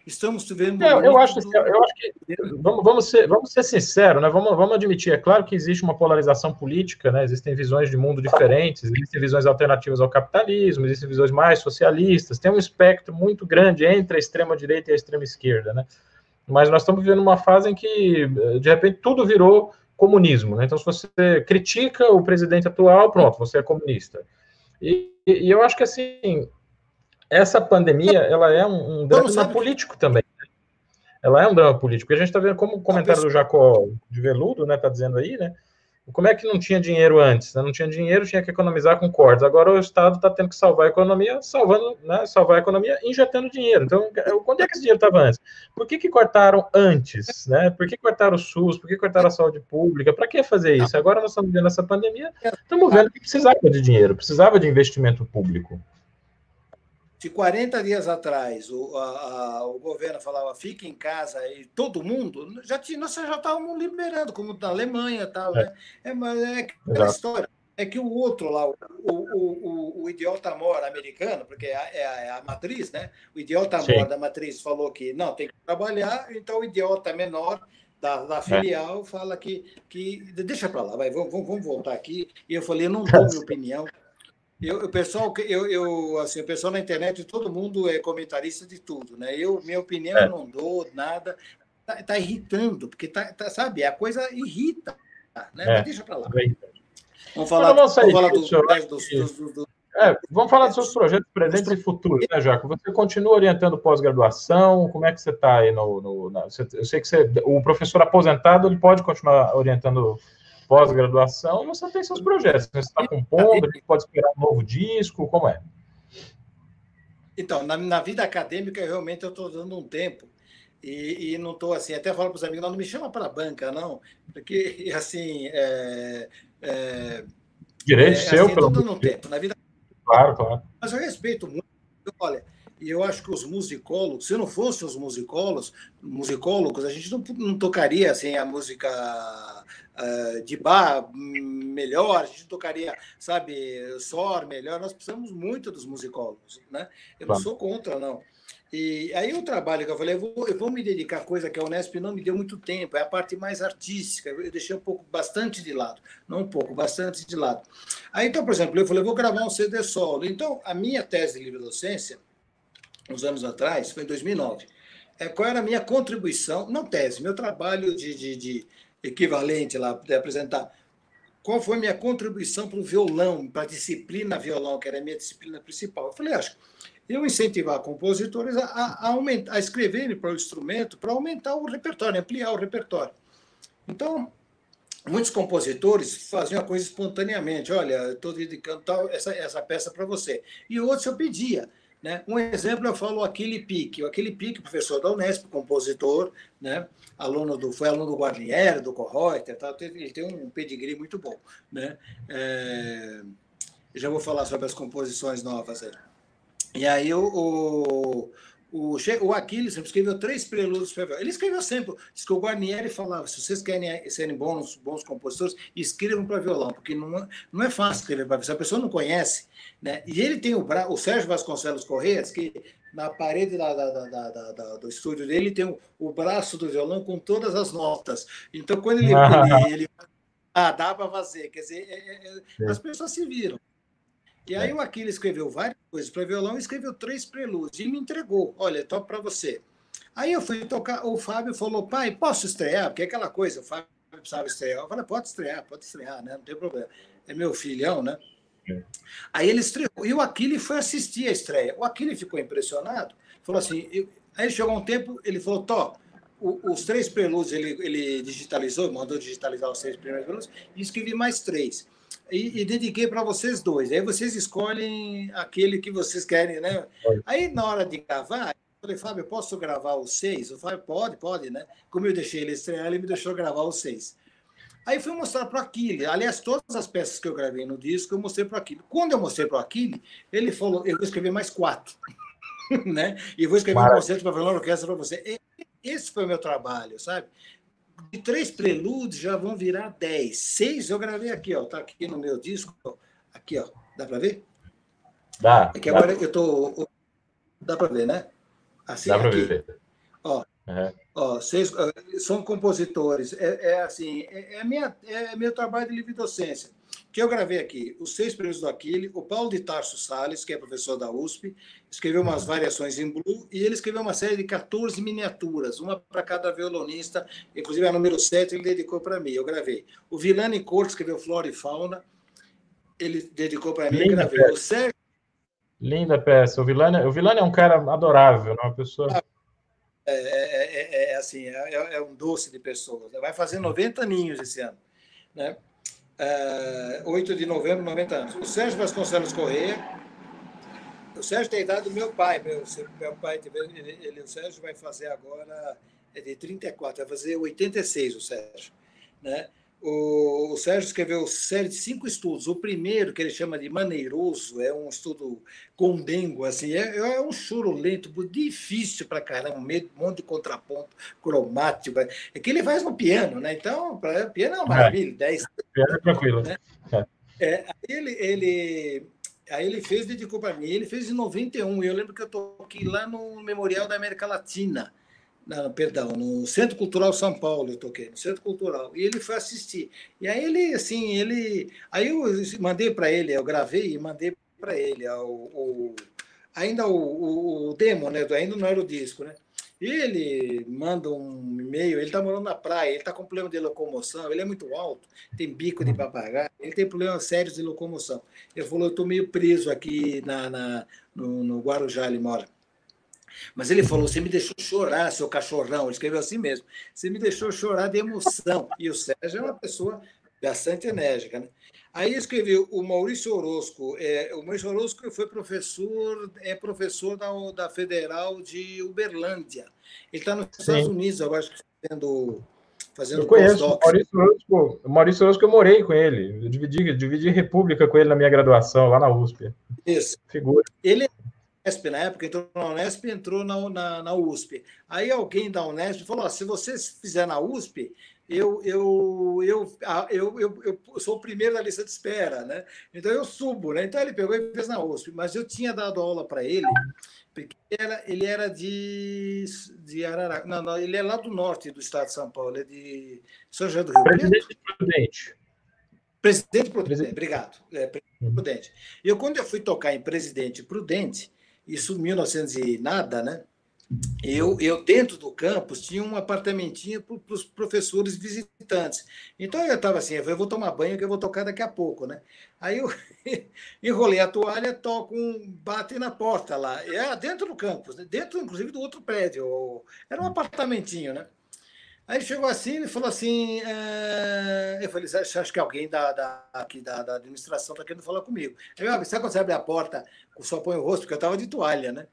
Estamos vivendo. Eu, eu, acho, do... eu acho que. Vamos, vamos, ser, vamos ser sinceros, né? Vamos, vamos admitir. É claro que existe uma polarização política, né? Existem visões de mundo diferentes, existem visões alternativas ao capitalismo, existem visões mais socialistas. Tem um espectro muito grande entre a extrema-direita e a extrema-esquerda, né? Mas nós estamos vivendo uma fase em que, de repente, tudo virou comunismo, né? Então, se você critica o presidente atual, pronto, você é comunista. E, e eu acho que, assim, essa pandemia ela é um, um drama político também. Né? Ela é um drama político. A gente está vendo como o comentário do Jacó de Veludo, né, está dizendo aí, né? Como é que não tinha dinheiro antes? Né? Não tinha dinheiro, tinha que economizar com cortes. Agora o Estado está tendo que salvar a economia, salvando, né, salvar a economia, injetando dinheiro. Então, onde é que esse dinheiro estava antes? Por que, que cortaram antes? Né? Por que cortaram o SUS? Por que cortaram a saúde pública? Para que fazer isso? Agora nós estamos vendo essa pandemia, estamos vendo que precisava de dinheiro, precisava de investimento público. Se 40 dias atrás o, a, a, o governo falava fique em casa e todo mundo, já tinha, nós já estávamos liberando, como na Alemanha e tal, é. né? É, mas é aquela história. É que o outro lá, o, o, o, o idiota mor americano, porque é a, é a, matriz, né? O idiota mor da matriz falou que não, tem que trabalhar, então o idiota menor da, da filial é. fala que, que deixa para lá, vai, vamos, vamos voltar aqui. E eu falei, eu não dou minha opinião, eu, o pessoal, eu, eu, assim, o pessoal na internet, todo mundo é comentarista de tudo, né? Eu, minha opinião, é. não dou nada. Tá, tá, irritando, porque tá, tá, sabe, a coisa irrita, né? É. Mas deixa para lá. Vamos falar, vamos vamos falar do, do, do, do, é, vamos falar dos seus projetos presentes e futuros, né, Jaco? Você continua orientando pós-graduação? Como é que você está aí no, no na, eu sei que você, o professor aposentado ele pode continuar orientando pós-graduação você tem seus projetos. Você está compondo, pode esperar um novo disco, como é? Então, na, na vida acadêmica, realmente eu estou dando um tempo. E, e não estou assim, até falo para os amigos, não, não me chama para a banca, não, porque, assim, é, é, Direito é, seu, assim, pelo dando um tempo. Na vida... Claro, claro. Mas eu respeito muito. Olha, e eu acho que os musicólogos, se não fossem os musicólogos, musicólogos, a gente não, não tocaria assim a música uh, de bar melhor, a gente tocaria, sabe, sor melhor. Nós precisamos muito dos musicólogos, né? Eu não sou contra, não. E aí o trabalho que eu falei, eu vou, eu vou me dedicar a coisa que a Unesp não me deu muito tempo, é a parte mais artística, eu deixei um pouco, bastante de lado, não um pouco, bastante de lado. Aí então, por exemplo, eu falei, eu vou gravar um CD solo. Então, a minha tese de livre docência, uns anos atrás, foi em 2009, é, qual era a minha contribuição, não tese, meu trabalho de, de, de equivalente lá, de apresentar qual foi a minha contribuição para o violão, para a disciplina violão, que era a minha disciplina principal. Eu falei, acho, eu incentivar compositores a, a, aumentar, a escreverem para o instrumento, para aumentar o repertório, ampliar o repertório. Então, muitos compositores faziam a coisa espontaneamente. Olha, estou dedicando tal, essa, essa peça para você. E outros eu pedia. Né? Um exemplo, eu falo o Aquile Pique. O Aquile Pique, professor da Unesp, compositor, né? aluno do, foi aluno do Guarnieri, do Correuter, tá? ele tem um pedigree muito bom. Né? É... Já vou falar sobre as composições novas aí. E aí o, o, o Aquiles escreveu três prelúdios para Ele escreveu sempre. Diz que o Guarnieri falava: se vocês querem serem bons, bons compositores, escrevam para violão, porque não, é, não é fácil escrever para violão. Se a pessoa não conhece. Né? E ele tem o, o Sérgio Vasconcelos Correia, que na parede da, da, da, do estúdio dele tem o, o, braço do violão com todas as notas. Então, quando ele. Ele, ele ah dá para fazer. Quer dizer, é, é, é as pessoas se viram. E aí o Aquiles escreveu várias coisas para violão e escreveu três prelúdios e me entregou. Olha, toco para você. Aí eu fui tocar, o Fábio falou, pai, posso estrear? Porque é aquela coisa, o Fábio precisava estrear. Eu falei, pode estrear, pode estrear, né? Não tem problema. É meu filhão, né? É. Aí ele estreou. E o Aquiles foi assistir a estreia. O Aquiles ficou impressionado. Falou assim, eu... aí chegou um tempo, ele falou, Tó, os três prelúdios ele, ele digitalizou, mandou digitalizar os três primeiros prelúdios e escrevi mais três e, e dediquei para vocês dois. Aí vocês escolhem aquele que vocês querem, né? Aí na hora de gravar, eu falei, Fábio, posso gravar os seis? Eu falei, pode, pode, né? Como eu deixei ele estrear, ele me deixou gravar os seis. Aí fui mostrar para o Aquile. Aliás, todas as peças que eu gravei no disco, eu mostrei para o Aquile. Quando eu mostrei para o Aquile, ele falou: eu vou escrever mais quatro. né? E vou escrever Maravilha. um concerto para falar orquestra para você. Esse foi o meu trabalho, sabe? De três prelúdios já vão virar dez. Seis eu gravei aqui, ó. Tá aqui no meu disco. Aqui, ó. Dá para ver? Dá. É que agora dá. eu tô. Dá para ver, né? Assim, dá para ver. Ó, uhum. ó seis, são compositores. É, é assim, é, é, minha, é meu trabalho de livre docência que eu gravei aqui, Os Seis Prêmios do Aquile, o Paulo de Tarso Sales, que é professor da USP, escreveu umas variações em blue e ele escreveu uma série de 14 miniaturas, uma para cada violonista, inclusive a número 7 ele dedicou para mim, eu gravei. O Vilani Corte escreveu Flora e Fauna, ele dedicou para mim, eu gravei. Peça. O Sérgio... Linda peça. O Vilani, o Vilani é um cara adorável, né? uma pessoa... É, é, é, é assim, é, é um doce de pessoas. Vai fazer 90 aninhos esse ano, né? Uh, 8 de novembro, 90 anos. O Sérgio Vasconcelos Correia, o Sérgio tem a idade do meu pai, meu, meu pai, ele, ele, o Sérgio vai fazer agora, é de 34, vai fazer 86 o Sérgio, né? O, o Sérgio escreveu série de cinco estudos. O primeiro, que ele chama de maneiroso, é um estudo com dengo, assim, é, é um choro lento, difícil para caramba, um monte de contraponto cromático. É que ele faz no piano, né? Então, para piano é uma maravilha, 10. É, piano é tranquilo. Né? É. É, ele, ele, aí ele fez, dedicou para mim, ele fez em 91. Eu lembro que eu toquei lá no Memorial da América Latina não, perdão, no Centro Cultural São Paulo eu toquei, no Centro Cultural, e ele foi assistir. E aí ele, assim, ele... Aí eu mandei para ele, eu gravei e mandei para ele o, ainda o, o, demo, né? Ainda não era o disco, né? E ele manda um e-mail, ele está morando na praia, ele está com problema de locomoção, ele é muito alto, tem bico de papagaio, ele tem problemas sérios de locomoção. Ele falou, eu estou meio preso aqui na, na no, no Guarujá, ele mora. Mas ele falou: você me deixou chorar, seu cachorrão. Ele escreveu assim mesmo. Você me deixou chorar de emoção. E o Sérgio é uma pessoa bastante enérgica. Né? Aí escreveu o Maurício Orozco. É, o Maurício Orozco foi professor, é professor da, da Federal de Uberlândia. Ele está nos Sim. Estados Unidos agora fazendo. Fazendo eu conheço o Maurício Orozco. O Maurício Orozco, eu morei com ele. Eu dividi, dividi república com ele na minha graduação, lá na USP. Isso. Figura. Ele é Unesp na época, entrou na Unesp entrou na, na, na USP. Aí alguém da Unesp falou: oh, se você fizer na USP, eu, eu, eu, eu, eu, eu, sou o primeiro da lista de espera, né? Então eu subo, né? Então ele pegou e fez na USP, mas eu tinha dado aula para ele, porque era, ele era de, de Araraquara, não, não, ele é lá do norte do estado de São Paulo, é de São José do Rio Presidente Prudente. Presidente Prudente, obrigado. É, Presidente uhum. Prudente. Eu, quando eu fui tocar em Presidente Prudente, isso 1900 e nada, né? Eu, eu dentro do campus tinha um apartamentinho para os professores visitantes. Então eu estava assim, eu vou tomar banho que eu vou tocar daqui a pouco, né? Aí eu enrolei a toalha, toco um bate na porta lá, é dentro do campus, né? dentro inclusive do outro prédio. Era um apartamentinho, né? Aí chegou assim e falou assim: é... eu falei, acho que alguém da, da, aqui da, da administração está querendo falar comigo. Aí, eu, sabe quando você abre a porta, só põe o rosto, porque eu estava de toalha, né?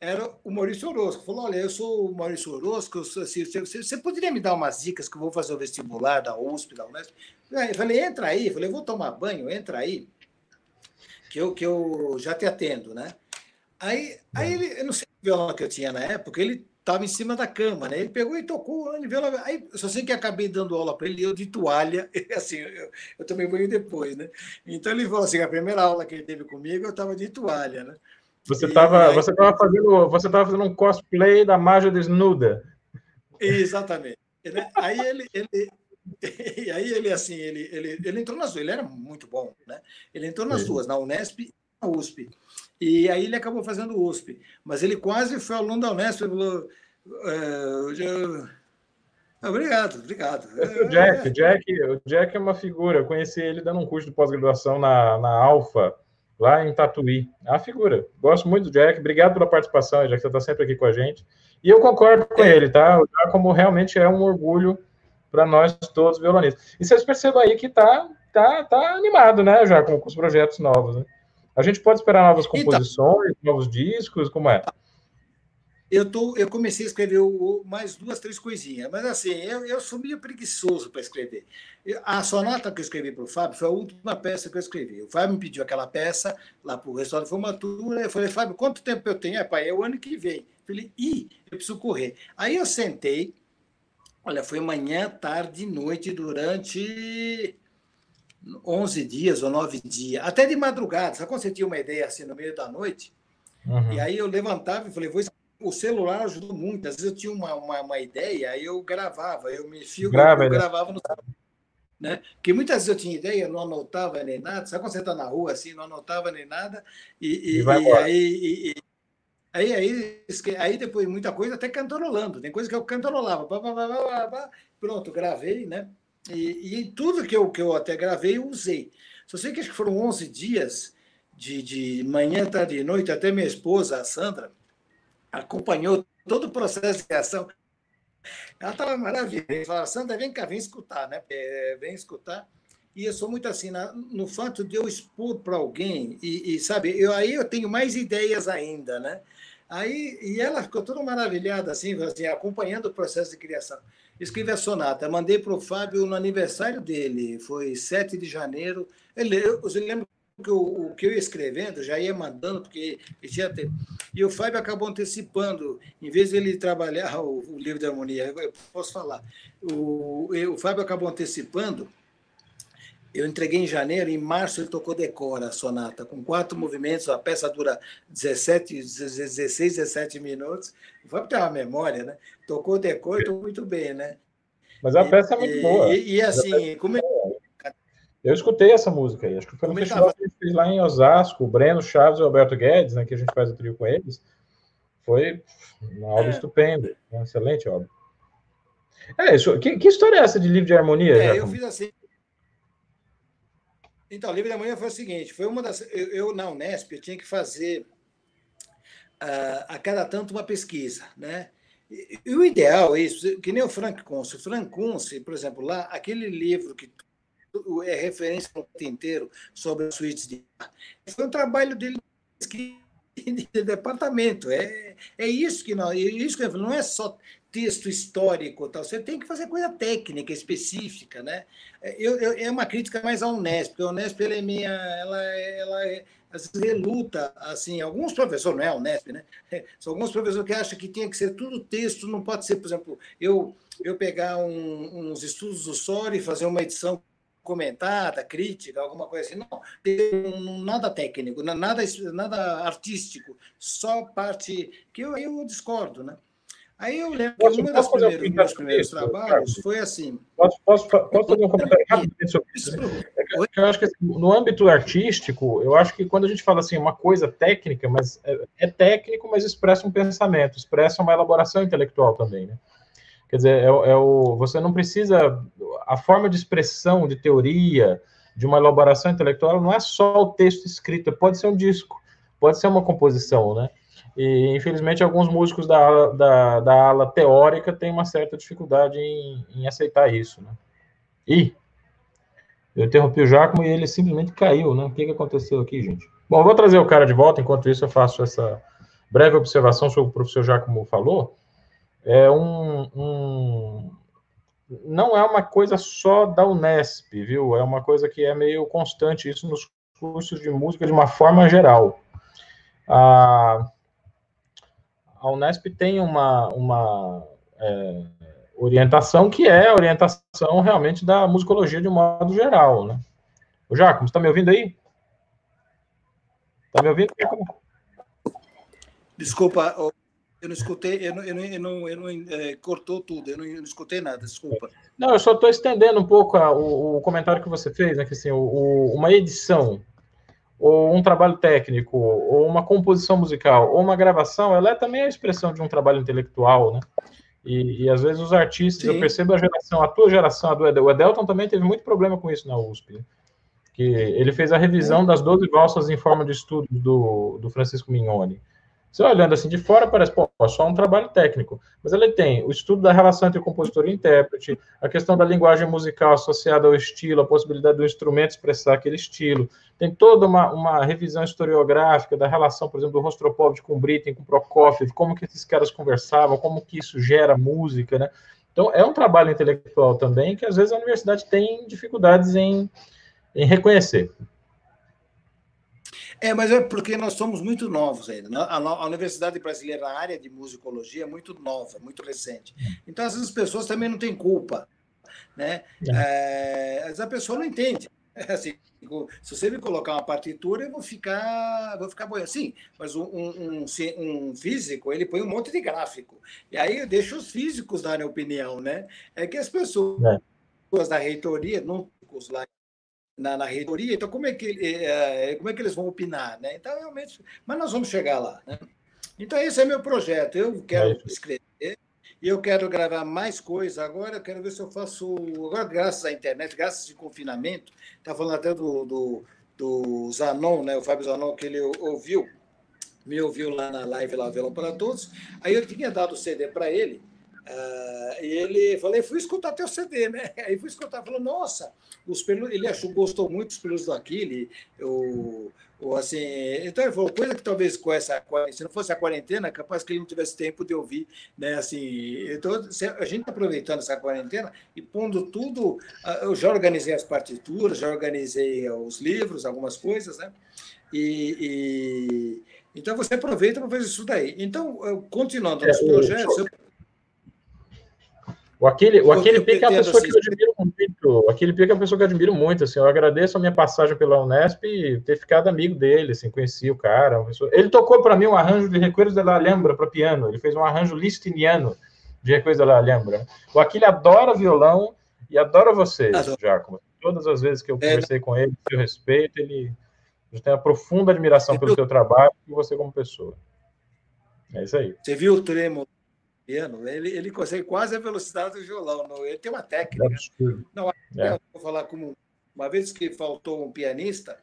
Era o Maurício Orozco. Falou: olha, eu sou o Maurício Orozco, sou, assim, você, você, poderia me dar umas dicas que eu vou fazer o vestibular da USP, da Unesp? Eu falei: entra aí. Eu falei: eu vou tomar banho, entra aí, que eu, que eu já te atendo, né? Aí, aí ele, eu não sei o violão que eu tinha na época, ele estava em cima da cama, né? Ele pegou e tocou, ele viu lá, aí só sei que acabei dando aula para ele, eu de toalha, assim, eu, eu tomei banho depois, né? Então ele falou assim, a primeira aula que ele teve comigo, eu estava de toalha, né? Você estava você tava fazendo você tava fazendo um cosplay da Magia desnuda. Exatamente. Né? Aí ele, ele e aí ele assim, ele, ele, ele entrou nas duas, ele era muito bom, né? Ele entrou nas duas, na Unesp USP. E aí ele acabou fazendo USP. Mas ele quase foi aluno da Unesp. Ele falou. É, Obrigado, obrigado. O Jack, o Jack, o Jack é uma figura. Eu conheci ele dando um curso de pós-graduação na, na Alfa, lá em Tatuí. É uma figura. Gosto muito do Jack. Obrigado pela participação, Jack. Você está sempre aqui com a gente. E eu concordo com é. ele, tá? O Giacomo realmente é um orgulho para nós todos violonistas. E vocês percebam aí que tá, tá, tá animado, né, Giacomo, com os projetos novos, né? A gente pode esperar novas então. composições, então, novos discos, como é? Eu, tô, eu comecei a escrever o, mais duas, três coisinhas, mas assim, eu, eu sou meio preguiçoso para escrever. a sonata que eu escrevi para o Fábio foi a última peça que eu escrevi. O Fábio me pediu aquela peça lá para o restaurante de formatura. Eu falei, Fábio, quanto tempo eu tenho? É, pai, é o ano que vem. Eu falei, ih, eu preciso correr. Aí eu sentei, olha, foi manhã, tarde, noite, durante 11 dias ou 9 dias, até de madrugada. Sabe quando você tinha uma ideia assim no meio da noite? Uhum. E aí eu levantava e falei, vou o celular ajudou muito. Às vezes eu tinha uma, uma, uma ideia, aí eu gravava, eu me filmo, Grava, eu né? gravava no né? Porque muitas vezes eu tinha ideia, não anotava nem nada. Sabe quando você está na rua assim, não anotava nem nada, e, e, e, e aí, aí, aí, aí, depois muita coisa até cantarolando. Tem coisa que eu cantarolava. Pronto, gravei, né? E, e tudo que eu, que eu até gravei, eu usei. Só sei que acho que foram 11 dias, de, de manhã, tarde e noite, até minha esposa, a Sandra, acompanhou todo o processo de criação. Ela estava maravilhosa. Falava, Sandra, vem cá, vem escutar, né? É, vem escutar. E eu sou muito assim, na, no fato de eu expor para alguém, e, e, sabe, eu, aí eu tenho mais ideias ainda, né? Aí, e ela ficou toda maravilhada, assim, assim, acompanhando o processo de criação. Escrevi a sonata, mandei para o Fábio no aniversário dele, foi 7 de janeiro. Ele, eu, eu lembro que o, o, que eu ia escrevendo já ia mandando, porque tinha tempo. E o Fábio acabou antecipando, em vez de ele trabalhar o, o livro de harmonia, eu posso falar, o, o Fábio acabou antecipando, eu entreguei em janeiro, em março ele tocou Decora, a sonata, com quatro movimentos, a peça dura 17, 16, 17 minutos. O Fábio tem uma memória, né? Tocou Decora, estou muito bem, né? Mas a peça é muito e, boa. E, e assim, como é eu escutei essa música aí, acho que foi no festival que a gente fez lá em Osasco, o Breno Chaves e o Alberto Guedes, né, que a gente faz o trio com eles. Foi uma obra é. estupenda, uma excelente obra. É, isso, que, que, história é essa de livro de harmonia? É, eu fiz assim. Então, livro de harmonia foi o seguinte: foi uma das. Eu, eu na Unesp, eu tinha que fazer uh, a cada tanto uma pesquisa, né? E, o ideal é isso, que nem o Frank Kunce. O Frank Kunce, por exemplo, lá, aquele livro que é referência no mundo inteiro sobre as suítes de Foi um trabalho dele de departamento. É, é isso que nós. É isso que não é só texto histórico, tal. Você tem que fazer coisa técnica, específica, né? Eu, eu, é uma crítica mais à porque a Unesp ela é meia, ela, ela é, às vezes reluta, assim, alguns professores, não é a Unesp, né? São alguns professores que acham que tinha que ser tudo texto, não pode ser, por exemplo, eu eu pegar um, uns estudos do SOR e fazer uma edição comentada, crítica, alguma coisa assim. Não, tem nada técnico, nada, nada artístico, só parte que eu, eu discordo, né? Aí eu lembro posso, que um dos primeiros, um meus primeiros trabalhos foi assim. Posso, posso, posso fazer um comentário rápido sobre isso? É eu acho que assim, no âmbito artístico, eu acho que quando a gente fala assim, uma coisa técnica, mas é, é técnico, mas expressa um pensamento, expressa uma elaboração intelectual também, né? Quer dizer, é, é, o, você não precisa. A forma de expressão, de teoria, de uma elaboração intelectual, não é só o texto escrito, pode ser um disco, pode ser uma composição, né? E, infelizmente, alguns músicos da, da, da ala teórica têm uma certa dificuldade em, em aceitar isso, né? E eu interrompi o Jacomo e ele simplesmente caiu, né? O que, que aconteceu aqui, gente? Bom, vou trazer o cara de volta, enquanto isso eu faço essa breve observação sobre o que o professor Jacomo falou é um, um, não é uma coisa só da Unesp, viu? É uma coisa que é meio constante isso nos cursos de música de uma forma geral. A, a Unesp tem uma, uma é, orientação que é a orientação realmente da musicologia de um modo geral, né? O Jacob, você está me ouvindo aí? Está me ouvindo? Desculpa, eu não escutei, eu não, eu não, eu não, eu não é, cortou tudo, eu não, eu não, escutei nada, desculpa. Não, eu só estou estendendo um pouco a, o, o, comentário que você fez, né? Que assim, o, uma edição, ou um trabalho técnico, ou uma composição musical, ou uma gravação, ela é também a expressão de um trabalho intelectual, né? E, e às vezes os artistas, Sim. eu percebo a geração, a tua geração, a do Edel, o Edelton também teve muito problema com isso na USP. Né? Que ele fez a revisão das 12 valsas em forma de estudos do, do Francisco Mignoni. Você olhando assim de fora, parece, pô, só um trabalho técnico. Mas ele tem o estudo da relação entre o compositor e intérprete, a questão da linguagem musical associada ao estilo, a possibilidade do instrumento expressar aquele estilo. Tem toda uma, uma revisão historiográfica da relação, por exemplo, do Rostropovich com Britten, com Prokofiev, como que esses caras conversavam, como que isso gera música, né? Então, é um trabalho intelectual também que, às vezes, a universidade tem dificuldades em, em reconhecer. É, mas é porque nós somos muito novos ainda. Né? A, Universidade Brasileira, a área de musicologia, é muito nova, muito recente. Então, às vezes, as pessoas também não têm culpa. Né? É. É, a pessoa não entende. Assim, Se você me colocar uma partitura, eu vou ficar, vou ficar boiando. Sim, mas um, um, um, físico, ele põe um monte de gráfico. E aí eu deixo os físicos darem opinião, né? É que as pessoas é. da reitoria, não os lá na, na reitoria, então como é, que, é, como é que eles vão opinar, né? Então, realmente, mas nós vamos chegar lá, né? Então, esse é meu projeto. Eu quero é escrever e eu quero gravar mais coisas agora. Eu quero ver se eu faço. Agora, graças à internet, graças ao confinamento, está falando até do, do, do Zanon, né? o Fábio Zanon, que ele ouviu, me ouviu lá na live lá, Velão para Todos. Aí eu tinha dado o CD para ele. Uh, e ele falei, fui escutar teu CD, né? Aí fui escutar, falou, nossa, os pelos, ele achou, gostou muito dos pelos do Aquile, o, ou assim, então ele falou, coisa que talvez com essa se não fosse a quarentena, capaz que ele não tivesse tempo de ouvir, né? Assim, então a gente está aproveitando essa quarentena e pondo tudo. Eu já organizei as partituras, já organizei os livros, algumas coisas, né? E, e então você aproveita para fazer isso daí. Então, continuando nos é, projetos. Eu o aquele, o aquele Pica é uma pessoa que eu admiro muito. Aquele Pica é uma pessoa que eu admiro muito. Assim, eu agradeço a minha passagem pela Unesp e ter ficado amigo dele, assim, conheci o cara. Ele tocou para mim um arranjo de Recuerdos de la Alhambra para piano. Ele fez um arranjo listiniano de Recuerdos de la Alhambra. O Aquile adora violão e adora você, Giacomo. Todas as vezes que eu é. conversei é, com ele, seu respeito, ele eu tenho uma profunda admiração pelo seu trabalho e você como pessoa. É isso aí. Você viu o tremo piano, ele, ele consegue quase a velocidade do violão. Não, ele tem uma técnica. É não, é. vou falar como uma vez que faltou um pianista,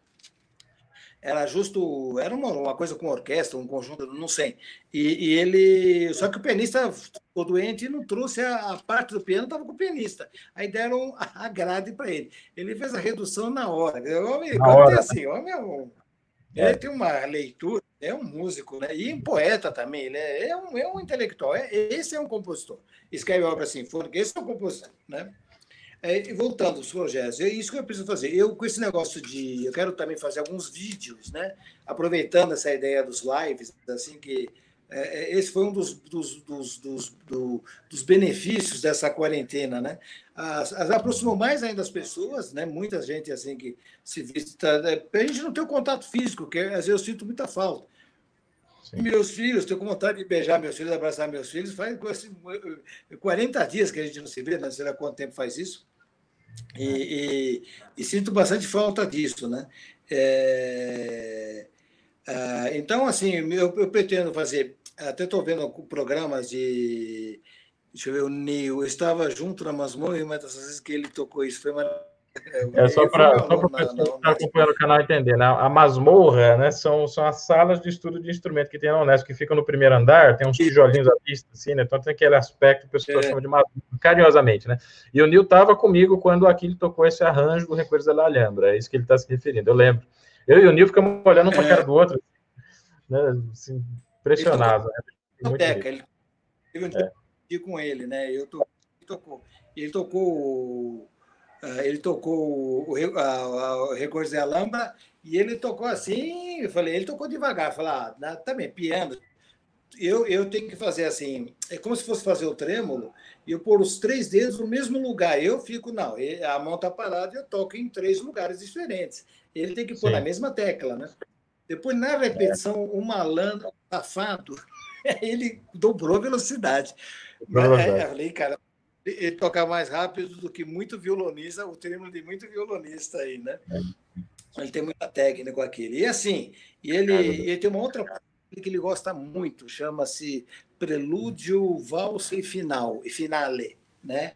era justo, era uma, uma coisa com orquestra, um conjunto, não sei. E, e ele, só que o pianista ficou doente e não trouxe a, a parte do piano, estava com o pianista. Aí deram a grade para ele. Ele fez a redução na hora. Homem, na hora. assim, homem é um, é. Ele tem uma leitura, é um músico, né? E um poeta também, ele é, é, um, é um intelectual. É, esse é um compositor. Escreve obra sinfônica, esse é um compositor, né? É, voltando aos projetos, é isso que eu preciso fazer. Eu, com esse negócio de. Eu quero também fazer alguns vídeos, né? Aproveitando essa ideia dos lives, assim, que é, é, esse foi um dos, dos, dos, dos, do, dos benefícios dessa quarentena, né? As, as, aproximou mais ainda as pessoas, né? Muita gente assim que se visita. Né? A gente não tem o contato físico, que às vezes eu sinto muita falta. Sim. Meus filhos, tenho com vontade de beijar meus filhos, abraçar meus filhos. Faz assim, 40 dias que a gente não se vê, não sei lá quanto tempo faz isso. E, e, e sinto bastante falta disso, né? É, ah, então, assim, eu, eu pretendo fazer, até estou vendo programas de. Deixa eu ver, o Neil, eu estava junto na masmorra e uma dessas vezes que ele tocou isso foi uma. É só para o pessoal que está acompanhando o canal entender, né? A masmorra, né, são, são as salas de estudo de instrumento que tem na Unesco, que ficam no primeiro andar, tem uns tijolinhos à vista, assim, né? Então tem aquele aspecto que o pessoal é. chama de masmorra, carinhosamente, né? E o Neil estava comigo quando o Aquiles tocou esse arranjo do Recuerdos da Alhambra, é isso que ele está se referindo, eu lembro. Eu e o Nil ficamos olhando um para a cara do outro, né? Assim, impressionados. Ele, né? ele teve um dia é. Com ele, né? Eu tô, ele tocou. Ele tocou. Ele tocou o, a, a Recursos de Alhambra e ele tocou assim, eu falei, ele tocou devagar, falei, ah, também, piano. Eu, eu tenho que fazer assim, é como se fosse fazer o trêmulo e eu pôr os três dedos no mesmo lugar. Eu fico, não, a mão está parada e eu toco em três lugares diferentes ele tem que pôr Sim. na mesma tecla, né? Depois, na repetição, o malandro, safado, ele dobrou a velocidade. É, eu falei, cara, ele toca mais rápido do que muito violonista, o termo de muito violonista aí, né? É. Ele tem muita técnica com aquele. E assim, e ele, ele tem uma outra que ele gosta muito, chama-se Prelúdio, Valsa e Final, e Finale, né?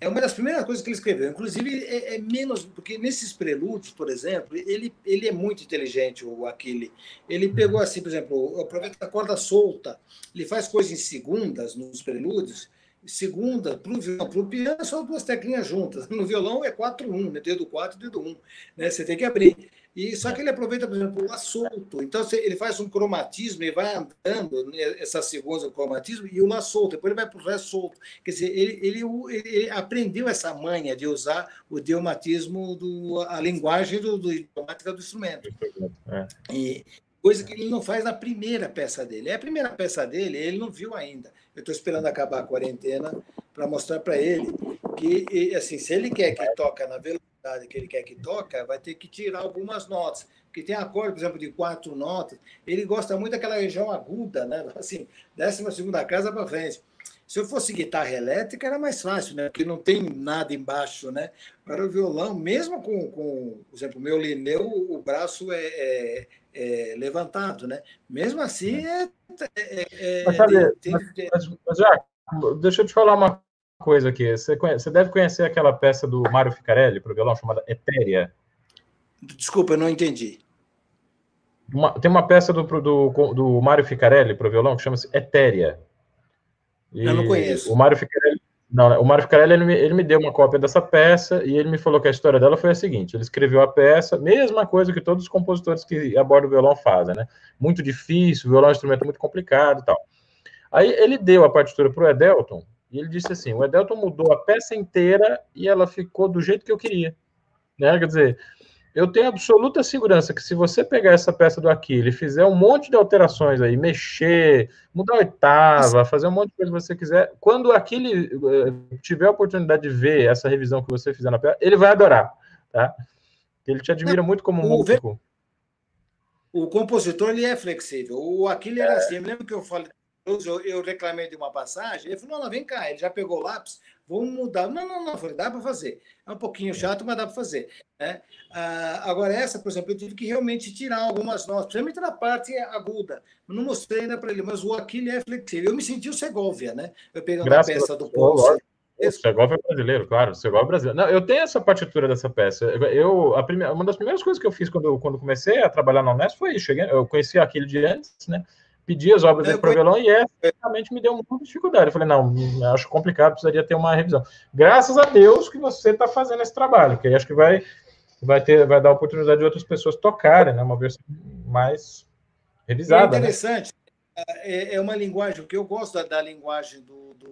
É uma das primeiras coisas que ele escreveu. Inclusive, é, é, menos. Porque nesses prelúdios, por exemplo, ele, ele é muito inteligente, o Aquile. Ele pegou, assim, por exemplo, aproveita a corda solta. Ele faz coisas em segundas nos prelúdios. Segunda, para o violão, para o piano, são duas teclinhas juntas. No violão é 4-1, né? dedo 4 dedo 1. Né? Você tem que abrir. E só que ele aproveita, por exemplo, o solto. Então ele faz um cromatismo e vai andando né, essa segunda cromatismo e o lá solto. Depois ele vai para o ré solto. Quer dizer, ele, ele, ele, aprendeu essa manha de usar o idiomatismo do a linguagem do, do idiomática do instrumento. É. E coisa que ele não faz na primeira peça dele. É a primeira peça dele, ele não viu ainda. Eu estou esperando acabar a quarentena para mostrar para ele que, assim, se ele quer que toca na velocidade que ele quer que toca, vai ter que tirar algumas notas. Porque tem acorde, por exemplo, de quatro notas. Ele gosta muito daquela região aguda, né? Assim, décima segunda casa para frente. Se eu fosse guitarra elétrica, era mais fácil, né? Porque não tem nada embaixo, né? Para o violão, mesmo com, com por exemplo, o meu Lineu, o braço é, é, é levantado, né? Mesmo assim, é. é, é mas, sabe, tem, mas, mas, mas, já, deixa eu te falar uma coisa aqui. Você, conhece, você deve conhecer aquela peça do Mário Ficarelli para o violão chamada Etérea. Desculpa, eu não entendi. Uma, tem uma peça do, do, do Mário Ficarelli para o violão que chama-se Etérea. E eu não conheço. O Mário Ficarelli, não, né, o Mário Ficarelli ele me, ele me deu uma cópia dessa peça e ele me falou que a história dela foi a seguinte: ele escreveu a peça, mesma coisa que todos os compositores que abordam o violão fazem, né? Muito difícil, o violão é um instrumento muito complicado e tal. Aí ele deu a partitura para o Edelton e ele disse assim: o Edelton mudou a peça inteira e ela ficou do jeito que eu queria. Né? Quer dizer, eu tenho absoluta segurança que se você pegar essa peça do Aquile e fizer um monte de alterações aí, mexer, mudar a oitava, fazer um monte de coisa que você quiser, quando o Aquile eh, tiver a oportunidade de ver essa revisão que você fizer na peça, ele vai adorar, tá? Ele te admira muito como músico. O compositor ele é flexível. O Aquile era assim. Eu lembro que eu falei eu, eu reclamei de uma passagem, ele falou, não, não, vem cá, ele já pegou o lápis, vamos mudar. Não, não, não, falei, dá para fazer. É um pouquinho chato, mas dá para fazer. Né? Ah, agora, essa, por exemplo, eu tive que realmente tirar algumas notas, principalmente na parte aguda. Não mostrei ainda para ele, mas o Aquile é flexível. Eu me senti o Segovia, né? Eu pegando Graças a peça do Ponce. O Segovia é brasileiro, claro. O Segovia é brasileiro. Não, eu tenho essa partitura dessa peça. Eu, a primeira, uma das primeiras coisas que eu fiz quando, quando comecei a trabalhar na Unesp foi isso. Cheguei, eu conheci aquele de antes, né? Pedi as obras para o violão e essa realmente me deu muita dificuldade. Eu falei, não, acho complicado, precisaria ter uma revisão. Graças a Deus que você está fazendo esse trabalho, que aí acho que vai, vai, ter, vai dar oportunidade de outras pessoas tocarem, né? Uma versão mais revisada. É interessante. Né? É, é uma linguagem, o que eu gosto da, da linguagem do, do,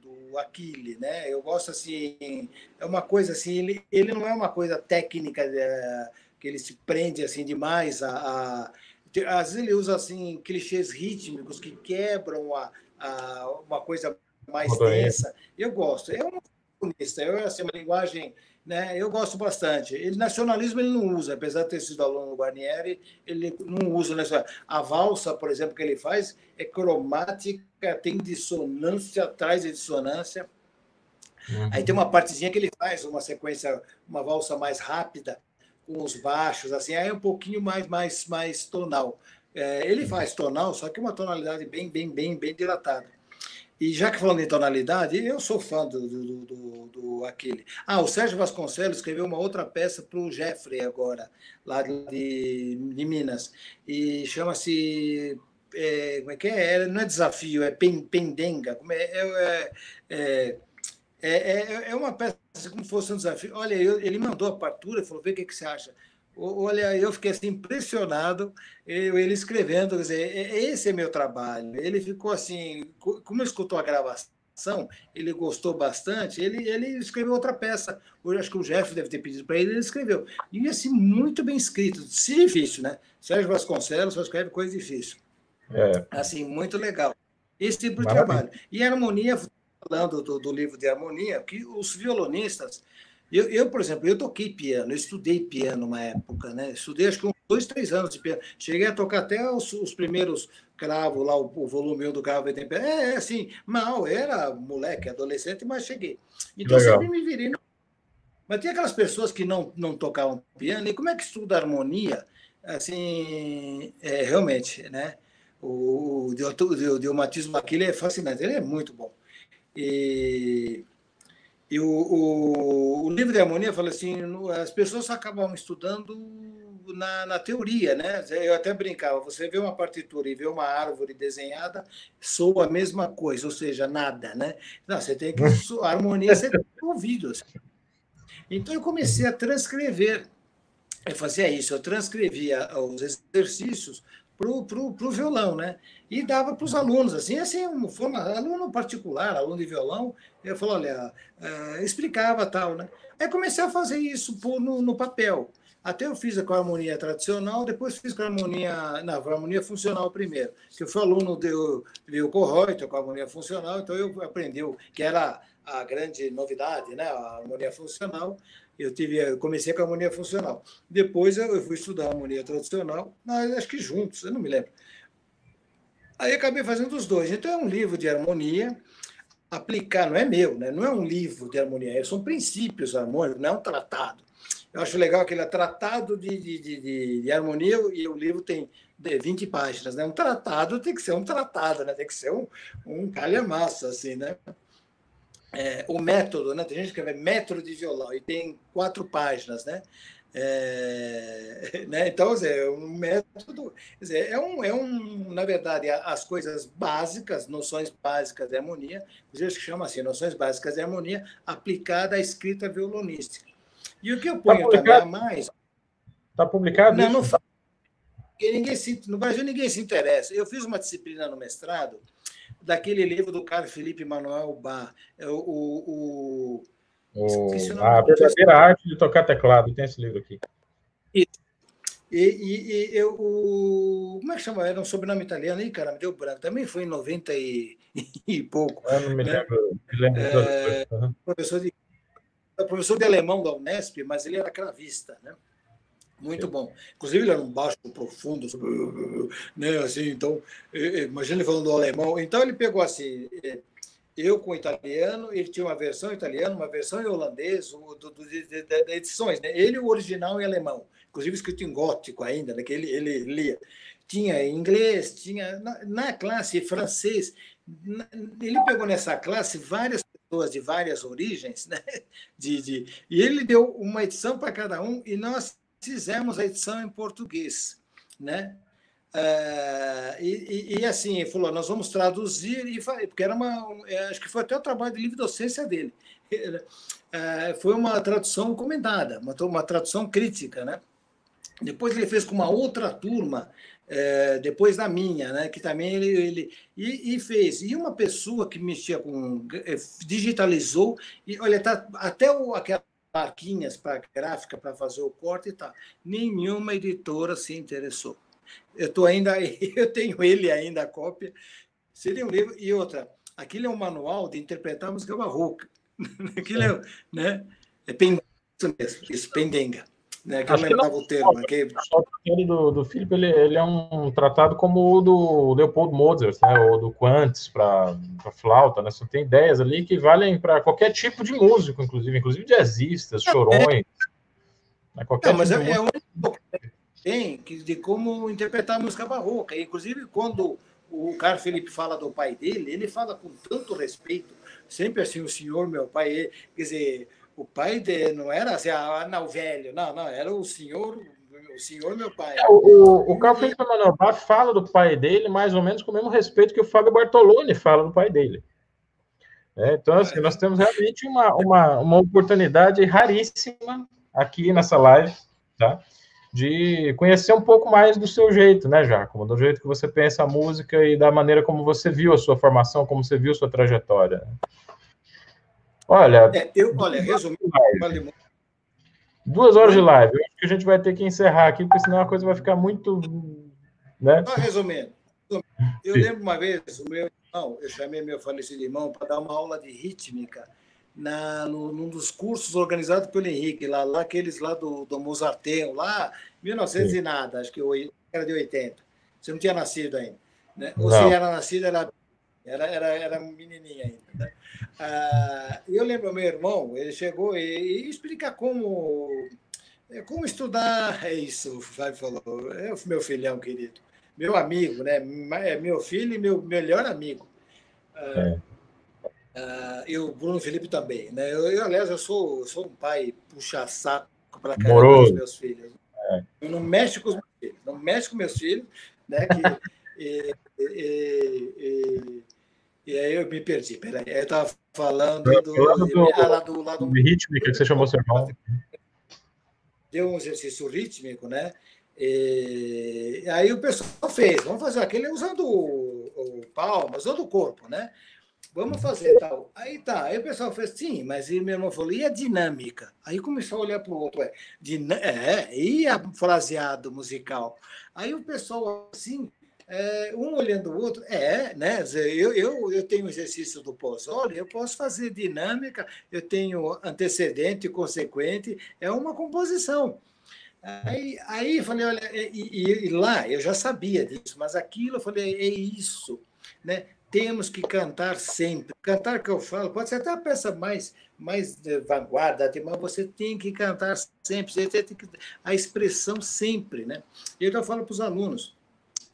do Aquile, né? Eu gosto assim, é uma coisa assim, ele, ele não é uma coisa técnica é, que ele se prende assim demais a, a às vezes ele usa assim clichês rítmicos que quebram a, a uma coisa mais densa. Eu gosto. É um comunista, é assim, uma linguagem, né? Eu gosto bastante. Ele nacionalismo ele não usa, apesar de ter sido aluno do Guarnieri, ele não usa nessa. A valsa, por exemplo, que ele faz é cromática, tem dissonância atrás de dissonância. Uhum. Aí tem uma partezinha que ele faz uma sequência, uma valsa mais rápida com os baixos, assim, aí é um pouquinho mais, mais, mais tonal. É, ele faz tonal, só que uma tonalidade bem, bem, bem, bem dilatada. E já que falando em tonalidade, eu sou fã do, do, do, do aquele. Ah, o Sérgio Vasconcelos escreveu uma outra peça para o Jeffrey agora, lá de, de Minas. E chama-se. É, como é que é? é? Não é desafio, é pendenga. Como é, é, é é, é, é uma peça como fosse um desafio. Olha, eu, ele mandou a partitura, falou: vê o que, que você acha. Olha, eu fiquei assim impressionado, eu, ele escrevendo, quer dizer, é, é, esse é meu trabalho. Ele ficou assim, como escutou a gravação, ele gostou bastante, ele, ele escreveu outra peça. Hoje acho que o Jeff deve ter pedido para ele, ele escreveu. E assim, muito bem escrito, se difícil, né? Sérgio Vasconcelos só escreve coisa difícil. É. Assim, muito legal. Esse tipo de Maravilha. trabalho. E a harmonia falando do, do, livro de harmonia, que os violonistas. Eu, eu, por exemplo, eu toquei piano, eu estudei piano uma época, né? Estudei acho que uns dois, três anos de piano. Cheguei a tocar até os, os primeiros cravos lá, o, o volume 1 do carro é, é, assim, mal, era moleque, adolescente, mas cheguei. Então Legal. sempre me virei. Mas tem aquelas pessoas que não, não tocavam piano, e como é que estuda harmonia? Assim, é, realmente, né? O, o, o, o Diomatismo aquilo é fascinante, ele é muito bom. E, e o, o, o, livro de harmonia fala assim: as pessoas acabam estudando na, na, teoria, né? Eu até brincava: você vê uma partitura e vê uma árvore desenhada, soa a mesma coisa, ou seja, nada, né? Não, você tem que. A harmonia você tem ouvido. Assim. Então eu comecei a transcrever. Eu fazia isso, eu transcrevia os exercícios para o violão, né? E dava para os alunos, assim, assim, uma forma, aluno particular, aluno de violão, eu falou, olha, uh, explicava tal, né? Aí comecei a fazer isso por, no, no, papel. Até eu fiz com a harmonia tradicional, depois fiz com a harmonia, não, a harmonia funcional primeiro, que eu fui aluno do Leo Corroito com a harmonia funcional, então eu aprendi que era a grande novidade, né? A harmonia funcional. Eu, tive, comecei com a harmonia funcional. Depois eu, eu fui estudar a harmonia tradicional, acho que juntos, eu não me lembro. Aí acabei fazendo os dois. Então é um livro de harmonia aplicar, não é meu, né? não é um livro de harmonia, são princípios harmônicos, não é um tratado. Eu acho legal que ele é tratado de, de, de, de, harmonia e o livro tem 20 páginas. Né? Um tratado tem que ser um tratado, né? tem que ser um, um calhamaço, assim, né? É, o método, né? Tem gente que escreve método de violão e tem quatro páginas, né? É, né? Então, é um método, dizer, é, um, é um, na verdade, as coisas básicas, noções básicas de harmonia, inclusive que chama assim, noções básicas de harmonia aplicada à escrita violonística. E o que eu ponho tá também a mais. Está publicado? Não, não. Ninguém se, no Brasil ninguém se interessa. Eu fiz uma disciplina no mestrado daquele livro do Carlos Felipe Manuel Bar, é o, o, o, a verdadeira arte de tocar teclado, tem esse livro aqui. Isso. E, e, e eu, o, como é que chama? Era um sobrenome italiano aí, cara, me deu branco. Também foi em 90 e, e pouco. Eu não me né? lembro. Me lembro é, professor de professor de alemão da Unesp, mas ele era cravista, né? Muito bom. Inclusive, ele era um baixo profundo, né? Assim, então, imagina ele falando alemão. Então, ele pegou assim, é, eu com italiano, ele tinha uma versão italiana, uma versão em holandês, do, do, edições, né? Ele, o original em alemão, inclusive escrito em gótico ainda, né? que ele, ele lia. Tinha inglês, tinha na, na classe francês. Na, ele pegou nessa classe várias pessoas de várias origens, né? De, de, e ele deu uma edição para cada um e nós fizemos a edição em português, né? Uh, e, e, assim, ele falou, nós vamos traduzir, e porque era uma, é, acho que foi até o trabalho de livre docência dele. Uh, foi uma tradução comentada, uma, uma tradução crítica, né? Depois ele fez com uma outra turma, é, depois da minha, né, que também ele, ele e, e, fez. E uma pessoa que mexia com é, digitalizou e olha tá até o, aquelas marquinhas para gráfica para fazer o corte e tá. Nenhuma editora se interessou. Eu tô ainda eu tenho ele ainda a cópia. Seria um livro e outra. Aquilo é um manual de interpretar música barroca. Aquilo é, né? É pendenga, isso, pendenga né? Que Acho eu lembrava o termo. Que... O do, do Filipe ele, ele é um tratado como o do Leopold Mozart, né? Ou do Quantz para flauta, né? Você tem ideias ali que valem para qualquer tipo de músico, inclusive, inclusive jazzistas, chorões. Né? Qualquer Não, mas tipo é, é o único tem de como interpretar a música barroca. Inclusive, quando o Carlos Felipe fala do pai dele, ele fala com tanto respeito, sempre assim, o senhor, meu pai, quer dizer, o pai dele não era assim, ah, não, velho, não, não, era o senhor, o senhor meu pai. É, o, o, o Carl Felipe Manuel fala do pai dele mais ou menos com o mesmo respeito que o Fábio Bartoloni fala do pai dele. É, então, assim, nós temos realmente uma, uma, uma oportunidade raríssima aqui nessa live, tá? De conhecer um pouco mais do seu jeito, né, Jacomo? Do jeito que você pensa a música e da maneira como você viu a sua formação, como você viu a sua trajetória. Olha. É, eu, olha, resumindo, duas horas de live. Eu acho que a gente vai ter que encerrar aqui, porque senão a coisa vai ficar muito. Né? Só resumindo. Eu Sim. lembro uma vez, o meu irmão, eu chamei meu falecido irmão para dar uma aula de rítmica na, no, num dos cursos organizados pelo Henrique, lá, lá aqueles lá do, do Mozarteum, lá, 1900 Sim. e nada, acho que era de 80. Você não tinha nascido ainda. Né? Ou se era nascido, era, era, era, era menininha ainda. Né? Ah, eu lembro meu irmão, ele chegou e, e explica como é, como estudar. É isso, o Fábio falou. É o meu filhão querido, meu amigo, né? É meu filho e meu melhor amigo. Ah, é. Ah, e o Bruno Felipe também, né? Eu, eu aliás, eu sou, sou um pai puxa saco para caramba dos meus filhos. É. Eu não mexo com os meus filhos, não mexo com meus filhos, né? Que, e, e, e, e aí eu me perdi. Peraí, eu estava falando do, do, do, ah, do, lado, rítmico que você chamou seu irmão. Deu um exercício rítmico, né? E aí o pessoal fez, vamos fazer aquele usando o, o palmas, usando o corpo, né? Vamos fazer tal. Aí tá, aí o pessoal fez, sim, mas e meu irmão falou, e a dinâmica? Aí começou a olhar para o outro, é, é, e a fraseado musical? Aí o pessoal, assim, é, um olhando o outro. É, né? Eu, eu, eu tenho exercício do Pozzoli, eu posso fazer dinâmica, eu tenho antecedente consequente, é uma composição. Aí, aí falei, olha, e, e, lá eu já sabia disso, mas aquilo eu falei, é isso, né? Temos que cantar sempre. Cantar que eu falo, pode ser até a peça mais, mais de vanguarda, mas você tem que cantar sempre, você tem que, a expressão sempre, né? E eu falo para os alunos,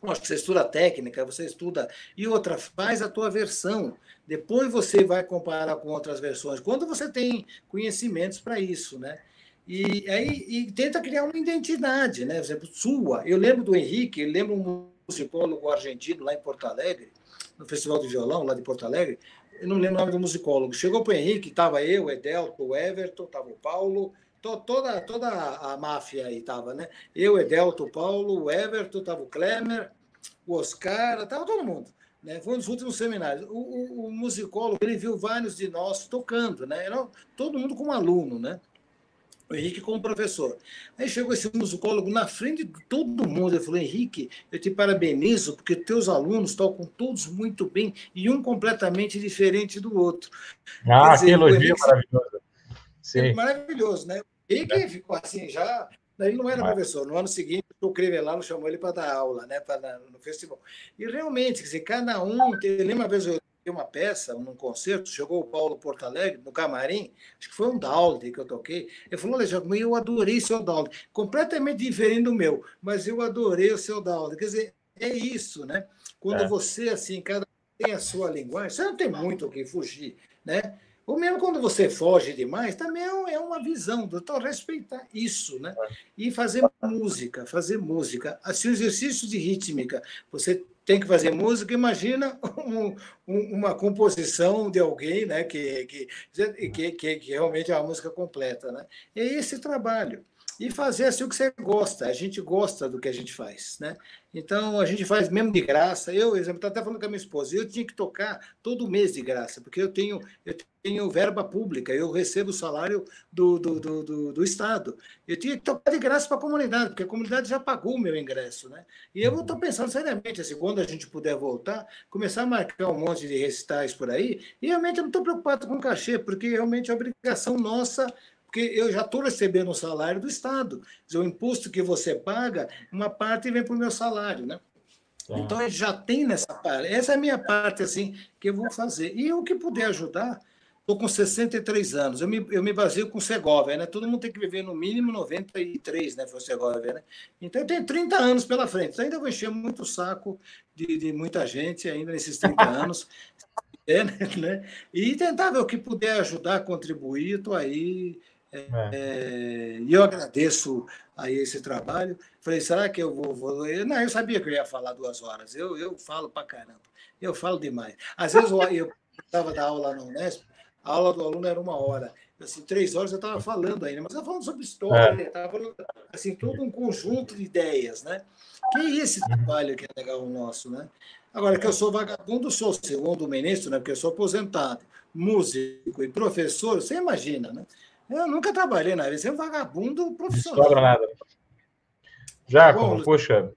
Que você estuda técnica, você estuda. E outra, faz a tua versão. Depois você vai comparar com outras versões. Quando você tem conhecimentos para isso, né? E aí e tenta criar uma identidade, né? Por exemplo, sua. Eu lembro do Henrique, eu lembro um musicólogo argentino lá em Porto Alegre, no Festival do Violão, lá de Porto Alegre. Eu não lembro o nome do musicólogo. Chegou para o Henrique, estava eu, o Edelto, o Everton, estava o Paulo, toda, toda a máfia aí estava, né? Eu, Edelto, o Paulo, o Everton, estava o Klemer, o Oscar, estava todo mundo. Né? Foi um dos últimos seminários. O, o, o, musicólogo, ele viu vários de nós tocando, né? Era todo mundo como aluno, né? o Henrique como professor. Aí chegou esse musicólogo na frente de todo mundo. Ele falou: Henrique, eu te parabenizo, porque teus alunos tocam todos muito bem e um completamente diferente do outro. Ah, dizer, que elogio Henrique, maravilhoso. Sim. É maravilhoso, né? O Henrique é. ficou assim, já. Ele não era Mas... professor. No ano seguinte, o Crivellano chamou ele para dar aula, né, para no festival. E realmente, quer dizer, cada um. Tem, lembra uma vez eu uma peça, num concerto, chegou o Paulo Porto Alegre, no camarim, acho que foi um Dalde que eu toquei. Ele falou: Alexandre, eu adorei seu Dalde, completamente diferente do meu, mas eu adorei o seu Dalde. Quer dizer, é isso, né? Quando é. você, assim, cada tem a sua linguagem, você não tem muito o que fugir, né? Ou mesmo quando você foge demais, também é, é uma visão, então respeitar isso, né? É. E fazer música, fazer música. Assim, o exercício de rítmica, você tem que fazer música, imagina um, um, uma composição de alguém né, que, que, que, que, realmente é uma música completa. Né? É esse trabalho e fazer assim o que você gosta. A gente gosta do que a gente faz, né? Então a gente faz mesmo de graça. Eu, exemplo, até falando com a minha esposa, eu tinha que tocar todo mês de graça, porque eu tenho eu tenho verba pública, eu recebo o salário do, do, do, do, do Estado. Eu tinha que tocar de graça para a comunidade, porque a comunidade já pagou o meu ingresso, né? E eu estou pensando seriamente, assim, quando a gente puder voltar, começar a marcar um monte de recitais por aí, e realmente eu não estou preocupado com cachê, porque realmente é obrigação nossa porque eu já estou recebendo o salário do Estado. O imposto que você paga, uma parte vem para o meu salário, né? Tá. Então, ele já tem nessa parte. Essa é a minha parte, assim, que eu vou fazer. E o que puder ajudar, estou com 63 anos. Eu me, eu me baseio com Segovia, né? Todo mundo tem que viver no mínimo 93, né? Foi Segovia, né? Então, eu tenho 30 anos pela frente. Então, ainda vou encher muito o saco de, de muita gente ainda nesses 30 anos. É, né? E tentar ver o que puder ajudar, contribuir, estou aí é. É, e eu agradeço a esse trabalho. Falei, será que eu vou, vou, Não, eu sabia que eu ia falar duas horas. Eu, eu falo para caramba. Eu falo demais. Às vezes eu estava da aula no Unesp, a aula do aluno era uma hora. Assim, três horas eu estava falando ainda, mas eu estava falando sobre história, estava é. falando assim, todo um conjunto de ideias, né? Que é esse trabalho que é legal o nosso, né? Agora, que eu sou vagabundo, sou segundo ministro, né? Porque eu sou aposentado, músico e professor, você imagina, né? Eu nunca trabalhei na área, você é um vagabundo profissional. Não sobra nada. Jacomo, puxa.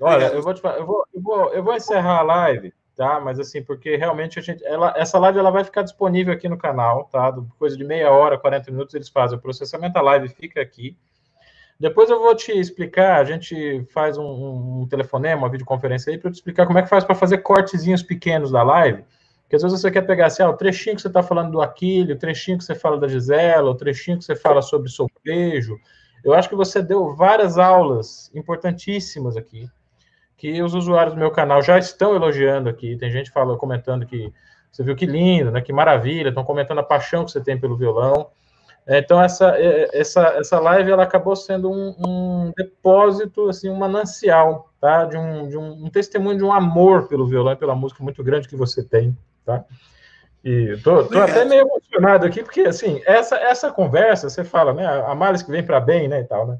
Olha, eu vou, te, eu, vou, eu, vou, eu vou encerrar a live, tá? Mas assim, porque realmente a gente. Ela, essa live ela vai ficar disponível aqui no canal, tá? Coisa de meia hora, 40 minutos, eles fazem o processamento, a live fica aqui. Depois eu vou te explicar, a gente faz um, um telefonema, uma videoconferência aí, para te explicar como é que faz para fazer cortezinhos pequenos da live porque às vezes você quer pegar assim, ah, o trechinho que você está falando do Aquílio, o trechinho que você fala da Gisela, o trechinho que você fala sobre solfejo. Eu acho que você deu várias aulas importantíssimas aqui, que os usuários do meu canal já estão elogiando aqui. Tem gente falando, comentando que você viu que lindo, né? Que maravilha, estão comentando a paixão que você tem pelo violão. É, então essa essa essa live ela acabou sendo um, um depósito assim, um manancial, tá? De um, de um, um testemunho de um amor pelo violão e pela música muito grande que você tem tá? E tô, tô até meio emocionado aqui, porque, assim, essa, essa conversa, você fala, né, a males que vem para bem, né, e tal, né?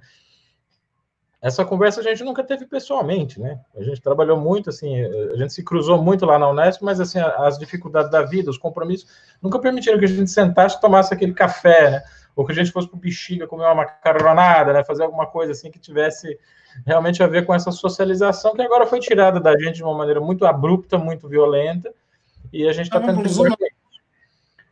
essa conversa a gente nunca teve pessoalmente, né? A gente trabalhou muito, assim, a gente se cruzou muito lá na Unesp, mas, assim, as dificuldades da vida, os compromissos, nunca permitiram que a gente sentasse e tomasse aquele café, né? Ou que a gente fosse para o Bexiga comer uma macaronada, né? Fazer alguma coisa, assim, que tivesse realmente a ver com essa socialização que agora foi tirada da gente de uma maneira muito abrupta, muito violenta, e a gente está tentando...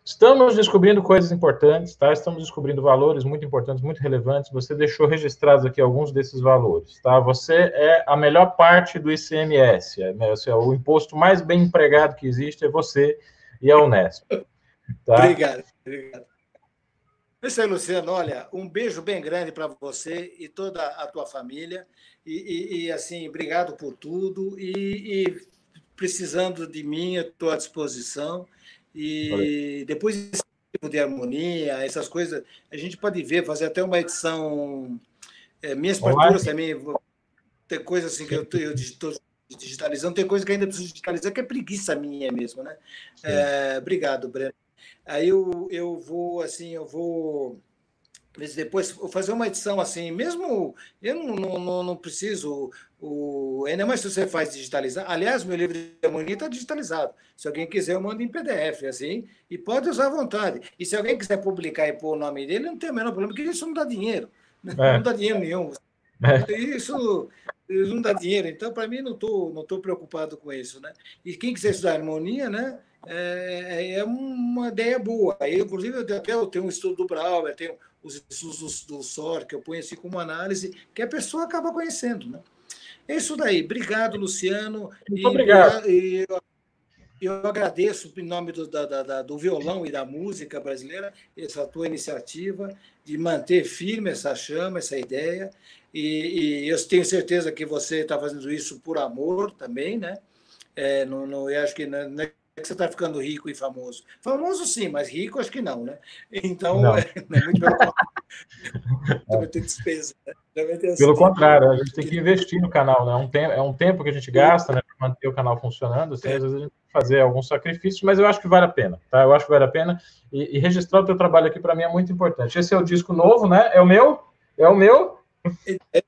Estamos descobrindo coisas importantes, tá? Estamos descobrindo valores muito importantes, muito relevantes. Você deixou registrados aqui alguns desses valores, tá? Você é a melhor parte do ICMS. É, né? é o imposto mais bem empregado que existe é você e a Unesp. Tá? Obrigado, obrigado. Isso aí, Luciano. Olha, um beijo bem grande para você e toda a tua família. E, e, e assim, obrigado por tudo. E, e precisando de mim, estou à disposição. E depois esse tipo de harmonia, essas coisas, a gente pode ver, fazer até uma edição. É, minhas partituras também, tem coisas assim que eu estou digitalizando, tem coisa que ainda preciso digitalizar, que é preguiça minha mesmo, né? É, obrigado, Breno. Aí eu, eu vou, assim, eu vou depois fazer uma edição assim, mesmo eu não, não, não preciso, o, ainda mais se você faz digitalizar. Aliás, meu livro de harmonia está digitalizado. Se alguém quiser, eu mando em PDF, assim, e pode usar à vontade. E se alguém quiser publicar e pôr o nome dele, não tem o menor problema, porque isso não dá dinheiro. É. Não dá dinheiro nenhum. É. Isso, não dá dinheiro. Então, para mim, não estou não tô preocupado com isso. Né? E quem quiser estudar harmonia, né? É, é uma ideia boa. Eu, inclusive, eu até eu tenho um estudo do Brauer, tenho os estudos do, do SOR, que eu ponho assim como análise, que a pessoa acaba conhecendo. Né? É isso daí. Obrigado, Luciano. Muito e, obrigado. E, eu, eu agradeço em nome do, da, da, do violão e da música brasileira essa tua iniciativa de manter firme essa chama, essa ideia. E, e eu tenho certeza que você está fazendo isso por amor também, né? É, não, não, eu acho que não, não é que você está ficando rico e famoso. Famoso sim, mas rico acho que não, né? Então, não. É, é muito pelo Também tem despesa. Né? Ter pelo contrário, a gente tem que investir no canal, né? É um tempo, é um tempo que a gente gasta né, para manter o canal funcionando. Assim, é. Às vezes a gente tem que fazer alguns sacrifícios, mas eu acho que vale a pena, tá? Eu acho que vale a pena. E, e registrar o teu trabalho aqui para mim é muito importante. Esse é o disco novo, né? É o meu? É o meu? É,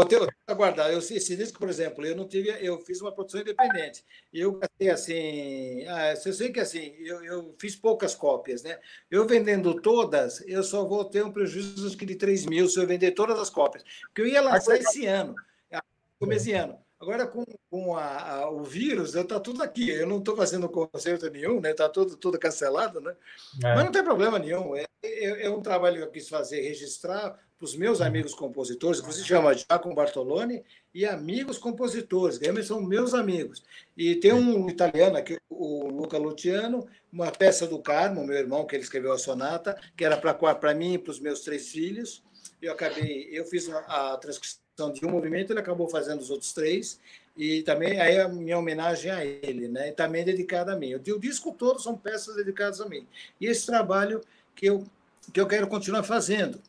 eu tenho aguardar. Eu, esse disco, por exemplo, eu não tive, eu fiz uma produção independente. Eu gastei assim, ah, eu sei que assim, eu, eu, fiz poucas cópias, né? Eu vendendo todas, eu só vou ter um prejuízo de 3 mil se eu vender todas as cópias. Porque eu ia lançar esse ano, começo de ano. Agora, com, com a, a, o vírus, está tudo aqui. Eu não estou fazendo concerto nenhum, né? Está tudo, tudo cancelado, né? É. Mas não tem problema nenhum. É, é, é, um trabalho que eu quis fazer, registrar para os meus amigos compositores, que se chama Giacomo Bartoloni, e amigos compositores, que são meus amigos. E tem um italiano aqui, o Luca Luciano, uma peça do Carmo, meu irmão, que ele escreveu a sonata, que era para mim e para os meus três filhos. Eu acabei, eu fiz a transcrição de um movimento, ele acabou fazendo os outros três, e também aí a minha homenagem a ele, né? E também dedicada a mim. O disco todo são peças dedicadas a mim. E esse trabalho que eu que eu quero continuar fazendo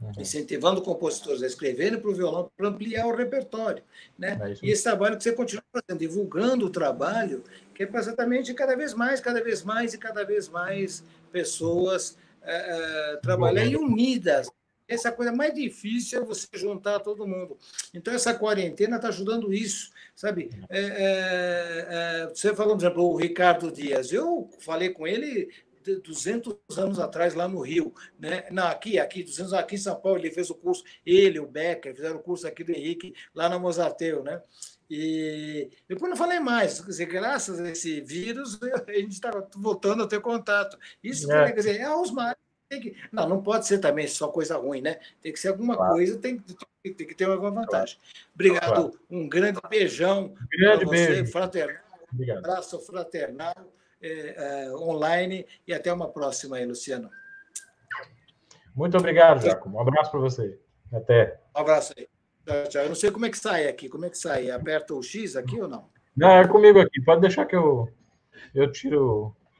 uhum. incentivando compositores a escreverem para o violão para ampliar o repertório. Né? É e esse trabalho que você continua fazendo, divulgando o trabalho, que é para exatamente cada vez mais, cada vez mais e cada vez mais pessoas é, trabalharem unidas. Essa coisa mais difícil é você juntar todo mundo. Então, essa quarentena está ajudando isso, sabe? É, é, é, você falou, por exemplo, o Ricardo Dias. Eu falei com ele 200 anos atrás lá no Rio, né? Não, aqui, aqui, 200 aqui em São Paulo, ele fez o curso, ele, o Becker, fizeram o curso aqui do Henrique, lá na Mozarteu, né? E depois não falei mais, quer dizer, graças a esse vírus, a gente está voltando a ter contato. Isso é. quer dizer, é aos mais. Que... Não, não pode ser também só coisa ruim, né? Tem que ser alguma claro. coisa, tem, tem, tem, que ter alguma vantagem. Obrigado, claro. um grande beijão grande você, beijo. fraternal. Um abraço fraternal é, é, online e até uma próxima aí, Luciano. Muito obrigado, Jaco. Um abraço para você. Até. Um abraço aí. Tchau, tchau. Eu não sei como é que sai aqui. Como é que sai? Aperta o X aqui ou não? Não, é comigo aqui. Pode deixar que eu, eu tiro